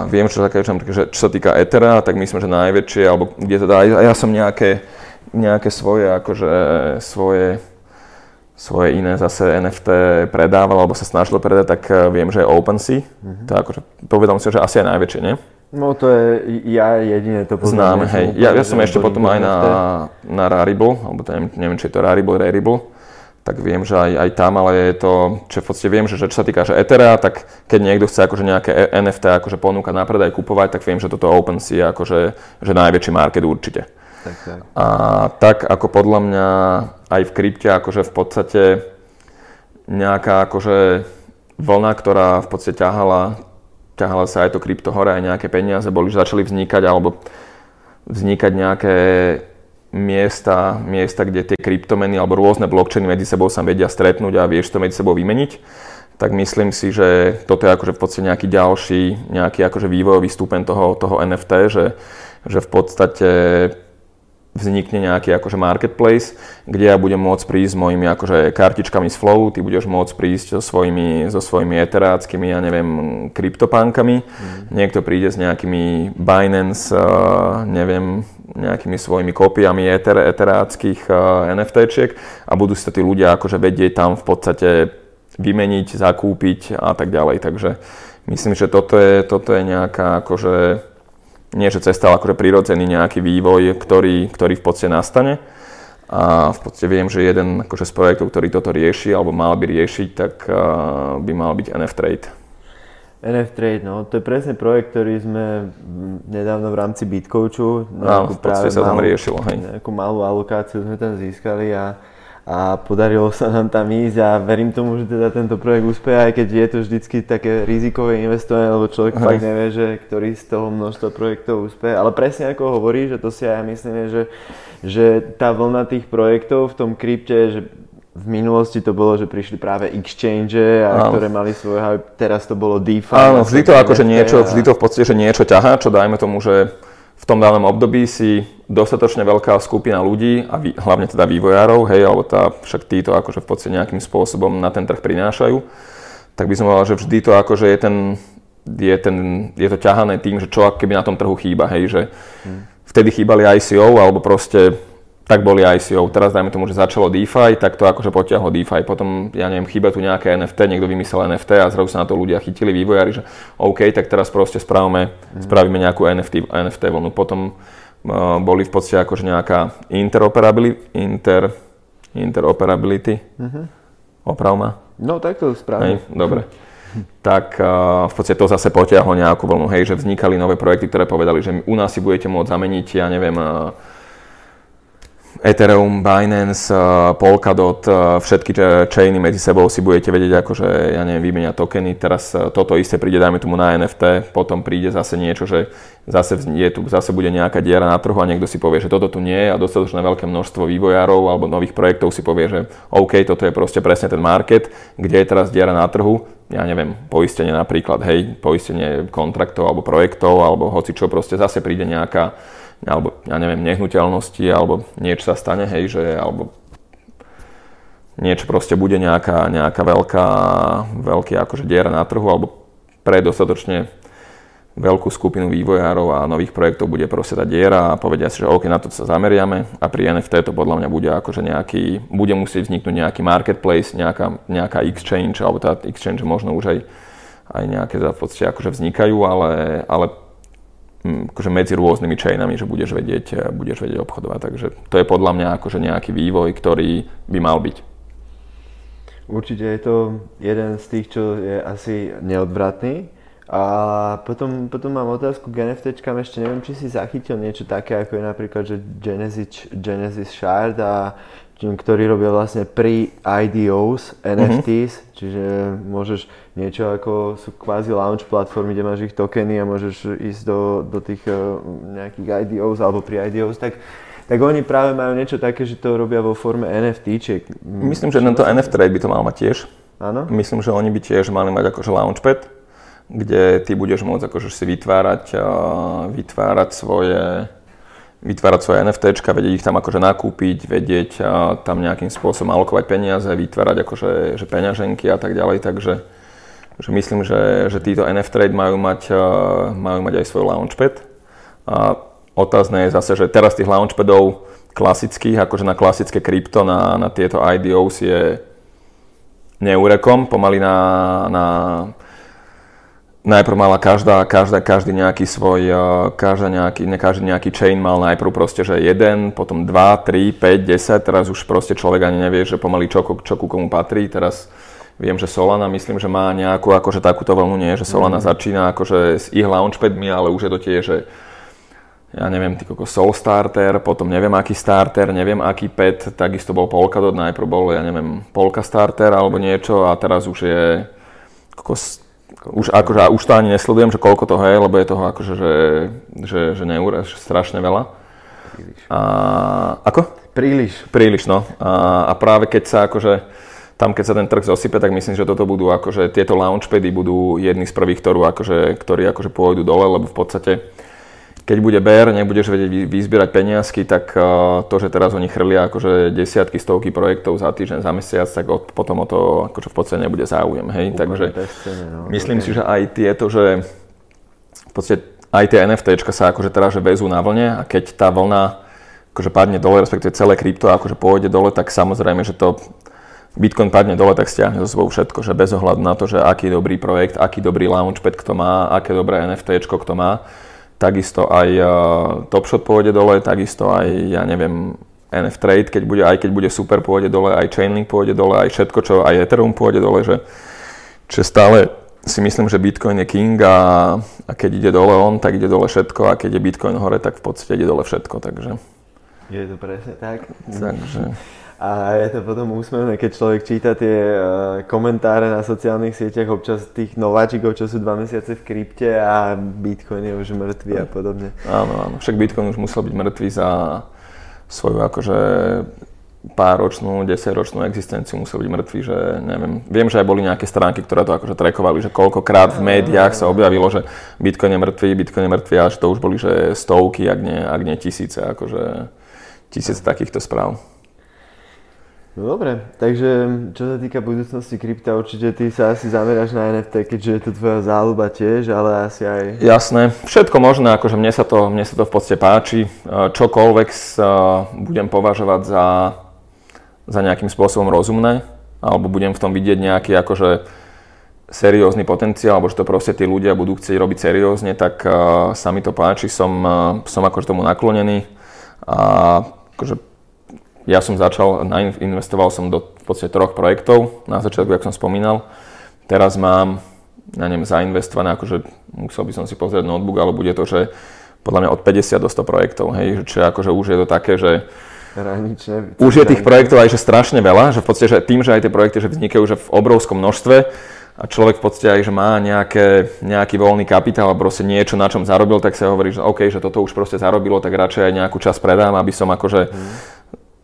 S2: viem, čo, také, že, čo sa týka Ethera, tak myslím, že najväčšie, alebo kde teda aj ja som nejaké, nejaké svoje, akože svoje, svoje iné zase NFT predával, alebo sa snažil predať, tak eh, viem, že je OpenSea. Uh-huh. To akože, povedal si, že asi je najväčšie, nie?
S1: No to je, ja jedine to
S2: poznám. Znám, hej. Ja, ja som ešte potom aj na, na Rarible, alebo to neviem, neviem, či je to Rarible, Rarible, tak viem, že aj, aj tam, ale je to, čo v podstate viem, že, že čo sa týka že Ethera, tak keď niekto chce akože nejaké NFT akože ponúkať na predaj, kupovať, tak viem, že toto OpenSea je akože, že najväčší market určite. Tak, tak. A tak ako podľa mňa aj v krypte akože v podstate nejaká akože vlna, ktorá v podstate ťahala, ťahala sa aj to krypto hore, aj nejaké peniaze boli, že začali vznikať alebo vznikať nejaké miesta, miesta, kde tie kryptomeny alebo rôzne blockchainy medzi sebou sa vedia stretnúť a vieš to medzi sebou vymeniť, tak myslím si, že toto je akože v podstate nejaký ďalší, nejaký akože vývojový stupeň toho, toho NFT, že, že v podstate vznikne nejaký akože marketplace, kde ja budem môcť prísť s mojimi akože kartičkami z Flow, ty budeš môcť prísť so svojimi, so svojimi eteráckými, ja neviem, kryptopánkami, mm. niekto príde s nejakými Binance, uh, neviem, nejakými svojimi kópiami eter, eteráckých uh, NFTčiek a budú sa tí ľudia akože vedieť tam v podstate vymeniť, zakúpiť a tak ďalej, takže myslím, že toto je, toto je nejaká akože nie že cesta, ale akože prirodzený nejaký vývoj, ktorý, ktorý v podstate nastane. A v podstate viem, že jeden akože z projektov, ktorý toto rieši, alebo mal by riešiť, tak by mal byť NF Trade.
S1: NF Trade, no, to je presne projekt, ktorý sme nedávno v rámci Bitcoachu,
S2: no, v podstate sa tam riešilo, hej.
S1: Nejakú malú alokáciu sme tam získali a a podarilo sa nám tam ísť a verím tomu, že teda tento projekt úspeje, aj keď je to vždycky také rizikové investovanie, lebo človek fakt nevie, že ktorý z toho množstva projektov úspeje. Ale presne ako hovorí, že to si aj myslím, že, že tá vlna tých projektov v tom krypte, že v minulosti to bolo, že prišli práve exchange, a ktoré mali svoj hype, teraz to bolo DeFi.
S2: Áno, vždy to akože niečo, vždy to v podstate, že niečo ťahá, čo dajme tomu, že v tom danom období si dostatočne veľká skupina ľudí, a vý, hlavne teda vývojárov, hej, alebo tá, však títo akože v podstate nejakým spôsobom na ten trh prinášajú, tak by som povedal, že vždy to akože je ten, je, ten, je to ťahané tým, že čo keby na tom trhu chýba, hej, že hmm. vtedy chýbali ICO, alebo proste tak boli ICO. Teraz dajme tomu, že začalo DeFi, tak to akože potiahlo DeFi. Potom, ja neviem, chýba tu nejaké NFT, niekto vymyslel NFT a zrazu sa na to ľudia chytili, vývojári, že OK, tak teraz proste spravíme, mm. spravíme nejakú NFT, NFT vlnu. Potom uh, boli v podstate akože nejaká interoperability, inter, interoperability. Mm-hmm. Oprav ma?
S1: No, tak to správne.
S2: dobre. tak uh, v podstate to zase potiahlo nejakú vlnu, hej, že vznikali nové projekty, ktoré povedali, že u nás si budete môcť zameniť, ja neviem, uh, Ethereum, Binance, eh, Polkadot, eh, všetky chainy medzi sebou si budete vedieť akože, ja neviem, vymeniať tokeny. Teraz eh, toto isté príde, dajme tomu na NFT, potom príde zase niečo, že zase, je tu, zase bude nejaká diera na trhu a niekto si povie, že toto tu nie je a dostatočné veľké množstvo vývojárov alebo nových projektov si povie, že OK, toto je proste presne ten market, kde je teraz diera na trhu, ja neviem, poistenie napríklad, hej, poistenie kontraktov alebo projektov alebo hoci čo, proste zase príde nejaká alebo ja neviem, nehnuteľnosti, alebo niečo sa stane, hej, že, alebo niečo proste bude nejaká, nejaká veľká, veľký akože diera na trhu, alebo pre dostatočne veľkú skupinu vývojárov a nových projektov bude proste tá diera a povedia si, že OK, na to sa zameriame a pri NFT to podľa mňa bude akože nejaký, bude musieť vzniknúť nejaký marketplace, nejaká, nejaká exchange, alebo tá exchange možno už aj, aj nejaké v podstate akože vznikajú, ale, ale akože medzi rôznymi chainami, že budeš vedieť, eh, budeš vedieť obchodovať. Takže to je podľa mňa akože nejaký vývoj, ktorý by mal byť.
S1: Určite je to jeden z tých, čo je asi neodvratný. A potom, potom mám otázku k NFTčkám, ešte neviem, či si zachytil niečo také, ako je napríklad, že Genesis, Genesis Shard a ktorí robia vlastne pre-IDOs, NFTs, mm-hmm. čiže môžeš niečo ako sú kvázi launch platformy, kde máš ich tokeny a môžeš ísť do, do tých uh, nejakých IDOs alebo pre-IDOs, tak tak oni práve majú niečo také, že to robia vo forme NFTčiek.
S2: Myslím, že tento NFT by to mal mať tiež.
S1: Áno?
S2: Myslím, že oni by tiež mali mať akože launchpad, kde ty budeš môcť akože si vytvárať, uh, vytvárať svoje vytvárať svoje NFTčka, vedieť ich tam akože nakúpiť, vedieť a tam nejakým spôsobom alokovať peniaze, vytvárať akože že peňaženky a tak ďalej, takže že myslím, že, že títo NFT trade majú mať, majú mať aj svoj launchpad. A otázne je zase, že teraz tých launchpadov klasických, akože na klasické krypto, na, na tieto IDOs je neúrekom, pomaly na, na najprv mala každá, každá, každý nejaký svoj, eh, každá nejaký, ne, každý nejaký chain mal najprv proste, že jeden, potom 2, 3, 5, 10, teraz už proste človek ani nevie, že pomaly čo, čo ku komu patrí, teraz viem, že Solana myslím, že má nejakú akože takúto vlnu, nie, že Solana mm. začína akože s ich launchpadmi, ale už je to tie, že ja neviem, ty koko Soul Starter, potom neviem aký starter, neviem aký pet, takisto bol Polkadot, najprv bol, ja neviem, Polka Starter alebo niečo a teraz už je kokos už, akože, už to ani nesledujem, že koľko toho je, lebo je toho akože, že, že, že neúra, že strašne veľa.
S1: Príliš.
S2: A, ako?
S1: Príliš.
S2: Príliš, no. A, a práve keď sa akože, tam keď sa ten trh zosype, tak myslím, že toto budú akože, tieto launchpady budú jedni z prvých, ktorú akože, ktorí akože pôjdu dole, lebo v podstate keď bude bear, nebudeš vedieť vyzbierať peniazky, tak uh, to, že teraz oni chrlia akože desiatky, stovky projektov za týždeň, za mesiac, tak od, potom o to akože v podstate nebude záujem. Hej? Takže cene, no. myslím okay. si, že aj tieto, že v podstate aj tie NFTčka sa akože teraz že vezú na vlne a keď tá vlna akože padne dole, respektíve celé krypto akože pôjde dole, tak samozrejme, že to Bitcoin padne dole, tak stiahne zo sebou všetko, že bez ohľadu na to, že aký dobrý projekt, aký dobrý launchpad kto má, aké dobré NFTčko kto má, takisto aj uh, Topshot pôjde dole, takisto aj, ja neviem, NF Trade, keď bude, aj keď bude super, pôjde dole, aj Chainlink pôjde dole, aj všetko, čo aj Ethereum pôjde dole, že, že stále si myslím, že Bitcoin je king a, a keď ide dole on, tak ide dole všetko a keď je Bitcoin hore, tak v podstate ide dole všetko, takže...
S1: Je to presne tak.
S2: Takže...
S1: A je to potom úsmevné, keď človek číta tie uh, komentáre na sociálnych sieťach občas tých nováčikov, čo sú dva mesiace v krypte a Bitcoin je už mŕtvý a podobne.
S2: Áno, áno. Však Bitcoin už musel byť mŕtvý za svoju akože pár ročnú, desaťročnú existenciu musel byť mŕtvy, že neviem. Viem, že aj boli nejaké stránky, ktoré to akože trekovali, že koľkokrát v médiách sa objavilo, že Bitcoin je mŕtvý, Bitcoin je mŕtvý, až to už boli, že stovky, ak nie, ak nie tisíce, akože tisíc takýchto správ.
S1: No dobre, takže čo sa týka budúcnosti krypta, určite ty sa asi zameráš na NFT, keďže je to tvoja záľuba tiež, ale asi aj...
S2: Jasné, všetko možné, akože mne sa to, mne sa to v podstate páči. Čokoľvek sa budem považovať za, za nejakým spôsobom rozumné, alebo budem v tom vidieť nejaký akože seriózny potenciál, alebo že to proste tí ľudia budú chcieť robiť seriózne, tak uh, sa mi to páči, som, som akože tomu naklonený a akože ja som začal, investoval som do v podstate troch projektov, na začiatku, ako som spomínal. Teraz mám, ja neviem, zainvestované, akože musel by som si pozrieť notebook, ale bude to, že podľa mňa od 50 do 100 projektov, hej, čiže akože už je to také, že
S1: Hranične.
S2: Už je tých projektov aj že strašne veľa, že v podstate že tým, že aj tie projekty že vznikajú že v obrovskom množstve a človek v podstate aj, že má nejaké, nejaký voľný kapitál a proste niečo, na čom zarobil, tak sa hovorí, že OK, že toto už proste zarobilo, tak radšej aj nejakú časť predám, aby som akože hmm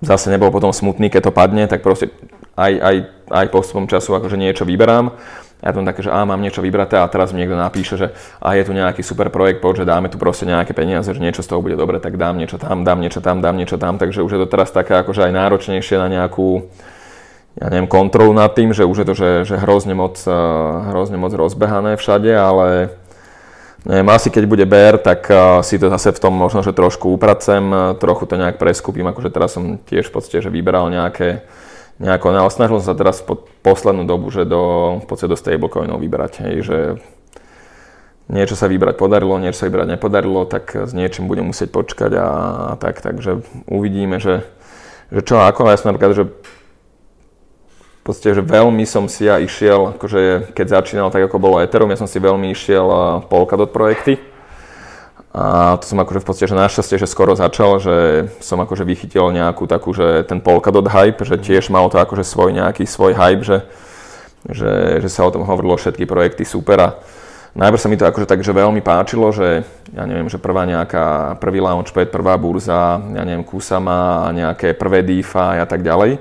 S2: zase nebol potom smutný, keď to padne, tak proste aj, aj, aj postupom času akože niečo vyberám. Ja tam také, že á, mám niečo vybraté a teraz mi niekto napíše, že a je tu nejaký super projekt, poď, že dáme tu proste nejaké peniaze, že niečo z toho bude dobre, tak dám niečo tam, dám niečo tam, dám niečo tam, takže už je to teraz také akože aj náročnejšie na nejakú ja neviem, kontrolu nad tým, že už je to že, že hrozne, moc, hrozne moc rozbehané všade, ale Neviem, asi keď bude BR, tak uh, si to zase v tom možno, že trošku upracem, uh, trochu to nejak preskúpim, akože teraz som tiež v podstate, že vyberal nejaké, nejako, no, snažil som sa teraz po poslednú dobu, že do, v podstate do stablecoinov vybrať, hej, že niečo sa vybrať podarilo, niečo sa vybrať nepodarilo, tak s niečím budem musieť počkať a, a tak, takže uvidíme, že, že čo ako, ja som napríklad, že podstate, že veľmi som si ja išiel, akože keď začínal tak ako bolo Ethereum, ja som si veľmi išiel Polkadot projekty. A to som akože v podstate, že našťastie, že skoro začal, že som akože vychytil nejakú takú, že ten Polkadot hype, že tiež mal to akože svoj nejaký svoj hype, že, že, že sa o tom hovorilo všetky projekty super a najprv sa mi to akože tak, že veľmi páčilo, že ja neviem, že prvá nejaká, prvý launchpad, prvá burza, ja neviem, Kusama a nejaké prvé DeFi a tak ďalej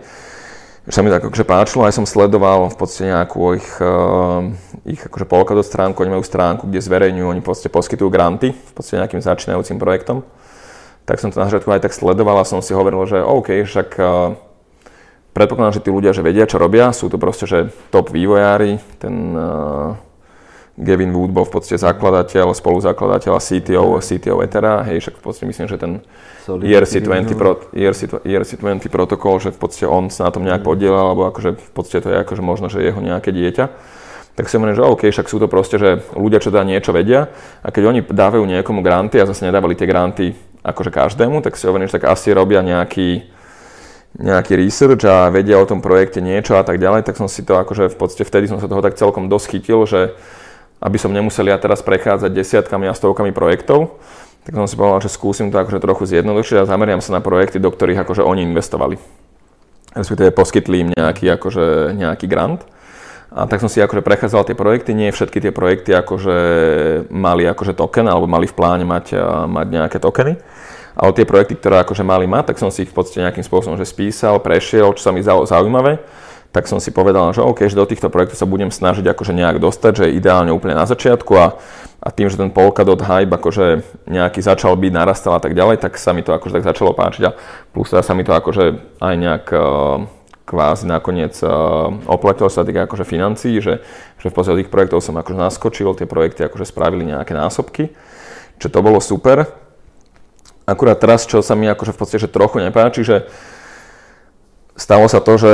S2: sa mi to akože páčilo, aj som sledoval v podstate nejakú ich, uh, ich akože Polkadot stránku, oni majú stránku, kde zverejňujú, oni podstate poskytujú granty v podstate nejakým začínajúcim projektom. Tak som to na začiatku aj tak sledoval a som si hovoril, že OK, však uh, predpokladám, že tí ľudia, že vedia, čo robia, sú to proste, že top vývojári, ten uh, Gavin Wood bol v podstate zakladateľ, spoluzakladateľ a CTO, CTO Ethera, hej, však v podstate myslím, že ten ERC20, pro, ERC, ERC20 protokol, že v podstate on sa na tom nejak podielal, alebo akože v podstate to je akože možno, že jeho nejaké dieťa. Tak si hovorím, že OK, však sú to proste, že ľudia, čo dá niečo vedia. A keď oni dávajú niekomu granty a zase nedávali tie granty akože každému, tak si hovorím, že tak asi robia nejaký, nejaký research a vedia o tom projekte niečo a tak ďalej, tak som si to akože v podstate vtedy som sa toho tak celkom dosť chytil, že aby som nemusel ja teraz prechádzať desiatkami a stovkami projektov, tak som si povedal, že skúsim to akože trochu zjednodušiť a zameriam sa na projekty, do ktorých akože oni investovali. Respektíve poskytli im nejaký, akože, nejaký grant. A tak som si akože prechádzal tie projekty, nie všetky tie projekty akože mali akože token alebo mali v pláne mať, mať nejaké tokeny. Ale tie projekty, ktoré akože mali mať, tak som si ich v podstate nejakým spôsobom že spísal, prešiel, čo sa mi zaujímavé tak som si povedal, že OK, že do týchto projektov sa budem snažiť akože nejak dostať, že ideálne úplne na začiatku a, a tým, že ten Polkadot hype akože nejaký začal byť, narastal a tak ďalej, tak sa mi to akože tak začalo páčiť a plus teda sa mi to akože aj nejak uh, kvázi nakoniec uh, sa týka akože financií, že, že v podstate tých projektov som akože naskočil, tie projekty akože spravili nejaké násobky, čo to bolo super. Akurát teraz, čo sa mi akože v podstate že trochu nepáči, že stalo sa to, že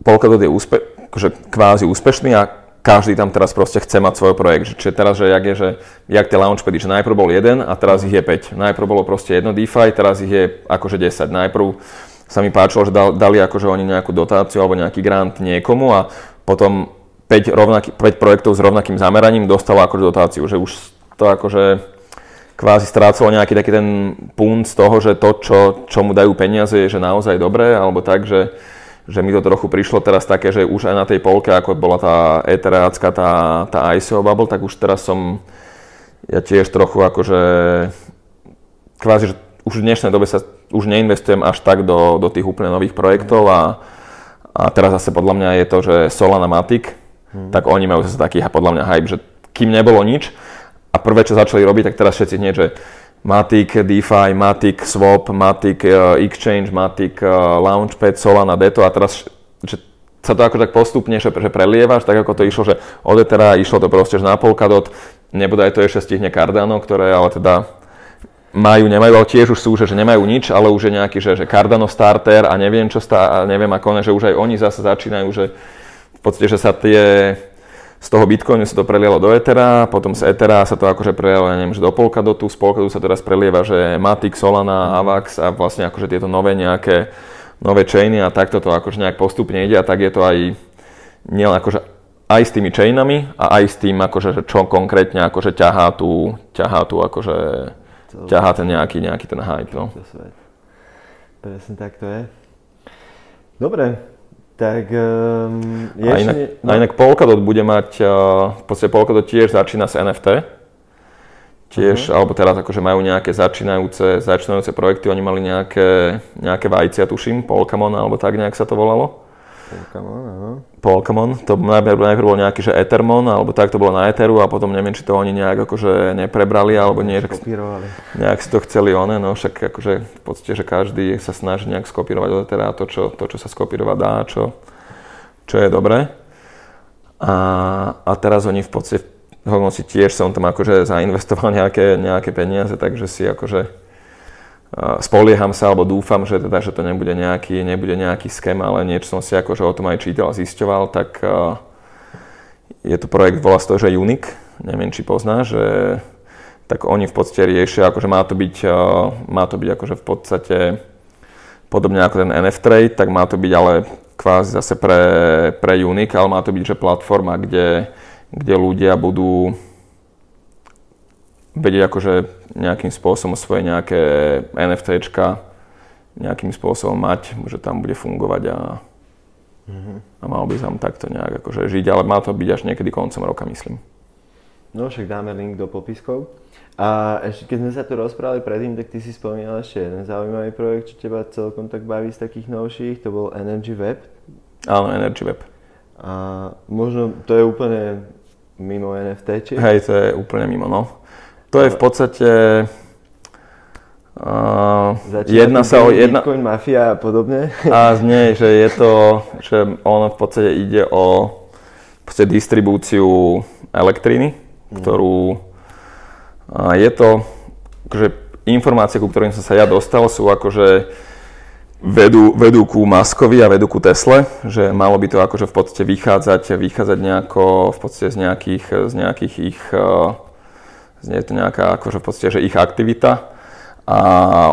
S2: Polkadot je úspe, akože kvázi úspešný a každý tam teraz proste chce mať svoj projekt. Čiže teraz, že jak je, že jak tie launchpady, že najprv bol jeden a teraz ich je 5. Najprv bolo proste jedno DeFi, teraz ich je akože 10. Najprv sa mi páčilo, že dali akože oni nejakú dotáciu alebo nejaký grant niekomu a potom 5, rovnaký, 5 projektov s rovnakým zameraním dostalo akože dotáciu, že už to akože kvázi strácalo nejaký taký ten punt z toho, že to, čo, čo mu dajú peniaze, je že naozaj dobré, alebo tak, že že mi to trochu prišlo teraz také, že už aj na tej polke, ako bola tá Ethereácka, tá, tá ICO bubble, tak už teraz som ja tiež trochu akože kvázi, že už v dnešnej dobe sa už neinvestujem až tak do, do tých úplne nových projektov a, a teraz zase podľa mňa je to, že Solana Matic, hmm. tak oni majú zase taký podľa mňa hype, že kým nebolo nič a prvé, čo začali robiť, tak teraz všetci hneď, že Matic DeFi, Matic Swap, Matic uh, Exchange, Matic uh, Launchpad, Solana, Deto a teraz že sa to ako tak postupne, že, že prelievaš, tak ako to išlo, že od Ethera išlo to proste že na Polkadot, nebude aj to ešte stihne Cardano, ktoré ale teda majú, nemajú, ale tiež už sú, že, že nemajú nič, ale už je nejaký, že, že Cardano starter a neviem čo, stá, neviem ako ne, že už aj oni zase začínajú, že v podstate, že sa tie z toho Bitcoinu sa to prelialo do Ethera, potom z Ethera sa to akože prelialo, ja neviem, že do Polkadotu, z Polkadotu sa teraz prelieva, že Matic, Solana, Avax a vlastne akože tieto nové nejaké nové chainy a takto to akože nejak postupne ide a tak je to aj nielen akože aj s tými chainami a aj s tým akože, že čo konkrétne akože ťahá tú, ťahá tú akože, ťahá ten nejaký, nejaký ten hype, no.
S1: Presne tak to je. Dobre, tak um,
S2: a, inak, no. a inak Polkadot bude mať, uh, v podstate Polkadot tiež začína s NFT. Tiež, uh-huh. alebo teraz akože majú nejaké začínajúce, začínajúce projekty, oni mali nejaké, nejaké vajcia, tuším, Polkamon, alebo tak nejak sa to volalo.
S1: Polkamon, áno.
S2: Polkamon, to najprv, najprv bol nejaký, že Ethermon, alebo tak to bolo na Etheru a potom neviem, či to oni nejak akože neprebrali, alebo nie, nejak si to chceli one, no však akože v podstate, že každý sa snaží nejak skopírovať od Ethera to, čo, to, čo sa skopírovať dá, čo, čo je dobré. A, a teraz oni v podstate, si tiež som tam akože zainvestoval nejaké, nejaké peniaze, takže si akože spolieham sa alebo dúfam, že, teda, že to nebude nejaký, nebude nejaký skem, ale niečo som si akože o tom aj čítal a zisťoval, tak je to projekt, volá sa to, že Unique, neviem, či poznáš, že tak oni v podstate riešia, akože má to byť, má to byť akože v podstate podobne ako ten NF Trade, tak má to byť ale kvázi zase pre, pre Unique, ale má to byť, že platforma, kde, kde ľudia budú vedieť akože nejakým spôsobom svoje nejaké NFTčka nejakým spôsobom mať, že tam bude fungovať a, mm-hmm. a mal by tam takto nejak akože žiť, ale má to byť až niekedy koncom roka, myslím.
S1: No však dáme link do popiskov. A ešte keď sme sa tu rozprávali predtým, tak ty si spomínal ešte jeden zaujímavý projekt, čo teba celkom tak baví z takých novších, to bol Energy Web.
S2: Áno, Energy Web.
S1: A možno to je úplne mimo NFT, či?
S2: Hej, to je úplne mimo, no. To je v podstate...
S1: Uh, jedna sa o jedna... Bitcoin mafia a podobne.
S2: A nie, že je to, že ono v podstate ide o v podstate distribúciu elektriny, mm. ktorú uh, je to, akože informácie, ku ktorým som sa ja dostal, sú akože vedú, vedú ku Maskovi a vedú ku Tesle, že malo by to akože v podstate vychádzať, vychádzať nejako v podstate z nejakých, z nejakých ich uh, Znie to nejaká akože v podstate, že ich aktivita. A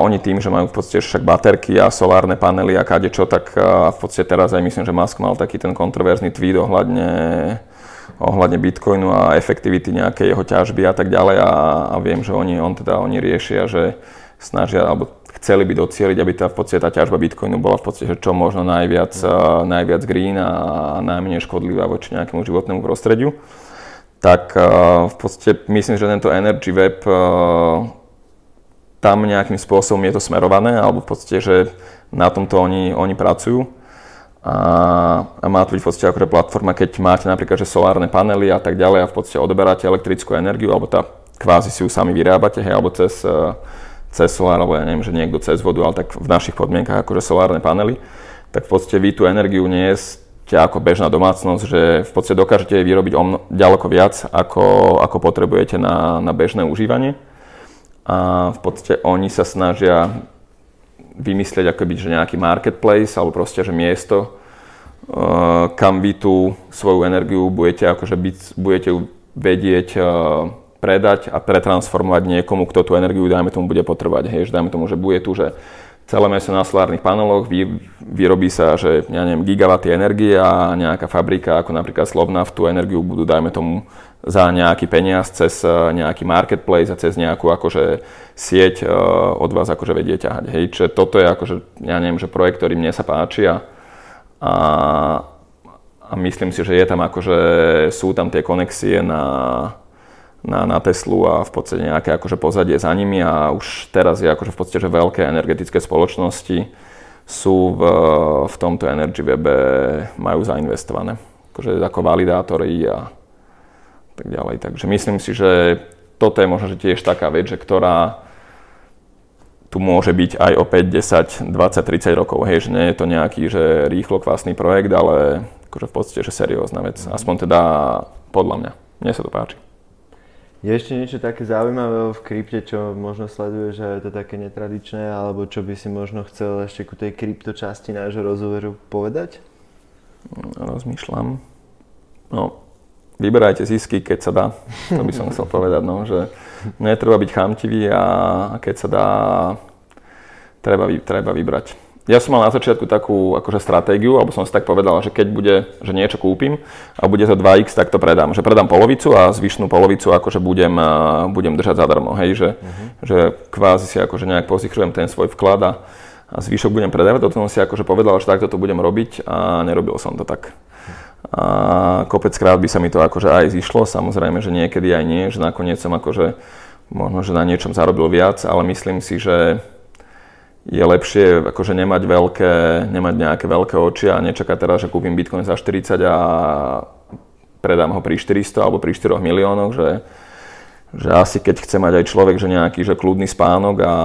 S2: oni tým, že majú v podstate však baterky a solárne panely a čo, tak v podstate teraz aj myslím, že Musk mal taký ten kontroverzný tweet ohľadne, ohľadne Bitcoinu a efektivity nejakej jeho ťažby a tak ďalej. A, a viem, že oni, on teda, oni riešia, že snažia, alebo chceli by docieliť, aby tá, v podstate tá ťažba Bitcoinu bola v podstate čo možno najviac, najviac green a najmenej škodlivá voči nejakému životnému prostrediu tak eh, v podstate myslím, že tento Energy Web eh, tam nejakým spôsobom je to smerované, alebo v podstate, že na tomto oni, oni pracujú. A, a má to byť v podstate akože platforma, keď máte napríklad že solárne panely a tak ďalej a v podstate odoberáte elektrickú energiu, alebo tá kvázi si ju sami vyrábate, hej, alebo cez, eh, cez solár, alebo ja neviem, že niekto cez vodu, ale tak v našich podmienkach akože solárne panely, tak v podstate vy tú energiu nie ste ako bežná domácnosť, že v podstate dokážete vyrobiť o mno, ďaleko viac, ako, ako potrebujete na, na bežné užívanie. A v podstate oni sa snažia vymyslieť akoby, že nejaký marketplace, alebo proste, že miesto, kam vy tú svoju energiu budete, akože byť, budete vedieť predať a pretransformovať niekomu, kto tú energiu, dajme tomu, bude potrebovať. Hej, že dajme tomu, že bude tu, že celé mesto na solárnych paneloch, vy, vyrobí sa, že ja neviem, gigawaty energie a nejaká fabrika ako napríklad Slovnaft tú energiu budú, dajme tomu, za nejaký peniaz cez e, nejaký marketplace a cez nejakú akože sieť e, od vás akože vedie ťahať. Hej, čiže toto je akože, ja neviem, že projekt, ktorý mne sa páči a, a, a myslím si, že je tam akože, sú tam tie konexie na, na, na Teslu a v podstate nejaké akože pozadie za nimi a už teraz je akože v podstate, že veľké energetické spoločnosti sú v, v tomto Energy Webe, majú zainvestované. Akože ako validátory a tak ďalej. Takže myslím si, že toto je možno že tiež taká vec, že ktorá tu môže byť aj o 5, 10, 20, 30 rokov. Hej, že nie je to nejaký že rýchlo kvásny projekt, ale akože v podstate, že seriózna vec. Aspoň teda podľa mňa. Mne sa to páči.
S1: Je ešte niečo také zaujímavé v krypte, čo možno sleduješ, že je to také netradičné, alebo čo by si možno chcel ešte ku tej krypto časti nášho rozhovoru povedať?
S2: Rozmýšľam. No, vyberajte zisky, keď sa dá. To by som chcel povedať, no, že netreba byť chamtivý a keď sa dá, treba, treba vybrať ja som mal na začiatku takú akože stratégiu, alebo som si tak povedal, že keď bude, že niečo kúpim a bude to 2x, tak to predám. Že predám polovicu a zvyšnú polovicu akože budem, budem držať zadarmo. Hej, že, uh-huh. že kvázi si akože nejak pozichrujem ten svoj vklad a, a zvyšok budem predávať. Toto som si akože povedal, že takto to budem robiť a nerobil som to tak. A kopeckrát by sa mi to akože aj zišlo, samozrejme, že niekedy aj nie, že nakoniec som akože možno, že na niečom zarobil viac, ale myslím si, že je lepšie akože nemať, veľké, nemať nejaké veľké oči a nečakať teraz, že kúpim Bitcoin za 40 a predám ho pri 400 alebo pri 4 miliónoch, že, že asi keď chce mať aj človek, že nejaký že kľudný spánok a,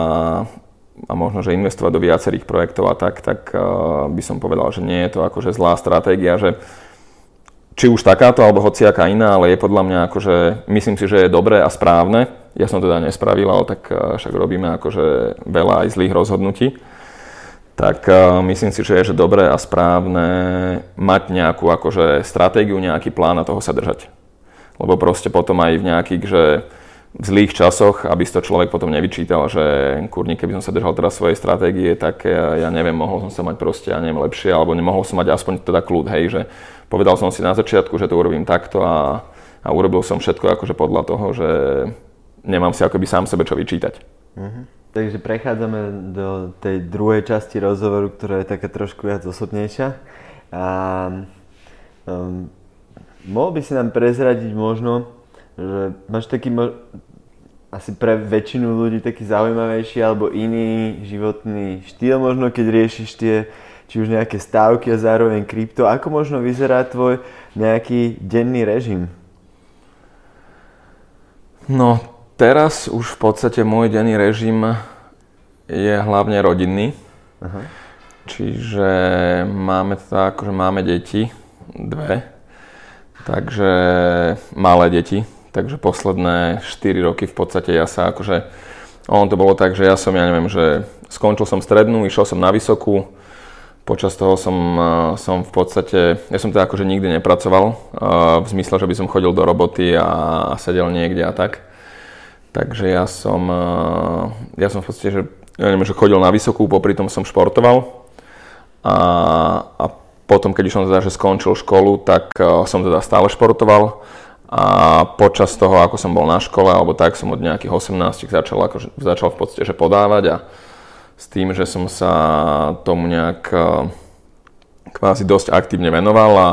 S2: a možno, že investovať do viacerých projektov a tak, tak uh, by som povedal, že nie je to akože zlá stratégia, že či už takáto alebo hociaká iná, ale je podľa mňa akože, myslím si, že je dobré a správne. Ja som teda nespravil, ale tak eh, však robíme akože veľa aj zlých rozhodnutí. Tak uh, myslím si, že je že dobré a správne mať nejakú akože stratégiu, nejaký plán a toho sa držať. Lebo proste potom aj v nejakých, že v zlých časoch, aby si to človek potom nevyčítal, že kurník, keby som sa držal teraz svojej stratégie, tak ja, ja neviem, mohol som sa mať proste, ja neviem, lepšie, alebo nemohol som mať aspoň teda kľud, hej, že povedal som si na začiatku, že to urobím takto a, a urobil som všetko akože podľa toho, že nemám si akoby sám sebe čo vyčítať.
S1: Uh-huh. Takže prechádzame do tej druhej časti rozhovoru, ktorá je taká trošku viac osobnejšia. A um, mohol by si nám prezradiť možno, že máš taký mo- asi pre väčšinu ľudí taký zaujímavejší alebo iný životný štýl možno, keď riešiš tie či už nejaké stávky a zároveň krypto. Ako možno vyzerá tvoj nejaký denný režim?
S2: No, teraz už v podstate môj denný režim je hlavne rodinný. Aha. Čiže máme tak, že máme deti, dve, takže malé deti, takže posledné 4 roky v podstate ja sa akože, ono to bolo tak, že ja som, ja neviem, že skončil som strednú, išiel som na vysokú, Počas toho som, som v podstate, ja som teda akože nikdy nepracoval, v zmysle, že by som chodil do roboty a sedel niekde a tak. Takže ja som, ja som v podstate, že, ja neviem, že chodil na vysokú, popri tom som športoval. A, a potom, keď som teda že skončil školu, tak som teda stále športoval. A počas toho, ako som bol na škole, alebo tak, som od nejakých 18 začal, akože, začal v podstate že podávať a s tým, že som sa tomu nejak eh, kvázi dosť aktívne venoval a,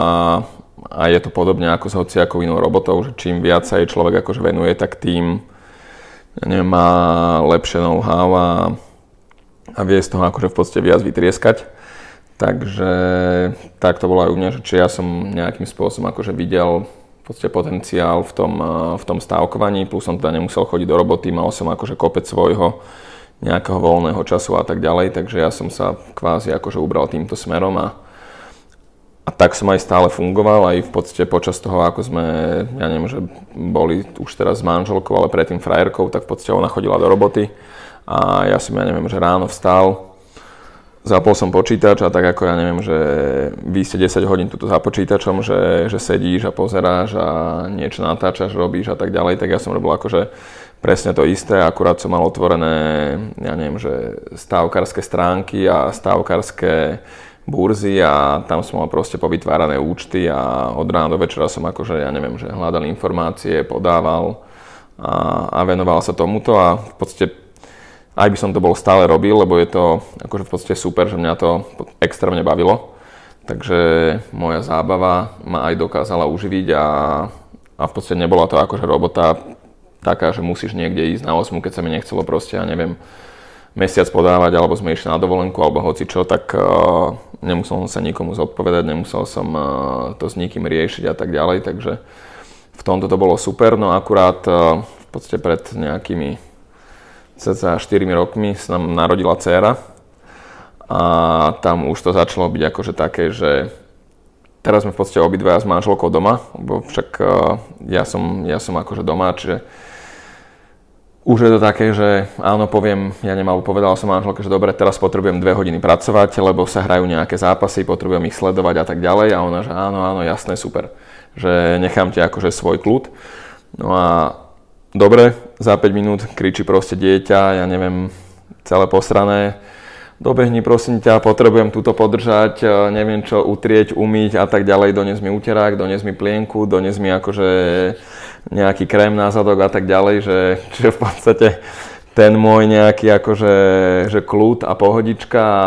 S2: a je to podobne ako s hociakou inou robotou, že čím viac sa jej človek akože venuje, tak tým neviem, má lepšie know-how a, a vie z toho akože v podstate viac vytrieskať. Takže tak to bolo aj u mňa, že či ja som nejakým spôsobom akože videl v podstate potenciál v tom, v tom stávkovaní, plus som teda nemusel chodiť do roboty, mal som akože kopec svojho nejakého voľného času a tak ďalej, takže ja som sa kvázi akože ubral týmto smerom a, a tak som aj stále fungoval, aj v podstate počas toho, ako sme, ja neviem, že boli už teraz s manželkou, ale predtým frajerkou, tak v podstate ona chodila do roboty. A ja som, ja neviem, že ráno vstal, zapol som počítač a tak ako ja neviem, že vy ste 10 hodín tuto za počítačom, že, že sedíš a pozeráš a niečo natáčaš, robíš a tak ďalej, tak ja som robil akože presne to isté, akurát som mal otvorené, ja neviem, že stávkarské stránky a stávkarské burzy a tam som mal proste povytvárané účty a od rána do večera som akože, ja neviem, že hľadal informácie, podával a, a venoval sa tomuto a v podstate aj by som to bol stále robil, lebo je to akože v podstate super, že mňa to extrémne bavilo. Takže moja zábava ma aj dokázala uživiť a, a v podstate nebola to akože robota taká, že musíš niekde ísť na 8, keď sa mi nechcelo proste, ja neviem, mesiac podávať, alebo sme išli na dovolenku, alebo hoci čo, tak uh, nemusel som sa nikomu zodpovedať, nemusel som uh, to s nikým riešiť a tak ďalej, takže v tomto to bolo super, no akurát uh, v podstate pred nejakými cca 4 rokmi sa nám narodila dcéra a tam už to začalo byť akože také, že teraz sme v podstate obidvaja s manželkou doma, lebo však ja som, ja som akože doma, čiže už je to také, že áno, poviem, ja nemal, povedal som manželke, že dobre, teraz potrebujem dve hodiny pracovať, lebo sa hrajú nejaké zápasy, potrebujem ich sledovať a tak ďalej. A ona, že áno, áno, jasné, super. Že nechám ti akože svoj kľud. No a dobre, za 5 minút kričí proste dieťa, ja neviem, celé posrané, dobehni prosím ťa, potrebujem túto podržať, e, neviem čo, utrieť, umyť a tak ďalej, dones mi uterák, dones mi plienku, dones mi akože nejaký krém na zadok a tak ďalej, že, že v podstate ten môj nejaký akože že kľud a pohodička a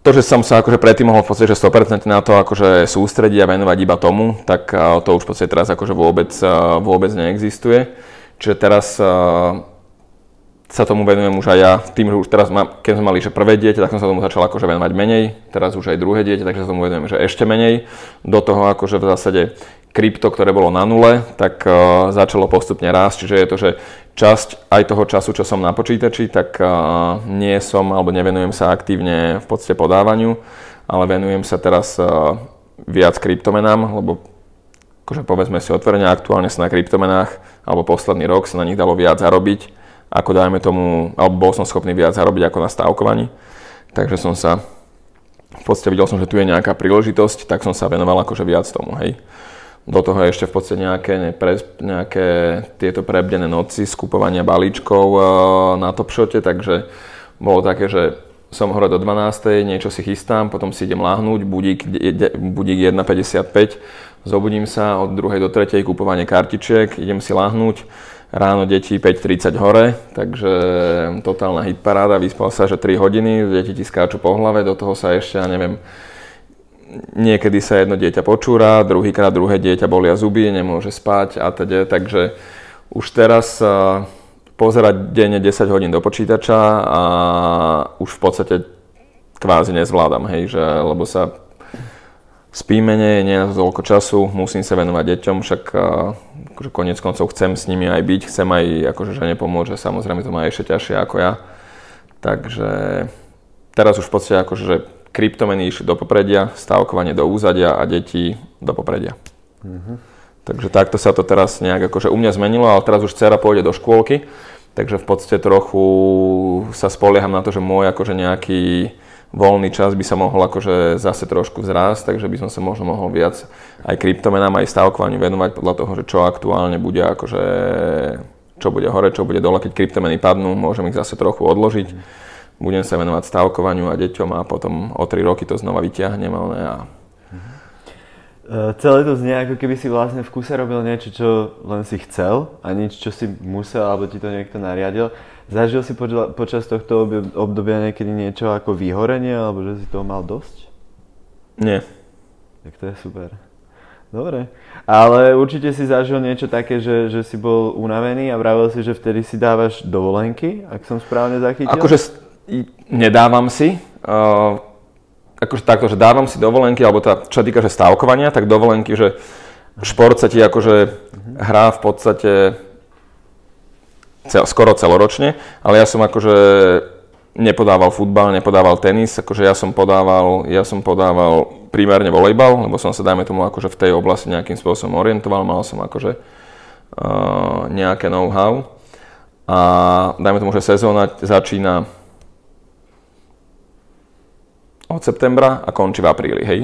S2: to, že som sa akože predtým mohol v podstate že 100% na to akože sústrediť a venovať iba tomu, tak to už v podstate teraz akože vôbec, vôbec neexistuje. Čiže teraz sa tomu venujem už aj ja, tým, že už teraz mám, keď sme mali že prvé dieťa, tak som sa tomu začal akože venovať menej, teraz už aj druhé dieťa, takže sa tomu venujem že ešte menej. Do toho akože v zásade krypto, ktoré bolo na nule, tak uh, začalo postupne rásť, čiže je to, že časť aj toho času, čo som na počítači, tak uh, nie som alebo nevenujem sa aktívne v podstate podávaniu, ale venujem sa teraz uh, viac kryptomenám, lebo akože povedzme si otvorene, aktuálne sa na kryptomenách, alebo posledný rok sa na nich dalo viac zarobiť, ako dajme tomu, alebo bol som schopný viac zarobiť ako na stávkovaní. Takže som sa, v podstate videl som, že tu je nejaká príležitosť, tak som sa venoval akože viac tomu, hej do toho ešte v podstate nejaké, nepre, nejaké tieto prebdené noci skupovania balíčkov uh, na Topshote, takže bolo také, že som hore do 12. niečo si chystám, potom si idem láhnuť, budík, budík 1.55, zobudím sa od 2. do 3. kupovanie kartičiek, idem si láhnuť, ráno deti 5.30 hore, takže totálna hitparáda, vyspal sa, že 3 hodiny, deti ti skáču po hlave, do toho sa ešte, ja neviem, niekedy sa jedno dieťa počúra, druhýkrát druhé dieťa bolia zuby, nemôže spať a teda, takže už teraz pozerať denne 10 hodín do počítača a už v podstate kvázi nezvládam, hej, že, lebo sa spí menej, nie je toľko času, musím sa venovať deťom, však akože konec koncov chcem s nimi aj byť, chcem aj akože žene pomôcť, že samozrejme to má ešte ťažšie ako ja. Takže teraz už v podstate akože kryptomeny išli do popredia, stávkovanie do úzadia a deti do popredia. Mm-hmm. Takže takto sa to teraz nejak akože u mňa zmenilo, ale teraz už dcera pôjde do škôlky, takže v podstate trochu sa spolieham na to, že môj akože nejaký voľný čas by sa mohol akože zase trošku vzrásť, takže by som sa možno mohol viac aj kryptomenám, aj stávkovaniu venovať podľa toho, že čo aktuálne bude akože čo bude hore, čo bude dole, keď kryptomeny padnú, môžem ich zase trochu odložiť. Budem sa venovať stávkovaniu a deťom a potom o 3 roky to znova vyťahnem a
S1: Uh, celé to znie ako keby si vlastne v kuse robil niečo, čo len si chcel a nič, čo si musel alebo ti to niekto nariadil. Zažil si poča- počas tohto obdobia niekedy niečo ako vyhorenie alebo že si toho mal dosť?
S2: Nie.
S1: Tak to je super. Dobre. Ale určite si zažil niečo také, že, že si bol unavený a vravil si, že vtedy si dávaš dovolenky, ak som správne zachytil?
S2: Akože nedávam si, uh, akože takto, že dávam si dovolenky, alebo tá, čo týka, že stávkovania, tak dovolenky, že šport sa ti akože hrá v podstate cel, skoro celoročne, ale ja som akože nepodával futbal, nepodával tenis, akože ja som podával, ja som podával primárne volejbal, lebo som sa, dajme tomu, akože v tej oblasti nejakým spôsobom orientoval, mal som akože uh, nejaké know-how a dajme tomu, že sezóna začína od septembra a končí v apríli, hej.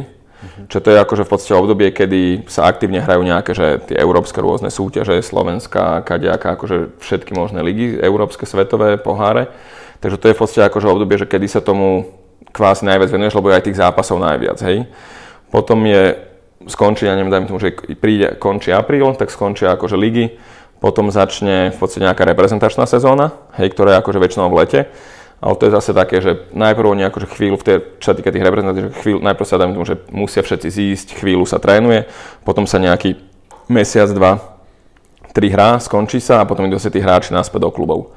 S2: Čo to je akože v podstate obdobie, kedy sa aktívne hrajú nejaké, že tie európske rôzne súťaže, Slovenská, kadejaká, akože všetky možné ligy, európske, svetové, poháre. Takže to je v podstate akože obdobie, že kedy sa tomu kvázi najviac venuješ, lebo je aj tých zápasov najviac, hej. Potom je, skončí, ja neviem, dajme tomu, že príde, končí apríl, tak skončia akože ligy, potom začne v podstate nejaká reprezentačná sezóna, hej, ktorá je akože väčšinou v lete. Ale to je zase také, že najprv oni akože chvíľu, v tej, čo sa týka tých reprezentácií, chvíľu, najprv sa dajme tomu, že musia všetci zísť, chvíľu sa trénuje, potom sa nejaký mesiac, dva, tri hrá, skončí sa a potom idú sa tí hráči naspäť do klubov.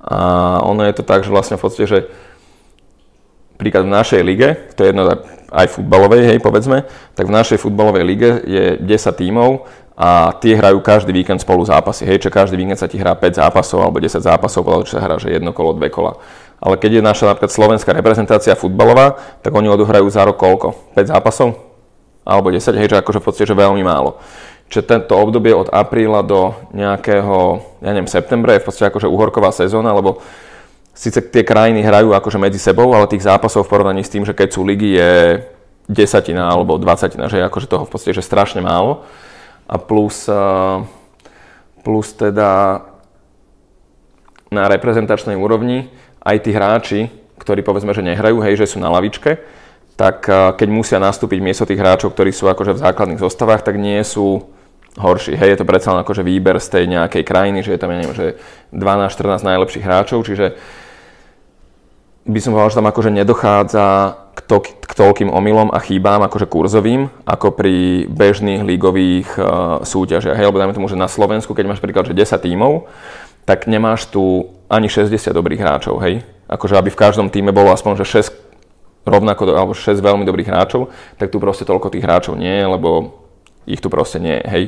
S2: A ono je to tak, že vlastne v podstate, že príklad v našej lige, to je jedno aj futbalovej, hej, povedzme, tak v našej futbalovej lige je 10 tímov a tie hrajú každý víkend spolu zápasy. Hej, čo každý víkend sa ti hrá 5 zápasov alebo 10 zápasov, podľa sa hrá, že jedno kolo, dve kola. Ale keď je naša napríklad slovenská reprezentácia futbalová, tak oni odohrajú za rok koľko? 5 zápasov? Alebo 10, hej, že akože v podstate, že veľmi málo. Čiže tento obdobie od apríla do nejakého, ja neviem, septembra je v podstate akože uhorková sezóna, lebo síce tie krajiny hrajú akože medzi sebou, ale tých zápasov v porovnaní s tým, že keď sú ligy je desatina alebo dvacatina, že je akože toho v podstate že strašne málo. A plus, plus teda na reprezentačnej úrovni aj tí hráči, ktorí povedzme, že nehrajú, hej, že sú na lavičke, tak keď musia nastúpiť miesto tých hráčov, ktorí sú akože v základných zostavách, tak nie sú horší. Hej, je to predsa len akože výber z tej nejakej krajiny, že je tam, ja neviem, že 12-14 najlepších hráčov, čiže by som povedal, že tam akože nedochádza k, to, k toľkým omylom a chýbám akože kurzovým, ako pri bežných lígových uh, súťažiach. Hej, lebo dajme tomu, že na Slovensku, keď máš príklad, že 10 tímov, tak nemáš tu ani 60 dobrých hráčov, hej. Akože aby v každom týme bolo aspoň, že 6 rovnako, alebo 6 veľmi dobrých hráčov, tak tu proste toľko tých hráčov nie lebo ich tu proste nie je, hej.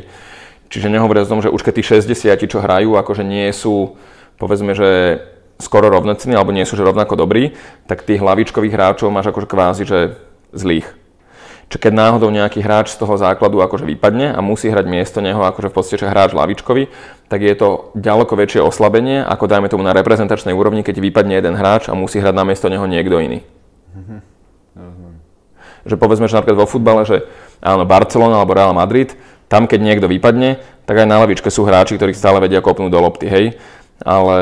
S2: Čiže nehovoria o tom, že už keď tí 60, čo hrajú, akože nie sú, povedzme, že skoro rovnocení, alebo nie sú že rovnako dobrí, tak tých hlavičkových hráčov máš akože kvázi, že zlých. Čiže keď náhodou nejaký hráč z toho základu akože vypadne a musí hrať miesto neho akože v podstate hráč lavičkový, tak je to ďaleko väčšie oslabenie, ako dajme tomu na reprezentačnej úrovni, keď vypadne jeden hráč a musí hrať na miesto neho niekto iný. Mm-hmm. Že povedzme, že napríklad vo futbale, že áno, Barcelona alebo Real Madrid, tam keď niekto vypadne, tak aj na lavičke sú hráči, ktorí stále vedia kopnúť do lopty, hej. Ale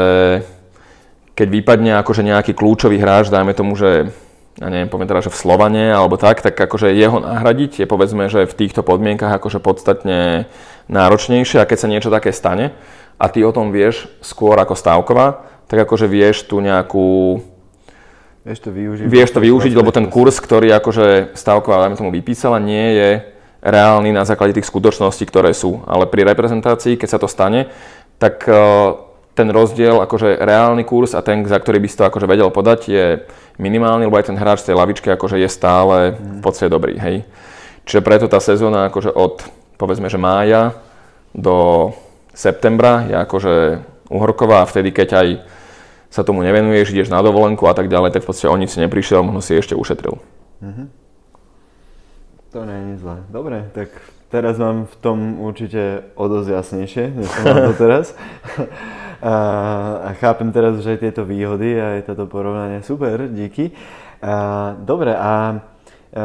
S2: keď vypadne akože nejaký kľúčový hráč, dajme tomu, že ja neviem, poviem teda, že v Slovane alebo tak, tak akože jeho nahradiť je povedzme, že v týchto podmienkach akože podstatne náročnejšie a keď sa niečo také stane a ty o tom vieš skôr ako stávková, tak akože vieš tu nejakú
S1: Vieš to využiť.
S2: Vieš to využiť, lebo ten kurz, ktorý akože stávková, dajme tomu, vypísala, nie je reálny na základe tých skutočností, ktoré sú. Ale pri reprezentácii, keď sa to stane, tak ten rozdiel, akože reálny kurz a ten, za ktorý by si to akože vedel podať, je minimálny, lebo aj ten hráč z tej lavičky akože je stále v podstate dobrý, hej. Čiže preto tá sezóna akože od, povedzme, že mája do septembra je akože uhorková a vtedy, keď aj sa tomu nevenuješ, ideš na dovolenku a tak ďalej, tak v podstate o nič si neprišiel, možno si ešte ušetril. Mm-hmm.
S1: To nie je zlé. Dobre, tak teraz mám v tom určite o dosť jasnejšie, než som to teraz. A, a chápem teraz už aj tieto výhody a aj toto porovnanie. Super, díky. A, dobre, a, a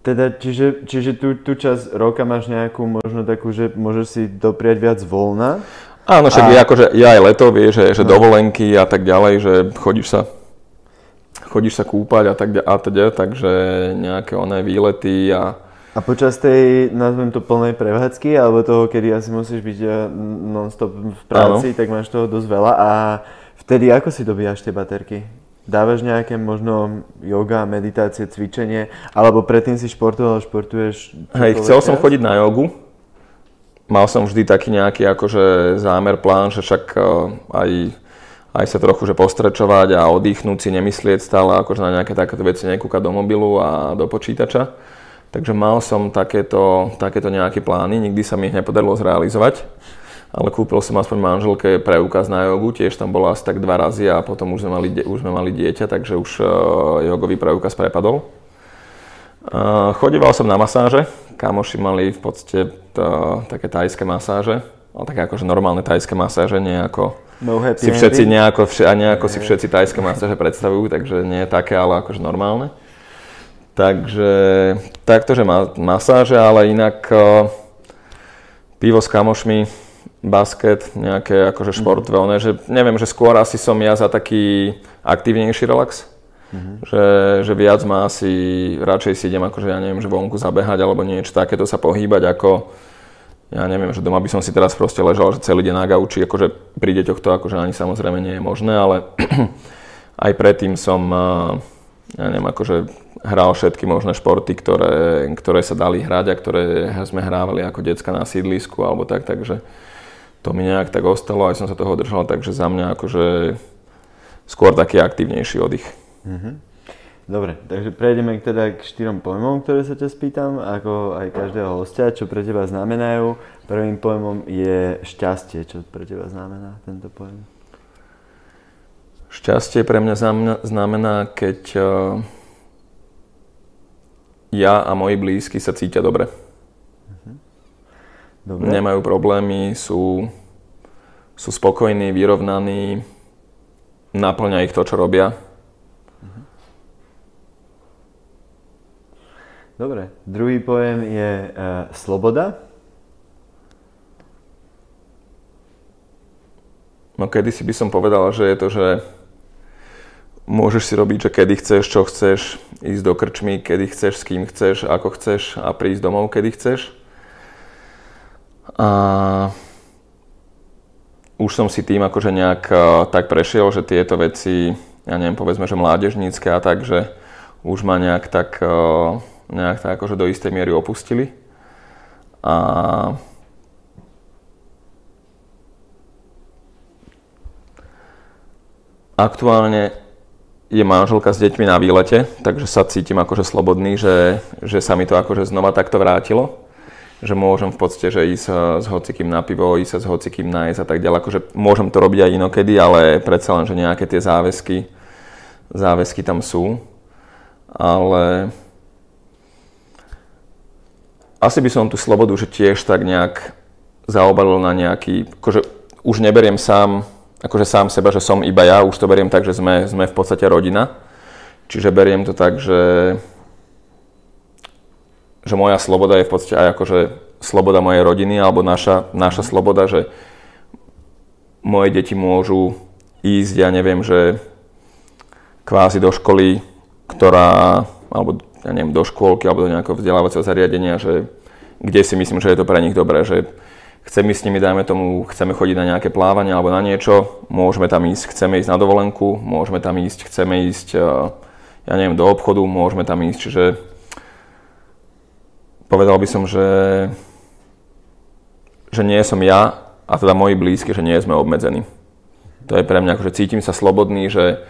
S1: teda, čiže, čiže tú, tú časť roka máš nejakú možno takú, že môžeš si dopriať viac voľna?
S2: Áno, však a... je akože je aj leto, vieš, že, že no. dovolenky a tak ďalej, že chodíš sa chodíš sa kúpať a tak, a teda, takže nejaké oné výlety a,
S1: a počas tej, nazvem to plnej prevádzky, alebo toho, kedy asi musíš byť eh, non-stop v práci, Áno. tak máš toho dosť veľa. A vtedy ako si dobíjaš tie baterky? Dávaš nejaké možno yoga, meditácie, cvičenie, alebo predtým si športoval, športuješ?
S2: Hej, chcel čas? som chodiť na jogu. Mal som vždy taký nejaký akože zámer, plán, že však eh, aj, aj sa trochu že postrečovať a oddychnúť si, nemyslieť stále akože na nejaké takéto veci, nekúkať do mobilu a do počítača. Takže mal som takéto, takéto nejaké plány, nikdy sa mi ich nepodarilo zrealizovať, ale kúpil som aspoň manželke preukaz na jogu, tiež tam bola asi tak dva razy a potom už sme mali, už sme mali dieťa, takže už uh, jogový preukaz prepadol. Uh, chodíval som na masáže, kamoši mali v podstate to, také tajské masáže, ale také akože normálne tajské masáže, nie ako
S1: no
S2: si všetci nejako, a nejako si všetci tajské masáže predstavujú, takže nie je také, ale akože normálne. Takže takto, že masáže, ale inak uh, pivo s kamošmi, basket, nejaké akože športové, mm. že neviem, že skôr asi som ja za taký aktívnejší relax. Mm-hmm. Že, že viac má asi, radšej si idem akože ja neviem, že vonku zabehať alebo niečo takéto sa pohýbať ako ja neviem, že doma by som si teraz proste ležal, že celý deň na gauči, akože pri deťoch to akože ani samozrejme nie je možné, ale aj predtým som, ja neviem, akože hral všetky možné športy, ktoré, ktoré sa dali hrať a ktoré sme hrávali ako decka na sídlisku alebo tak, takže to mi nejak tak ostalo, aj som sa toho držal, takže za mňa akože skôr taký aktívnejší oddych. Mm-hmm.
S1: Dobre, takže prejdeme teda k štyrom pojmom, ktoré sa ťa spýtam, ako aj každého hostia, čo pre teba znamenajú. Prvým pojmom je šťastie. Čo pre teba znamená tento pojem?
S2: Šťastie pre mňa znamená, keď eh, ja a moji blízky sa cítia dobre. Mhm. dobre. Nemajú problémy, sú, sú spokojní, vyrovnaní, naplňa ich to, čo robia. Mhm.
S1: Dobre, druhý pojem je uh, sloboda.
S2: No kedysi by som povedal, že je to, že môžeš si robiť, že kedy chceš, čo chceš, ísť do krčmy, kedy chceš, s kým chceš, ako chceš a prísť domov, kedy chceš. A už som si tým akože nejak tak prešiel, že tieto veci, ja neviem, povedzme, že mládežnícke a tak, že už ma nejak tak, nejak tak akože do istej miery opustili. A aktuálne je manželka s deťmi na výlete, takže sa cítim akože slobodný, že, že sa mi to akože znova takto vrátilo. Že môžem v podstate, že ísť eh, s hocikým na pivo, ísť s hocikým nájsť a tak ďalej. Akože môžem to robiť aj inokedy, ale predsa len, že nejaké tie záväzky, záväzky tam sú. Ale asi by som tú slobodu že tiež tak nejak zaobalil na nejaký, akože už neberiem sám akože sám seba, že som iba ja, už to beriem tak, že sme, sme v podstate rodina. Čiže beriem to tak, že, že moja sloboda je v podstate aj akože sloboda mojej rodiny, alebo naša, naša sloboda, že moje deti môžu ísť, ja neviem, že kvázi do školy, ktorá, alebo ja neviem, do škôlky, alebo do nejakého vzdelávacieho zariadenia, že kde si myslím, že je to pre nich dobré, že chceme s nimi, dajme tomu, chceme chodiť na nejaké plávanie alebo na niečo, môžeme tam ísť, chceme ísť na dovolenku, môžeme tam ísť, chceme ísť, eh, ja neviem, do obchodu, môžeme tam ísť, čiže povedal by som, že, že nie som ja a teda moji blízky, že nie sme obmedzení. To je pre mňa, akože cítim sa slobodný, že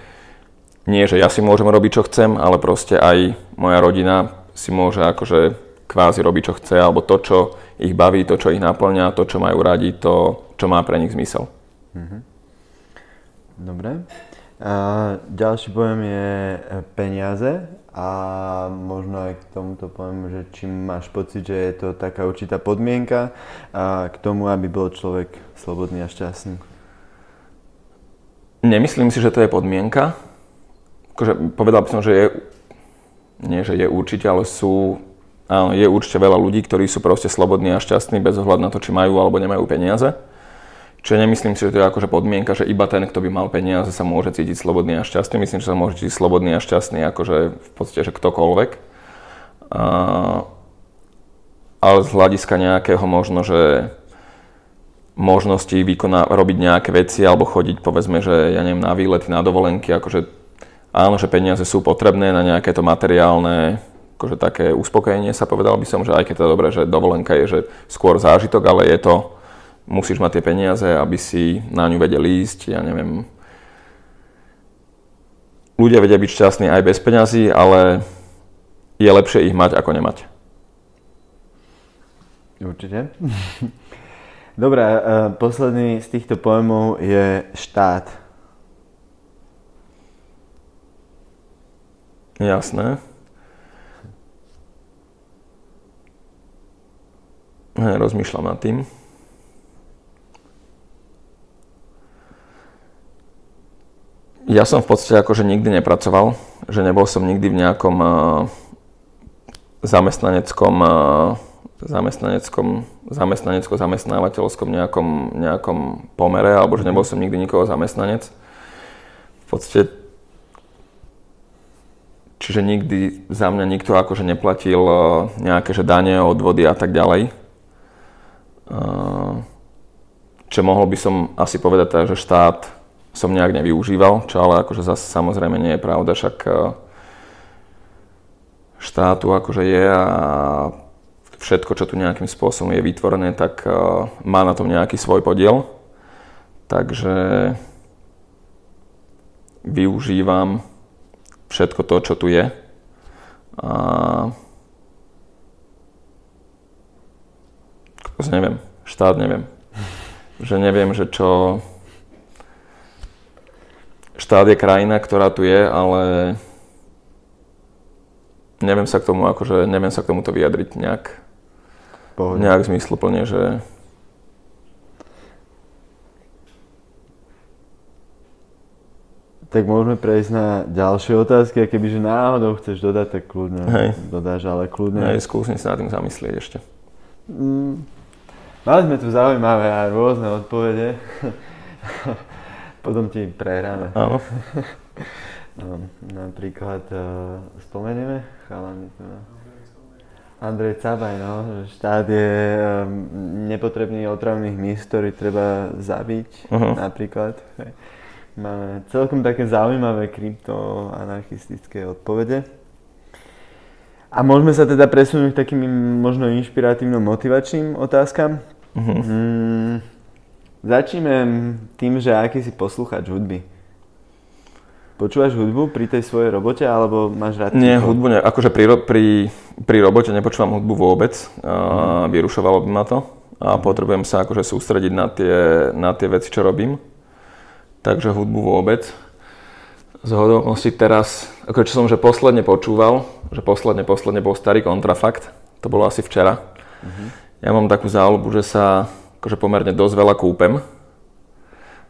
S2: nie, že ja si môžem robiť, čo chcem, ale proste aj moja rodina si môže akože kvázi robiť, čo chce, alebo to, čo ich baví, to, čo ich naplňa, to, čo majú radi, to, čo má pre nich zmysel. Mm-hmm.
S1: Dobre. A ďalší pojem je e, peniaze a možno aj k tomuto poviem, že či máš pocit, že je to taká určitá podmienka a k tomu, aby bol človek slobodný a šťastný.
S2: Nemyslím si, že to je podmienka. Akože povedal by som, že je, nie že je určite, ale sú Je určite veľa ľudí, ktorí sú proste slobodní a šťastní bez ohľadu na to, či majú alebo nemajú peniaze. Čiže nemyslím si, že to je akože podmienka, že iba ten, kto by mal peniaze, sa môže cítiť slobodný a šťastný. Myslím, že sa môže cítiť slobodný a šťastný akože v podstate, že ktokoľvek. A, ale z hľadiska nejakého možno, že možnosti vykoná, robiť nejaké veci alebo chodiť povedzme, že ja neviem, na výlety, na dovolenky, akože áno, že peniaze sú potrebné na nejaké to materiálne akože také uspokojenie sa povedal by som, že aj keď to je dobré, že dovolenka je že skôr zážitok, ale je to, musíš mať tie peniaze, aby si na ňu vedel ísť, ja neviem. Ľudia vedia byť šťastní aj bez peňazí, ale je lepšie ich mať ako nemať.
S1: Určite. Dobre, posledný z týchto pojmov je štát.
S2: Jasné. Rozmýšľam nad tým. Ja som v podstate akože nikdy nepracoval, že nebol som nikdy v nejakom, zamestnaneckom, uh, zamestnaneckom, zamestnanecko-zamestnávateľskom nejakom, nejakom pomere, alebo že nebol som nikdy nikoho zamestnanec. V podstate, čiže nikdy za mňa nikto akože neplatil nejaké že dane, odvody a tak ďalej. Čo mohol by som asi povedať, tak, že štát som nejak nevyužíval, čo ale akože zase samozrejme nie je pravda, však uh, štátu akože je a všetko, čo tu nejakým spôsobom je vytvorené, tak uh, má na tom nejaký svoj podiel. Takže využívam všetko to, čo tu je. A neviem, štát neviem. Že neviem, že čo... Štát je krajina, ktorá tu je, ale neviem sa k tomu, akože neviem sa k tomuto vyjadriť nejak, Pohodne. nejak zmysluplne, že
S1: Tak môžeme prejsť na ďalšie otázky a kebyže náhodou chceš dodať, tak kľudne Hej. dodáš, ale kľudne...
S2: Hej, skúsim sa nad tým zamyslieť ešte. Mm,
S1: mali sme tu zaujímavé a rôzne odpovede. Potom ti prehráme.
S2: Áno.
S1: no, napríklad uh, spomenieme chalani tu. No. Andrej Cabaj, no, štát je um, nepotrebný otravných míst, ktorý treba zabiť, uh-huh. napríklad. Máme celkom také zaujímavé kryptoanarchistické odpovede. A môžeme sa teda presunúť k takým možno inšpiratívno-motivačným otázkam. Uh-huh. Mm, začneme tým, že aký si poslucháč hudby. Počúvaš hudbu pri tej svojej robote, alebo máš rád?
S2: Nie, hudbu ne. Akože pri, pri, pri robote nepočúvam hudbu vôbec. Uh, vyrušovalo by ma to. A potrebujem sa akože sústrediť na tie, na tie veci, čo robím. Takže hudbu vôbec. Z hodovosti teraz, ako čo som že posledne počúval, že posledne, posledne bol starý kontrafakt. To bolo asi včera. Uh-huh. Ja mám takú záľubu, že sa akože pomerne dosť veľa kúpem.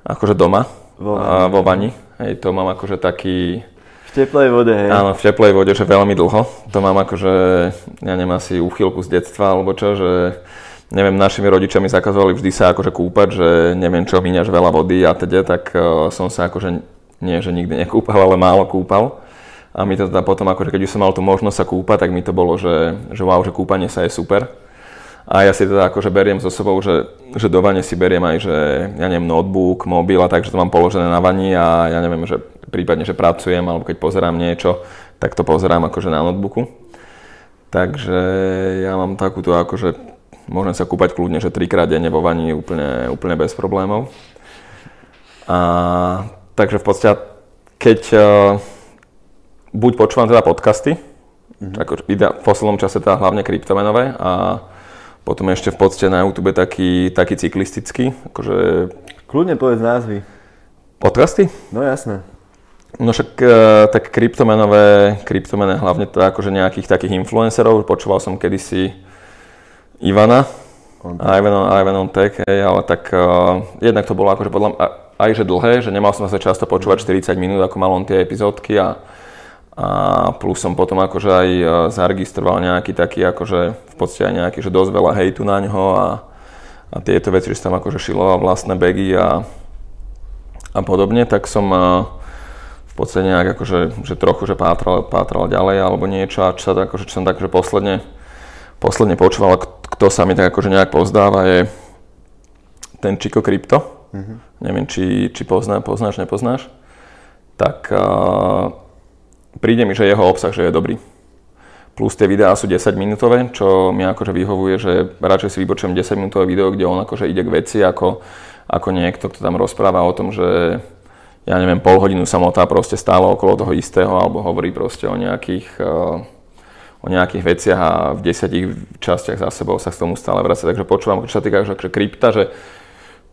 S2: Akože doma. Vo vani. A, vo vani Hej, to mám akože taký...
S1: V teplej vode, hej?
S2: Áno, v teplej vode, že veľmi dlho. To mám akože, ja neviem, asi úchylku z detstva, alebo čo, že neviem, našimi rodičami zakazovali vždy sa akože kúpať, že neviem čo, míňaš veľa vody a teda, tak uh, som sa akože, nie že nikdy nekúpal, ale málo kúpal. A mi to teda potom, akože keď už som mal tú možnosť sa kúpať, tak mi to bolo, že, že wow, že kúpanie sa je super. A ja si teda akože beriem so sebou, že, že do vane si beriem aj, že ja neviem, notebook, mobil a tak, že to mám položené na vani a ja neviem, že prípadne, že pracujem alebo keď pozerám niečo, tak to pozerám akože na notebooku. Takže ja mám takúto akože, môžem sa kúpať kľudne, že trikrát denne vo vani úplne, úplne bez problémov. A, takže v podstate, keď uh, buď počúvam teda podcasty, mm-hmm. ako v poslednom čase teda hlavne kryptomenové a potom ešte v podstate na YouTube taký, taký cyklistický. Akože...
S1: Kľudne povedz názvy.
S2: Podcasty?
S1: No jasné.
S2: No však e, tak kryptomenové, kryptomené hlavne teda akože nejakých takých influencerov. Počúval som kedysi Ivana, Ivan on, Ivan on Tech, hej, ale tak uh, jednak to bolo akože podľa aj že dlhé, že nemal som sa často počúvať 40 minút, ako mal on tie epizódky a a plus som potom akože aj e, zaregistroval nejaký taký akože v podstate aj nejaký, že dosť veľa hejtu na ňo a, a tieto veci, že som tam akože šiloval vlastné bagy a, a podobne, tak som e, v podstate nejak akože, že trochu, že pátral, pátral ďalej alebo niečo a čo, akože, čo som tak, že posledne, posledne počúval, kto sa mi tak akože nejak pozdáva je ten Chico Crypto. Mm-hmm. Neviem, či, či pozná, poznáš, nepoznáš. Tak uh, príde mi, že jeho obsah že je dobrý. Plus tie videá sú 10 minútové, čo mi akože vyhovuje, že radšej si vypočujem 10 minútové video, kde on akože ide k veci, ako, ako niekto, kto tam rozpráva o tom, že ja neviem, pol hodinu samotá proste stále okolo toho istého, alebo hovorí proste o nejakých, eh, o nejakých veciach a v desiatich častiach za sebou sa k tomu stále vracia. Takže počúvam, čo sa týka že krypta, že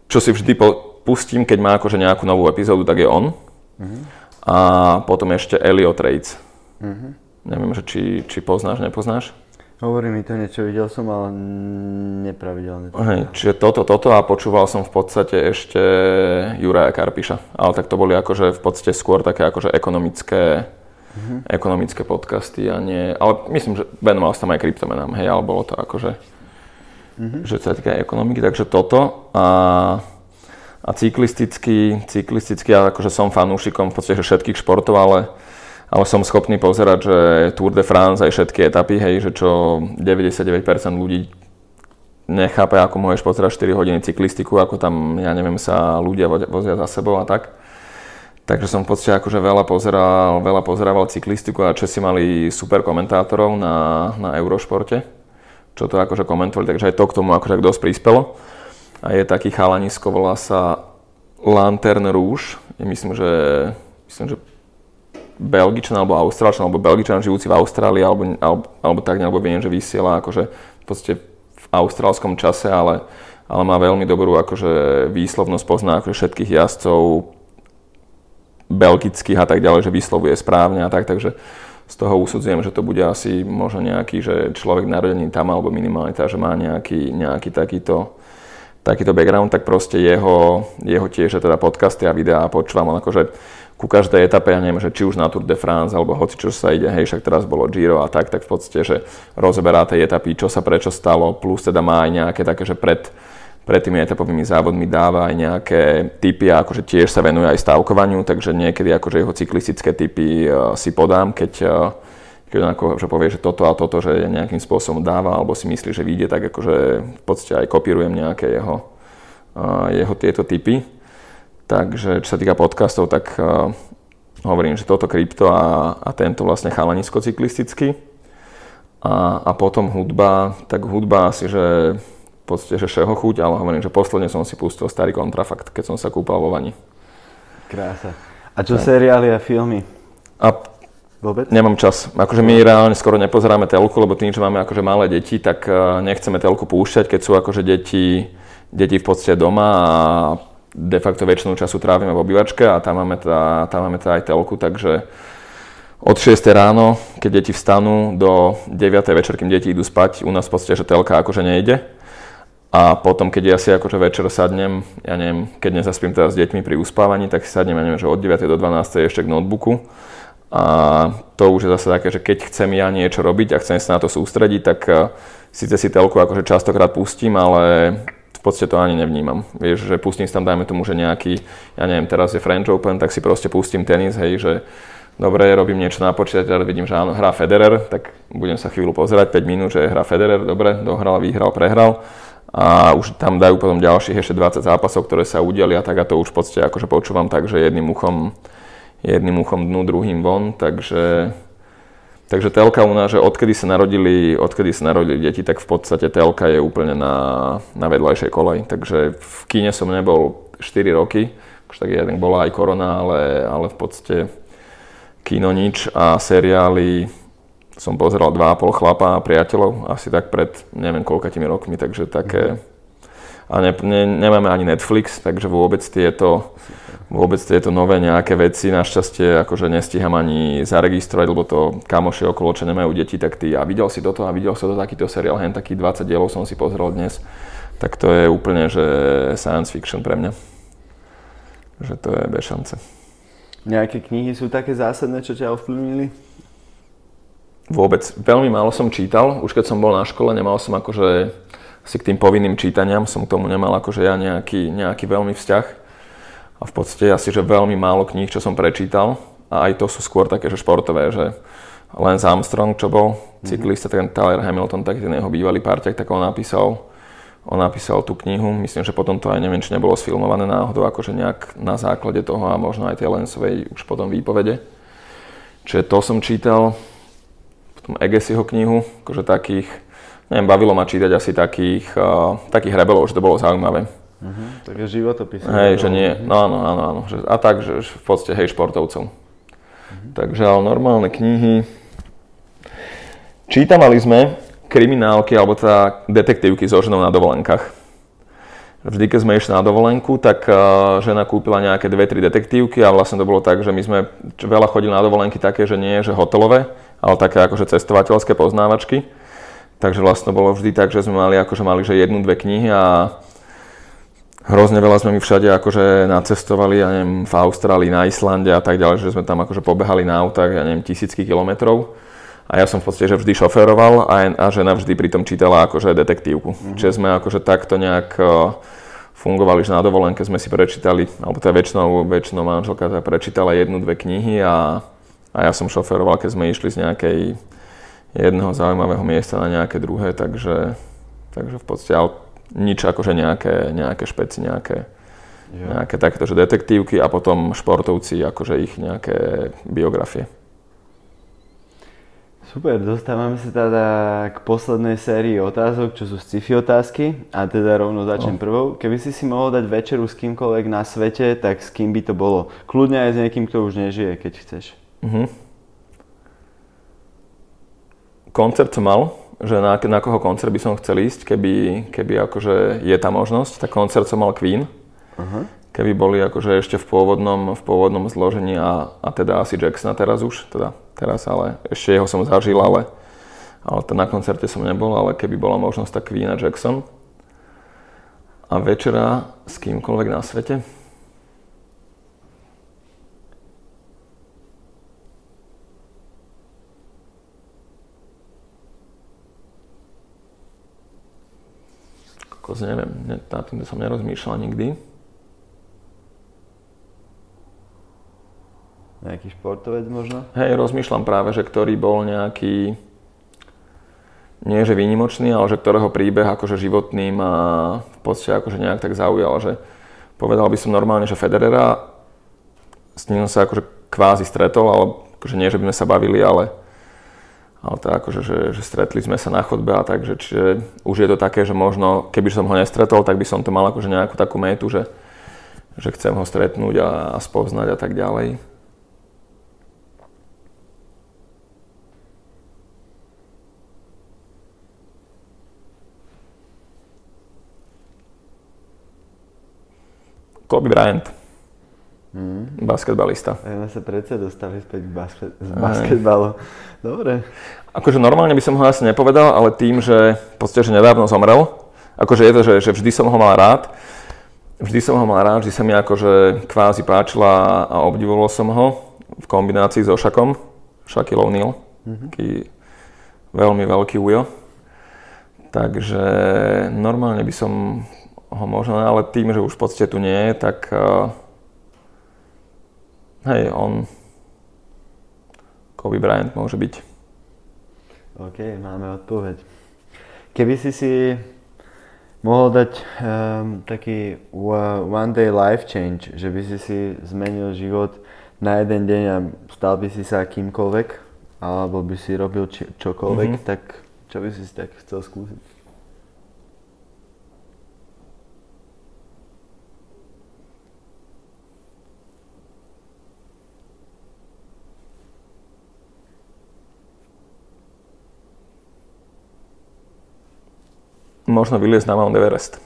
S2: čo si vždy pustím, keď má akože nejakú novú epizódu, tak je on. Mm-hmm a potom ešte Elio Trades. Mm-hmm. Neviem, že či, či poznáš, nepoznáš?
S1: Hovorí mi to niečo, videl som, ale nepravidelne.
S2: Hej, čiže toto, toto a počúval som v podstate ešte Juraja Karpiša. Ale tak to boli akože v podstate skôr také akože ekonomické, uh-huh. ekonomické podcasty a nie, ale myslím, že venoval sa tam aj kryptomenám, hej, ale bolo to akože, uh-huh. že sa týka ekonomiky, takže toto a, a cyklisticky, cyklisticky, ja akože som fanúšikom v podstate všetkých športov, ale, ale som schopný pozerať, že Tour de France aj všetky etapy, hej, že čo 99% ľudí nechápe, ako môžeš pozerať 4 hodiny cyklistiku, ako tam, ja neviem, sa ľudia vozia za sebou a tak. Takže som v podstate akože veľa pozeral, veľa pozerával cyklistiku a Česi mali super komentátorov na, na Eurošporte, čo to akože komentovali, takže aj to k tomu akože dosť prispelo. A je taký chalanisko, volá sa Lantern Rouge, myslím, že, myslím, že Belgičan alebo Austrálčan, alebo Belgičan žijúci v Austrálii, alebo, alebo, alebo tak, alebo viem, že vysiela akože v podstate austrálskom čase, ale, ale má veľmi dobrú akože výslovnosť, pozná akože všetkých jazdcov belgických a tak ďalej, že vyslovuje správne a tak, takže z toho usudzujem, že to bude asi možno nejaký, že človek narodený tam alebo minimálne tá, že má nejaký, nejaký takýto, takýto background, tak proste jeho, jeho tiež teda podcasty a videá počúvam, akože ku každej etape, ja neviem, že či už na Tour de France, alebo hoci čo sa ide, hej, však teraz bolo Giro a tak, tak v podstate, že rozoberá tej etapy, čo sa prečo stalo, plus teda má aj nejaké také, že pred, pred tými etapovými závodmi dáva aj nejaké typy a akože tiež sa venuje aj stavkovaniu, takže niekedy akože jeho cyklistické typy uh, si podám, keď, uh, keď on akože povie, že toto a toto, že nejakým spôsobom dáva, alebo si myslí, že vyjde, tak akože v podstate aj kopírujem nejaké jeho, uh, jeho tieto typy. Takže čo sa týka podcastov, tak uh, hovorím, že toto krypto a, a tento vlastne chalanisko cyklisticky. A, a potom hudba, tak hudba asi, že v podstate, že všeho chuť, ale hovorím, že posledne som si pustil starý kontrafakt, keď som sa kúpal vo vani.
S1: Krása. A čo tak. seriály a filmy?
S2: A Vôbec? Nemám čas. Akože my reálne skoro nepozeráme telku, lebo tým, že máme akože malé deti, tak nechceme telku púšťať, keď sú akože deti, deti v podstate doma a de facto väčšinu času trávime v obývačke a tam máme, tá, tam máme tá aj telku, takže od 6 ráno, keď deti vstanú, do 9 večer, kým deti idú spať, u nás v podstate, že telka akože nejde. A potom, keď ja si akože večer sadnem, ja neviem, keď nezaspím teda s deťmi pri uspávaní, tak si sadnem, ja neviem, že od 9 do 12 ešte k notebooku. A to už je zase také, že keď chcem ja niečo robiť a chcem sa na to sústrediť, tak uh, síce si telku akože častokrát pustím, ale v podstate to ani nevnímam. Vieš, že pustím si tam, dajme tomu, že nejaký, ja neviem, teraz je French Open, tak si proste pustím tenis, hej, že dobre, robím niečo na počítači, ale vidím, že áno, hrá Federer, tak budem sa chvíľu pozerať, 5 minút, že hrá Federer, dobre, dohral, vyhral, prehral a už tam dajú potom ďalších ešte 20 zápasov, ktoré sa udelia, tak a to už v podstate akože počúvam tak, že jedným uchom, jedným uchom dnu, druhým von, takže Takže telka u nás, že odkedy sa narodili, odkedy sa narodili deti, tak v podstate telka je úplne na, na vedľajšej kolej. Takže v kine som nebol 4 roky, už tak jeden bola aj korona, ale, ale v podstate kino nič a seriály som pozeral 2,5 chlapa a priateľov, asi tak pred neviem koľkatými rokmi, takže také... A ne, ne, nemáme ani Netflix, takže vôbec tieto vôbec tieto nové nejaké veci našťastie akože nestíham ani zaregistrovať, lebo to kamoši okolo, čo nemajú deti, tak ty a videl si toto a videl si to takýto seriál, hen taký 20 dielov som si pozrel dnes, tak to je úplne, že science fiction pre mňa. Že to je bez šance.
S1: Nejaké knihy sú také zásadné, čo ťa ovplyvnili?
S2: Vôbec. Veľmi málo som čítal. Už keď som bol na škole, nemal som akože si k tým povinným čítaniam, som k tomu nemal akože ja nejaký, nejaký veľmi vzťah a v podstate asi, že veľmi málo kníh, čo som prečítal. A aj to sú skôr také, že športové, že Lance Armstrong, čo bol mhm. cyklista, ten Tyler Hamilton, taký ten jeho bývalý parťak, tak on napísal, on napísal tú knihu. Myslím, že potom to aj neviem, či nebolo sfilmované náhodou, akože nejak na základe toho a možno aj tej Lenceovej už potom výpovede. Čiže to som čítal. Potom Egesiho knihu, akože takých, neviem, bavilo ma čítať asi takých, uh, takých rebelov, že to bolo zaujímavé.
S1: Uh-huh. Takže životopis.
S2: Hej, že nie, no áno, áno, áno. Že, a tak, že v podstate hej športovcov. Uh-huh. Takže ale normálne knihy. Čítavali sme kriminálky alebo teda detektívky so ženou na dovolenkách. Vždy, keď sme išli na dovolenku, tak uh, žena kúpila nejaké dve, tri detektívky a vlastne to bolo tak, že my sme veľa chodili na dovolenky také, že nie, že hotelové, ale také akože cestovateľské poznávačky. Takže vlastne bolo vždy tak, že sme mali akože mali že jednu, dve knihy a hrozne veľa sme mi všade akože nacestovali, ja neviem, v Austrálii, na Islande a tak ďalej, že sme tam akože pobehali na autách, ja neviem, tisícky kilometrov. A ja som v podstate že vždy šoferoval a, a žena vždy pritom čítala akože detektívku. Mm-hmm. Čiže sme akože takto nejak uh, fungovali, že na dovolenke sme si prečítali, alebo teda väčšinou, väčšinou manželka teda prečítala jednu, dve knihy a, a ja som šoferoval, keď sme išli z nejakej jedného zaujímavého miesta na nejaké druhé, takže, takže v podstate nič akože nejaké, nejaké špeci, nejaké, jo. nejaké takéto, že detektívky a potom športovci, akože ich nejaké biografie.
S1: Super, dostávame sa teda k poslednej sérii otázok, čo sú sci-fi otázky a teda rovno začnem no. prvou. Keby si si mohol dať večeru s kýmkoľvek na svete, tak s kým by to bolo? Kľudne aj s niekým, kto už nežije, keď chceš. Uh-huh.
S2: Koncert som mal, že na, na koho koncert by som chcel ísť, keby, keby akože je tá možnosť. Tak koncert som mal Queen. Uh-huh. Keby boli akože ešte v pôvodnom, v pôvodnom zložení a, a teda asi Jacksona teraz už, teda teraz, ale ešte jeho som zažil, ale, ale na koncerte som nebol, ale keby bola možnosť, tak Queen a Jackson. A večera s kýmkoľvek na svete. Kokos, neviem, nad tým som nerozmýšľal nikdy.
S1: Nejaký športovec možno?
S2: Hej, rozmýšľam práve, že ktorý bol nejaký, nie že výnimočný, ale že ktorého príbeh akože životný ma v podstate akože nejak tak zaujal, že povedal by som normálne, že Federera, s ním sa akože kvázi stretol, ale akože nie, že by sme sa bavili, ale ale to akože, že, že stretli sme sa na chodbe a tak, že čiže už je to také, že možno keby som ho nestretol, tak by som to mal akože nejakú takú métu, že, že chcem ho stretnúť a, a spoznať a tak ďalej. Kobe Bryant. Mm. Basketbalista.
S1: A sa predsa dostali späť k basket, z basketbalu. Dobre.
S2: Akože normálne by som ho asi nepovedal, ale tým, že v podstate, že nedávno zomrel, akože je to, že, že vždy som ho mal rád, vždy som ho mal rád, vždy sa mi akože kvázi páčila a obdivoval som ho v kombinácii so Šakom, Shaquille O'Neal, mm-hmm. taký veľmi veľký ujo. Takže normálne by som ho možno, ale tým, že už v podstate tu nie je, tak uh, hej, on Kobe Bryant môže byť.
S1: OK, máme odpoveď. Keby si si mohol dať um, taký one day life change, že by si si zmenil život na jeden deň a stal by si sa kýmkoľvek, alebo by si robil či, čokoľvek, mm-hmm. tak čo by si tak chcel skúsiť?
S2: Možno vyliezť na Mount Everest.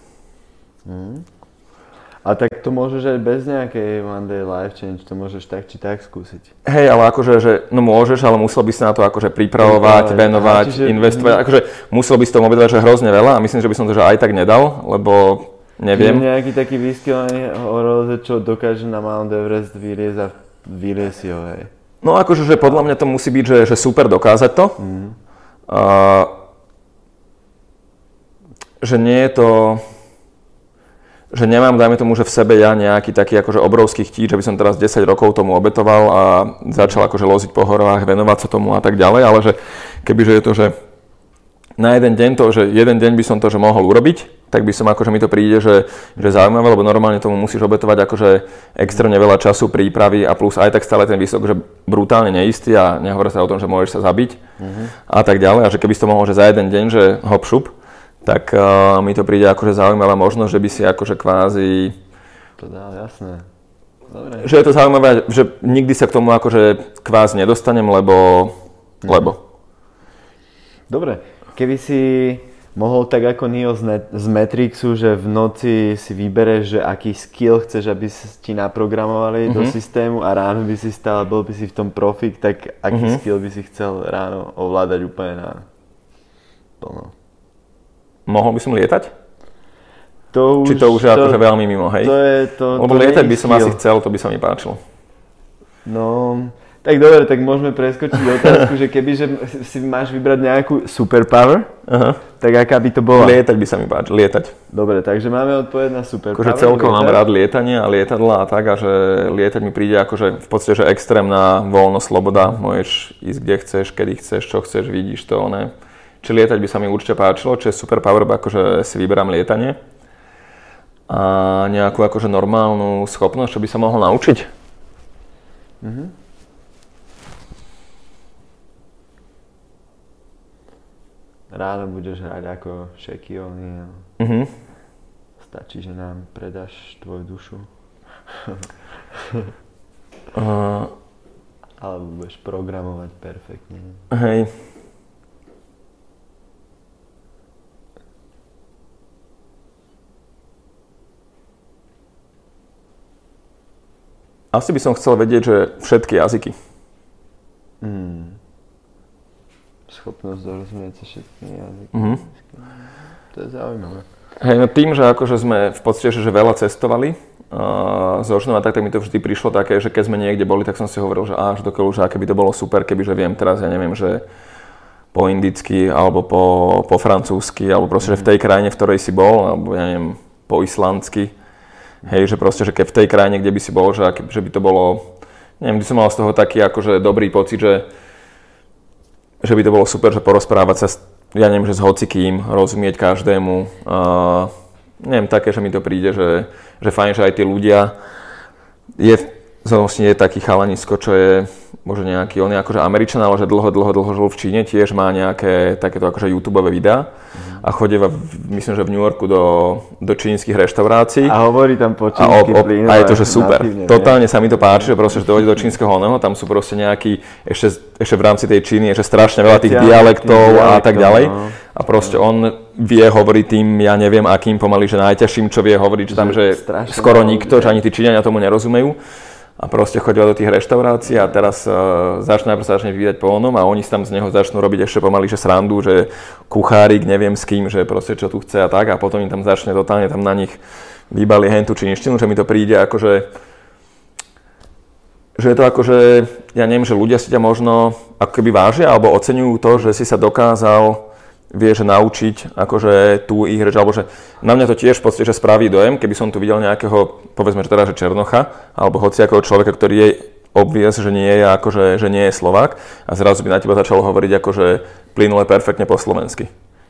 S1: Mm. A tak to môžeš aj bez nejakej one day life change, to môžeš tak či tak skúsiť.
S2: Hej, ale akože, že, no môžeš, ale musel by si na to akože pripravovať, venovať, čiže... investovať. Akože musel by si to obedovať, že hrozne veľa a myslím, že by som to že aj tak nedal, lebo neviem.
S1: Je nejaký taký vyskylený horol, čo dokáže na Mount Everest vyliezť a vyliezť si ho, hej.
S2: No akože, že podľa mňa to musí byť, že, že super dokázať to. Mm. Uh, že nie je to, že nemám, dajme tomu, že v sebe ja nejaký taký akože obrovský chtíč, že by som teraz 10 rokov tomu obetoval a začal akože loziť po horách, venovať sa tomu a tak ďalej, ale že kebyže je to, že na jeden deň to, že jeden deň by som to, že mohol urobiť, tak by som akože mi to príde, že, že zaujímavé, lebo normálne tomu musíš obetovať akože extrémne veľa času, prípravy a plus aj tak stále ten výsok, že brutálne neistý a nehovorí sa o tom, že môžeš sa zabiť mm-hmm. a tak ďalej. A že keby si to mohol, že za jeden deň, že hop šup, tak uh, mi to príde akože zaujímavá možnosť, že by si akože kvázi...
S1: To dá, jasné.
S2: Dobre. Že je to zaujímavé, že nikdy sa k tomu akože kvázi nedostanem, lebo... Mhm. lebo.
S1: Dobre, keby si mohol tak ako Neo z Matrixu, že v noci si vybereš, že aký skill chceš, aby ti naprogramovali mm-hmm. do mhm. systému a ráno by si stal, bol by si v tom profik, tak aký mm-hmm. skill by si chcel ráno ovládať úplne na plno?
S2: Mohol by som lietať?
S1: To
S2: Či to už je akože veľmi mimo, hej?
S1: To je, to,
S2: Lebo
S1: to
S2: lietať by som asi chcel, to by sa mi páčilo.
S1: No, tak dobre, tak môžeme preskočiť otázku, že keby že si máš vybrať nejakú superpower,
S2: Aha.
S1: tak aká by to bola?
S2: Lietať by sa mi páčilo, lietať.
S1: Dobre, takže máme odpoveď na superpower.
S2: Akože celkovo mám rád lietanie a lietadla a tak a že lietať mi príde akože v podstate, že extrémna voľnosť, sloboda, môžeš ísť kde chceš, kedy chceš, čo chceš, vidíš to, ne. Či lietať by sa mi určite páčilo, čo je super power, akože si vyberám lietanie a nejakú akože normálnu schopnosť, čo by sa mohol naučiť.
S1: Ráno budeš hrať ako Shaquille O'Neal.
S2: Mhm.
S1: Stačí, že nám predáš tvoju dušu.
S2: Uh,
S1: Alebo budeš programovať perfektne.
S2: hej. Asi by som chcel vedieť, že všetky jazyky.
S1: Mm. Schopnosť dorozumieť sa všetkými jazykmi.
S2: Mhm.
S1: To je zaujímavé.
S2: Hej, no tým, že akože sme v podstate, že veľa cestovali uh, ženou a tak, tak mi to vždy prišlo také, že keď sme niekde boli, tak som si hovoril, že až dokiaľ už, aké by to bolo super, keby že viem teraz, ja neviem, že po indicky, alebo po, po francúzsky, alebo proste, že v tej krajine, v ktorej si bol, alebo ja neviem, po islandsky. Hej, že proste, že keď v tej krajine, kde by si bol, že, že by to bolo, neviem, by som mal z toho taký akože dobrý pocit, že, že by to bolo super, že porozprávať sa, s, ja neviem, že s hocikým, rozumieť každému. Uh, neviem, také, že mi to príde, že, že fajn, že aj tí ľudia, je, zrovna je taký chalanisko, čo je možno nejaký, on je akože Američan, ale že dlho, dlho, dlho žil v Číne, tiež má nejaké takéto akože YouTube videá a chodíva, v- myslím, že v New Yorku do, do čínskych reštaurácií.
S1: A hovorí tam po
S2: A, o,
S1: čínsky
S2: o,
S1: plynule,
S2: a je to, že super.
S1: natívne?
S2: Totálne sa mi to páči, že proste, že dojde do čínskeho oného, tam sú proste nejakí, ešte, ešte v rámci tej Číny že strašne veľa tých dialektov a tak ďalej.
S1: no.
S2: A proste on vie hovoriť tým, ja neviem akým pomaly, že najťažším, čo vie hovoriť, že tam,
S1: Že
S2: skoro nikto, že ani tí Číňania tomu nerozumejú. A proste chodila do tých reštaurácií a teraz uh, začne najprv začne vydať po onom a oni tam z neho začnú robiť ešte pomaly, že srandu, že kuchárik, neviem s kým, že proste čo tu chce a tak a potom im tam začne totálne tam na nich vybali hen tú čínštinu, že mi to príde akože že je to ako, že ja neviem, že ľudia si ťa možno ako keby vážia alebo oceňujú to, že si sa dokázal vieš naučiť akože tú ich reč, alebo že na mňa to tiež v podstate že spraví dojem, keby som tu videl nejakého, povedzme, že teda, že Černocha, alebo hociakého človeka, ktorý je obvies, že nie je akože, že nie je Slovák a zrazu by na teba začal hovoriť akože plynule perfektne po slovensky.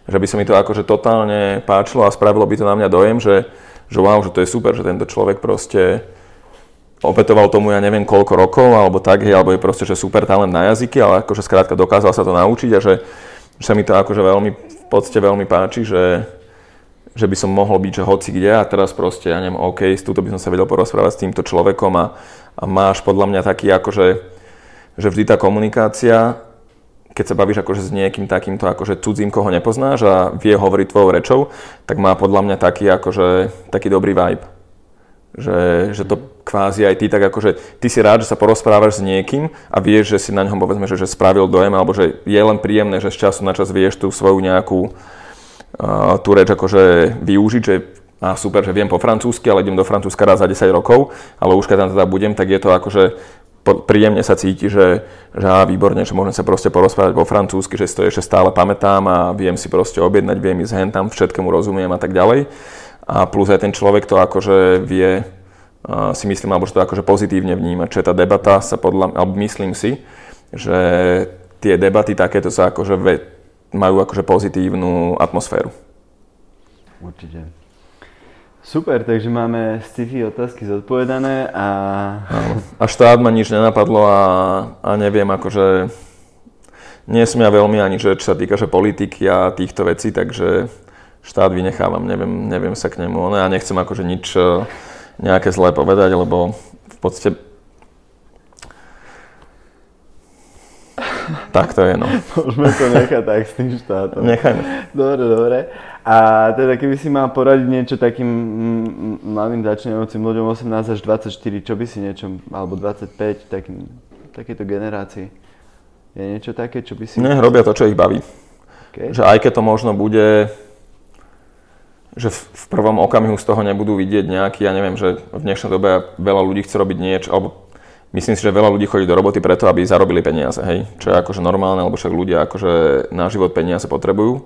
S2: Že by sa mi to akože totálne páčilo a spravilo by to na mňa dojem, že, že wow, že to je super, že tento človek proste opetoval tomu ja neviem koľko rokov, alebo tak, alebo je proste, že super talent na jazyky, ale akože skrátka dokázal sa to naučiť a že sa mi to akože veľmi, v podstate veľmi páči, že, že by som mohol byť, že hoci kde a teraz proste, ja neviem, OK, s túto by som sa vedel porozprávať s týmto človekom a, a máš podľa mňa taký akože, že vždy tá komunikácia, keď sa bavíš akože s niekým takýmto akože cudzím, koho nepoznáš a vie hovoriť tvojou rečou, tak má podľa mňa taký akože, taký dobrý vibe. Že, že to kvázi aj ty tak akože, ty si rád, že sa porozprávaš s niekým a vieš, že si na ňom povedzme, že, že spravil dojem, alebo že je len príjemné, že z času na čas vieš tú svoju nejakú uh, tú reč akože využiť, že a super, že viem po francúzsky, ale idem do Francúzska raz za 10 rokov, ale už keď tam teda budem, tak je to akože príjemne sa cíti, že, že á, výborne, že môžem sa proste porozprávať po francúzsky, že si to ešte stále pamätám a viem si proste objednať, viem ísť hen tam, všetkému rozumiem a tak ďalej. A plus aj ten človek to akože vie, si myslím, alebo že to akože pozitívne vnímať, že tá debata sa podľa, alebo myslím si, že tie debaty takéto sa akože ve, majú akože pozitívnu atmosféru.
S1: Určite. Super, takže máme sci-fi otázky zodpovedané a
S2: A štát ma nič nenapadlo a, a neviem, akože ja veľmi ani, že čo sa týka že politiky a týchto vecí, takže štát vynechávam, neviem, neviem sa k nemu. No ja nechcem akože nič eh, nejaké zlé povedať, lebo v podstate tak to je, no.
S1: môžeme to nechať tak s tým štátom.
S2: Nechajme.
S1: Dobre, dobre. A teda keby si mal poradiť niečo takým mladým začínajúcim ľuďom 18 až 24, čo by si niečo, alebo 25, takým, takéto generácii. Je niečo také, čo by si...
S2: Nech robia to, čo ich baví.
S1: Okay.
S2: Že aj keď to možno bude, že v, prvom okamihu z toho nebudú vidieť nejaký, ja neviem, že v dnešnej dobe veľa ľudí chce robiť niečo, alebo myslím si, že veľa ľudí chodí do roboty preto, aby zarobili peniaze, hej, čo je akože normálne, lebo však ľudia akože na život peniaze potrebujú.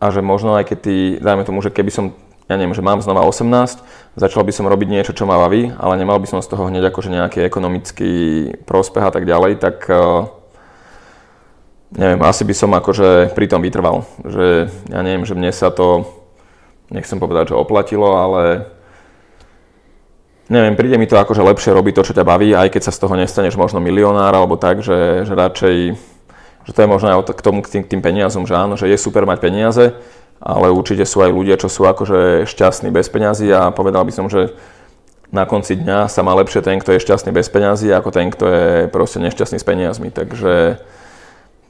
S2: A, že možno aj keď ty, dajme tomu, že keby som, ja neviem, že mám znova 18, začal by som robiť niečo, čo ma baví, ale nemal by som z toho hneď akože nejaký ekonomický prospech a tak ďalej, tak neviem, asi by som akože pri tom vytrval. Že ja neviem, že mne sa to, nechcem povedať, že oplatilo, ale neviem, príde mi to akože lepšie robiť to, čo ťa baví, aj keď sa z toho nestaneš možno milionár alebo tak, že, že radšej, že to je možno aj k tomu, k tým, tým peniazom, že áno, že je super mať peniaze, ale určite sú aj ľudia, čo sú akože šťastní bez peňazí a povedal by som, že na konci dňa sa má lepšie ten, kto je šťastný bez peňazí, ako ten, kto je proste nešťastný s peniazmi. Takže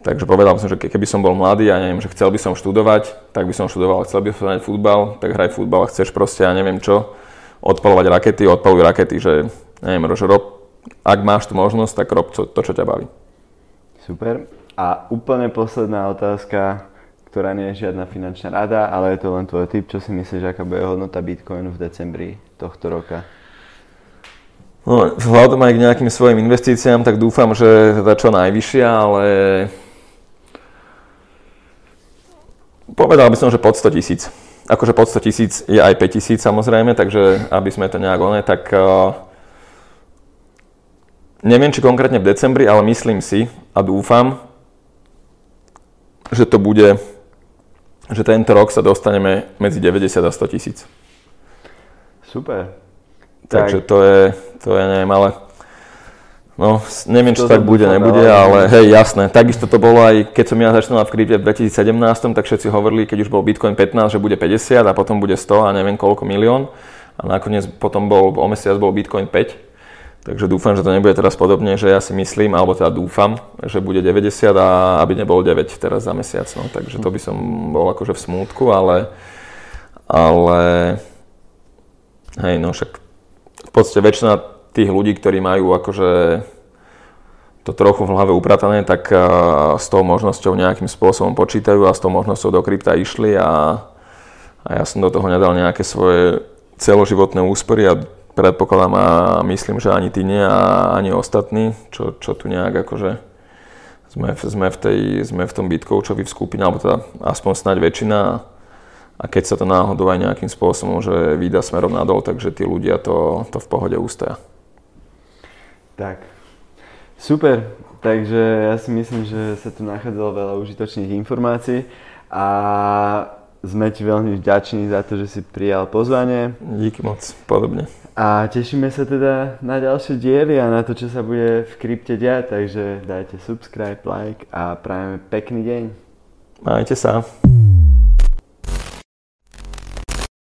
S2: Takže povedal som, že keby som bol mladý a ja neviem, že chcel by som študovať, tak by som študoval. Chcel by som hrať futbal, tak hraj futbal. Chceš proste, ja neviem čo, odpalovať rakety, odpaluj rakety, že neviem, že rob, ak máš tú možnosť, tak rob to, to, čo ťa baví.
S1: Super. A úplne posledná otázka, ktorá nie je žiadna finančná rada, ale je to len tvoj tip. Čo si myslíš, aká bude hodnota Bitcoinu v decembri tohto roka?
S2: No, vzhľadom aj k nejakým svojim investíciám, tak dúfam, že teda čo najvyššia, ale Povedal by som, že pod 100 tisíc. Akože pod 100 tisíc je aj 5 tisíc samozrejme, takže aby sme to nejak oné, tak uh, neviem, či konkrétne v decembri, ale myslím si a dúfam, že to bude, že tento rok sa dostaneme medzi 90 a 100 tisíc.
S1: Super.
S2: Takže to je, to je neviem, ale No, neviem, či tak bude, nebude, ale hej, jasné. Takisto to bolo aj, keď som ja začínal v krypte v 2017, tak všetci hovorili, keď už bol Bitcoin 15, že bude 50 a potom bude 100 a neviem koľko milión. A nakoniec potom bol, o mesiac bol Bitcoin 5. Takže dúfam, že to nebude teraz podobne, že ja si myslím, alebo teda dúfam, že bude 90 a aby nebol 9 teraz za mesiac. No. Takže to by som bol akože v smútku, ale, ale hej, no však v podstate väčšina tých ľudí, ktorí majú akože to trochu v hlave upratané, tak s tou možnosťou nejakým spôsobom počítajú a s tou možnosťou do krypta išli a, a ja som do toho nedal nejaké svoje celoživotné úspory a predpokladám a myslím, že ani ty nie a ani ostatní, čo, čo tu nejak akože sme, sme, v tej, sme v tom Bitcoachový v skupine, alebo teda aspoň snáď väčšina a keď sa to náhodou aj nejakým spôsobom, že vyjde smerom nadol, takže tí ľudia to, to v pohode ústoja.
S1: Tak, super. Takže ja si myslím, že sa tu nachádzalo veľa užitočných informácií a sme ti veľmi vďační za to, že si prijal pozvanie.
S2: Díky moc, podobne.
S1: A tešíme sa teda na ďalšie diely a na to, čo sa bude v krypte diať, takže dajte subscribe, like a prajeme pekný deň.
S2: Majte sa.